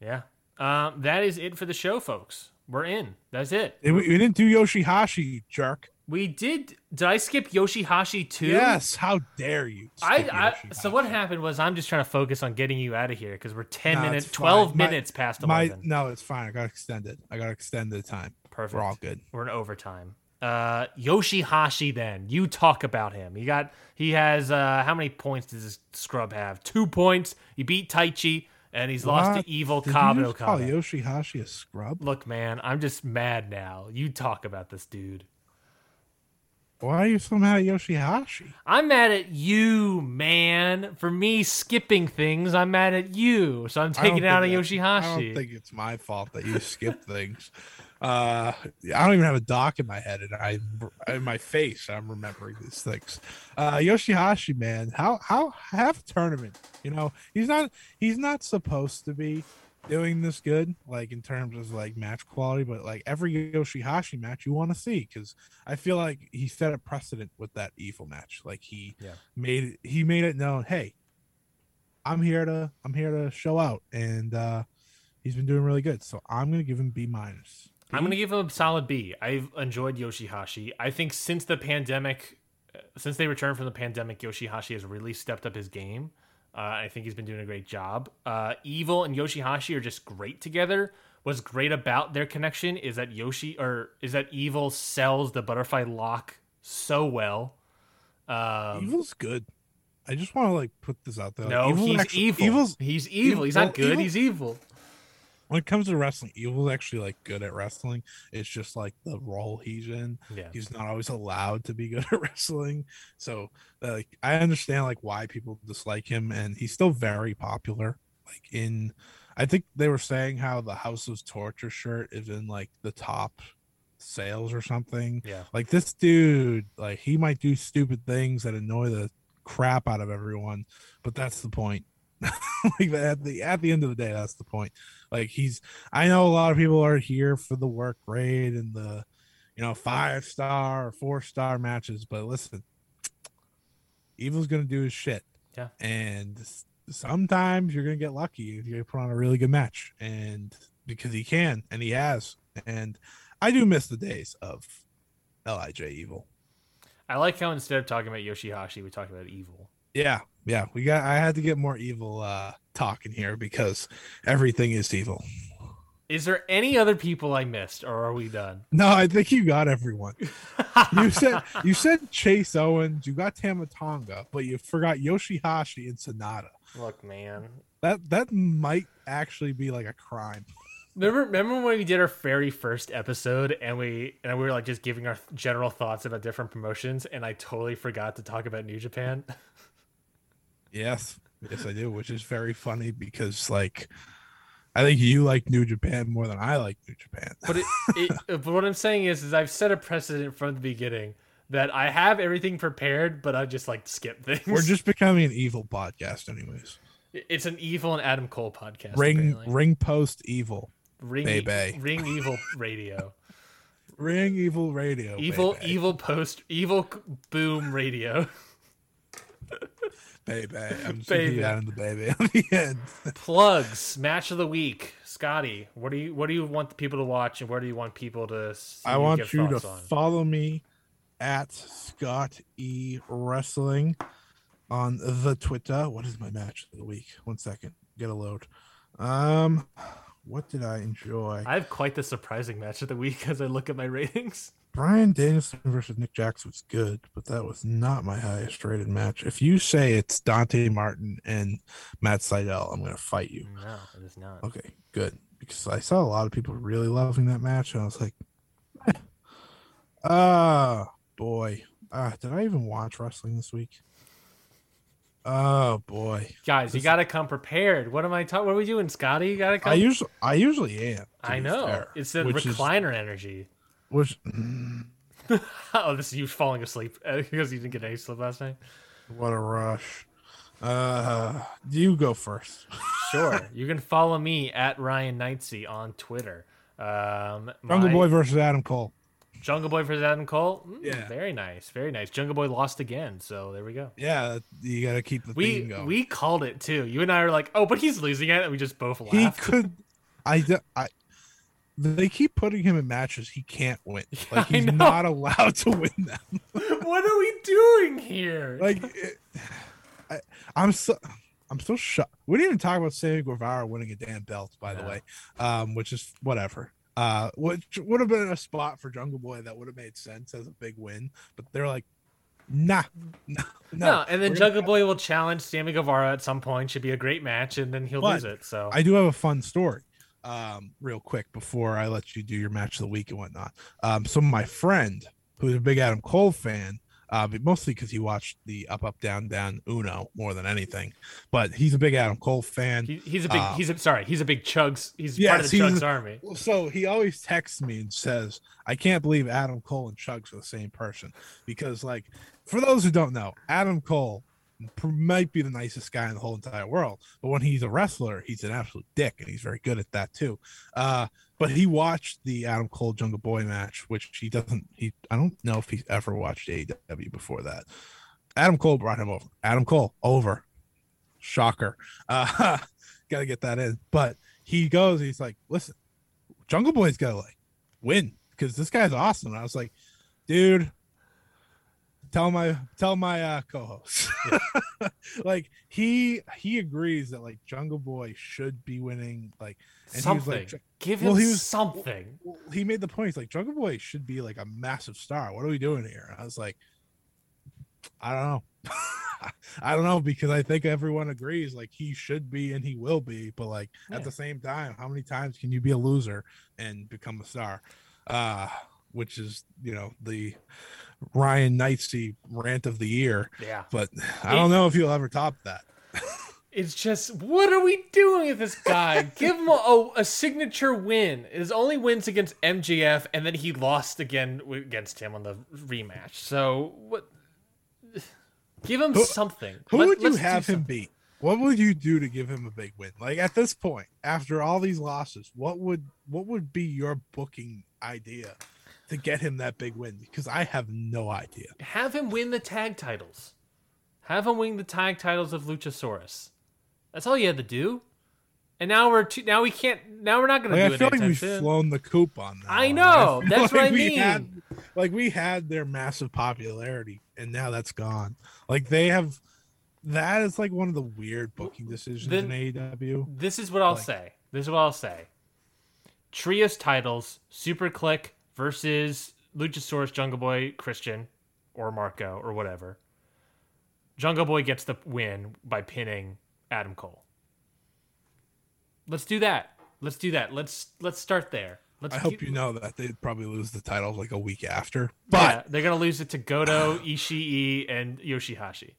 yeah. Um, that is it for the show, folks. We're in. That's it. We, we didn't do Yoshihashi, jerk. We did. Did I skip Yoshihashi too? Yes, how dare you? I, I so what happened was I'm just trying to focus on getting you out of here because we're ten No, minutes, twelve. My- minutes past My eleven. no, it's fine. I got extended. I got extended the time. Perfect. We're all good. We're in overtime. Uh, Yoshihashi, then you talk about him. He got he has uh, how many points does this scrub have? Two points. He beat Taichi and he's lost to Evil Did Cobb you just call Okada. Yoshihashi a scrub? Look, man, I'm just mad now. You talk about this dude. Why are you so mad at Yoshihashi? I'm mad at you, man. For me skipping things, I'm mad at you. So I'm taking it out on that- I don't think it's my fault that you skip things. Uh, I don't even have a doc in my head and I in my face. I'm remembering these things. Uh, Yoshihashi, man, how how have tournament? You know, he's not he's not supposed to be doing this good, like in terms of like match quality, but like every Yoshihashi match you want to see because I feel like he set a precedent with that evil match. Like he Yeah. made it, he made it known, hey, I'm here to I'm here to show out, and uh he's been doing really good. So I'm gonna give him B minus. I'm gonna give him a solid B. I've enjoyed Yoshihashi. I think since the pandemic, uh, since they returned from the pandemic, Yoshihashi has really stepped up his game. Uh, I think he's been doing a great job. Uh, Evil and Yoshihashi are just great together. What's great about their connection is that Yoshi or is that Evil sells the butterfly lock so well. Um, Evil's good. I just want to like put this out there. no, Evil's he's actually- evil. Evil's he's evil. He's not good. Evil- he's evil. When it comes to wrestling, Evil's actually like good at wrestling. It's just like the role he's in. Yeah. He's not always allowed to be good at wrestling. So uh, like I understand like why people dislike him and he's still very popular. Like in I think they were saying how the House of Torture shirt is in like the top sales or something. Yeah. Like this dude, like he might do stupid things that annoy the crap out of everyone, but that's the point. like at the at the end of the day, that's the point. Like he's I know a lot of people are here for the work rate and the you know five star or four star matches, but listen, Evil's gonna do his shit. Yeah. And sometimes you're gonna get lucky if you put on a really good match. And because he can and he has. And I do miss the days of LIJ Evil. I like how instead of talking about Yoshihashi, we talk about evil. Yeah, yeah. We got I had to get more evil uh talk in here because everything is evil. Is there any other people I missed, or are we done? No, I think you got everyone. you said you said Chase Owens, you got Tamatonga, but you forgot Yoshihashi and Sanada. Look, man. That that might actually be like a crime. Remember, remember when we did our very first episode and we and we were like just giving our general thoughts about different promotions, and I totally forgot to talk about New Japan. Yes, yes, I do, which is very funny because like I think you like New Japan more than I like New Japan. But it, it, uh, but what I'm saying is, is I've set a precedent from the beginning that I have everything prepared, but I just like skip things. We're just becoming an evil podcast, anyways. It's an evil and Adam Cole podcast. Ring apparently. ring post evil. ring, baby. ring evil radio, Ring evil radio. evil baby. evil post evil boom radio. Baby. I'm just Baby. the baby on the end. Plugs match of the week, Scotty. What do you what do you want the people to watch, and where do you want people to? See I want you to on? follow me at Scott E Wrestling on the Twitter. What is my match of the week? One second, get a load. Um, what did I enjoy? I have quite the surprising match of the week as I look at my ratings. Bryan Danielson versus Nick Jackson was good, but that was not my highest rated match. If you say it's Dante Martin and Matt Sydal, I'm gonna fight you. No, it is not. Okay, good. Because I saw a lot of people really loving that match, and I was like, ah, boy. Ah, did I even watch wrestling this week? Oh boy. Guys, you got to come prepared. What am I talking? What are we doing, Scotty? You got to come. I usually I usually am. I know. fair, it's the which is- recliner energy. Which Oh, this is you falling asleep uh, because you didn't get any sleep last night. what a rush. Uh you go first. Sure. you can follow me at Ryan Knightsey on Twitter. Um, Jungle my- Boy versus Adam Cole. Jungle Boy versus Adam Cole. Mm, Yeah. Very nice. Very nice. Jungle Boy lost again. So there we go. Yeah, you gotta keep the We theme going. we called it too. You and I were like, oh, but he's losing it, and we just both laughed. he could I, I they keep putting him in matches he can't win. Like he's not allowed to win them. what are we doing here? Like it, I, I'm so I'm so shocked. We didn't even talk about Sammy Guevara winning a damn belt, by the way, um, which is whatever. Uh, which would have been a spot for Jungle Boy that would have made sense as a big win, but they're like, nah, no, no. no, and then We're gonna- Jungle Boy will challenge Sammy Guevara at some point. Should be a great match, and then he'll But lose it. So I do have a fun story, um, real quick before I let you do your match of the week and whatnot. Um, so my friend, who's a big Adam Cole fan, uh, but mostly because he watched the Up Up Down Down Uno more than anything, but he's a big Adam Cole fan. he, he's a big. Uh, he's a, sorry. He's a big Chugs. He's part of the Chugs army. So he always texts me and says, "I can't believe Adam Cole and Chugs are the same person," because, like, for those who don't know, Adam Cole might be the nicest guy in the whole entire world, but when he's a wrestler, he's an absolute dick, and he's very good at that too. Uh, but he watched the Adam Cole Jungle Boy match, which he doesn't. He I don't know if he's ever watched AEW before that. Adam Cole brought him over. Adam Cole over. Shocker. Uh, gotta get that in. But he goes, he's like, listen, Jungle Boy's gotta like win because this guy's awesome. And I was like, dude, tell my tell my uh co-host. like he he agrees that like Jungle Boy should be winning. Like and he was Something. like, Give well, him he was- something. well, he made the point. He's like, Jungle Boy should be like a massive star. What are we doing here? And I was like, I don't know. I don't know because I think everyone agrees like he should be and he will be, but like Yeah. at the same time, how many times can you be a loser and become a star? Uh, which is you know the Ryan Knightsey rant of the year, Yeah. but I don't know if you'll ever top that. It's just, what are we doing with this guy? Give him a, a, signature win. His only wins against MJF, and then he lost again against him on the rematch. So what? Give him Who- something. Who Let- would you have him beat? What would you do to give him a big win? Like at this point, after all these losses, what would what would be your booking idea to get him that big win? Because I have no idea. Have him win the tag titles. Have him win the tag titles of Luchasaurus. That's all you had to do. And now we're too, now we can't. Now we're not going to Like, do I feel like we've flown the coop on that. I know, feel that's what I mean. Had, like we had their massive popularity, and now that's gone. Like they have. That is like one of the weird booking decisions Then- in AEW. This is what I'll Like- say. This is what I'll say. trios titles, Super Kliq versus Luchasaurus, Jungle Boy, Christian, or Marko, or whatever. Jungle Boy gets the win by pinning Adam Cole. Let's do that. Let's do that. Let's let's start there. Let's I hope you know that they'd probably lose the title like a week after. Yeah, But they're gonna lose it to Goto, Ishii, and Yoshihashi.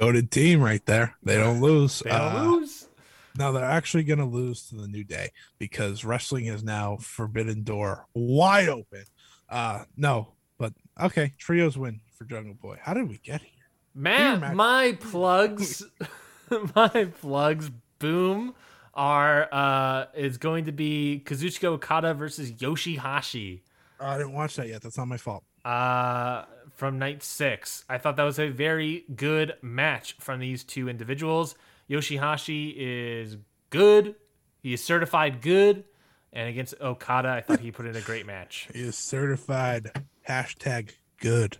go to team right there. They don't lose. They don't Uh, lose. No, they're actually going to lose to the New Day because wrestling is now forbidden door wide open. Uh no, but okay, trios win for Jungle Boy. How did we get here? Man, Matt. my plugs, my plugs, boom, are uh is going to be Kazuchika Okada versus Yoshihashi. Oh, I didn't watch that yet. That's not my fault. uh, from night six. I thought that was a very good match from these two individuals. Yoshihashi is good. He is certified good. And against Okada, I thought he put in a great match. He is certified hashtag good.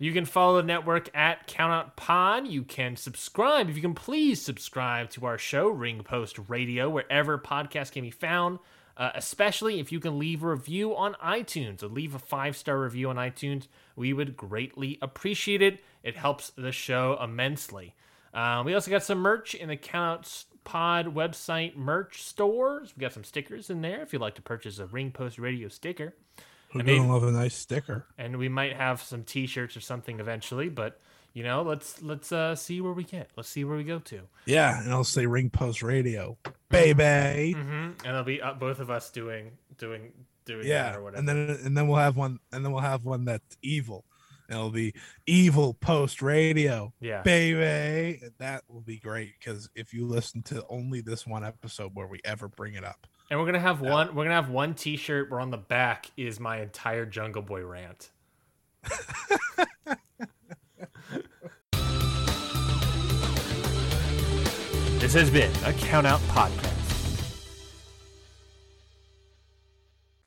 You can follow the network at Countout Pod. You can subscribe. If you can please subscribe to our show, Ring Post Radio, wherever podcasts can be found. Uh, especially if you can leave a review on iTunes or leave a five star review on iTunes, we would greatly appreciate it. It helps the show immensely. Uh, we also got some merch in the Countout Pod website merch stores. We got some stickers in there if you'd like to purchase a Ring Post Radio sticker mean- doesn't love a nice sticker? and we might have some t-shirts or something eventually but you know let's let's uh see where we get let's see where we go to Yeah, and I'll say Ring Post Radio, baby. mm-hmm. and it'll be uh, both of us doing doing doing Yeah, that or whatever and then and then we'll have one, and then we'll have one that's evil. And it'll be Evil Post Radio, yeah. Baby. That will be great because if you listen to only this one episode where we ever bring it up, and we're gonna have one we're gonna have one t-shirt where on the back is my entire jungle boy rant. This has been a count out podcast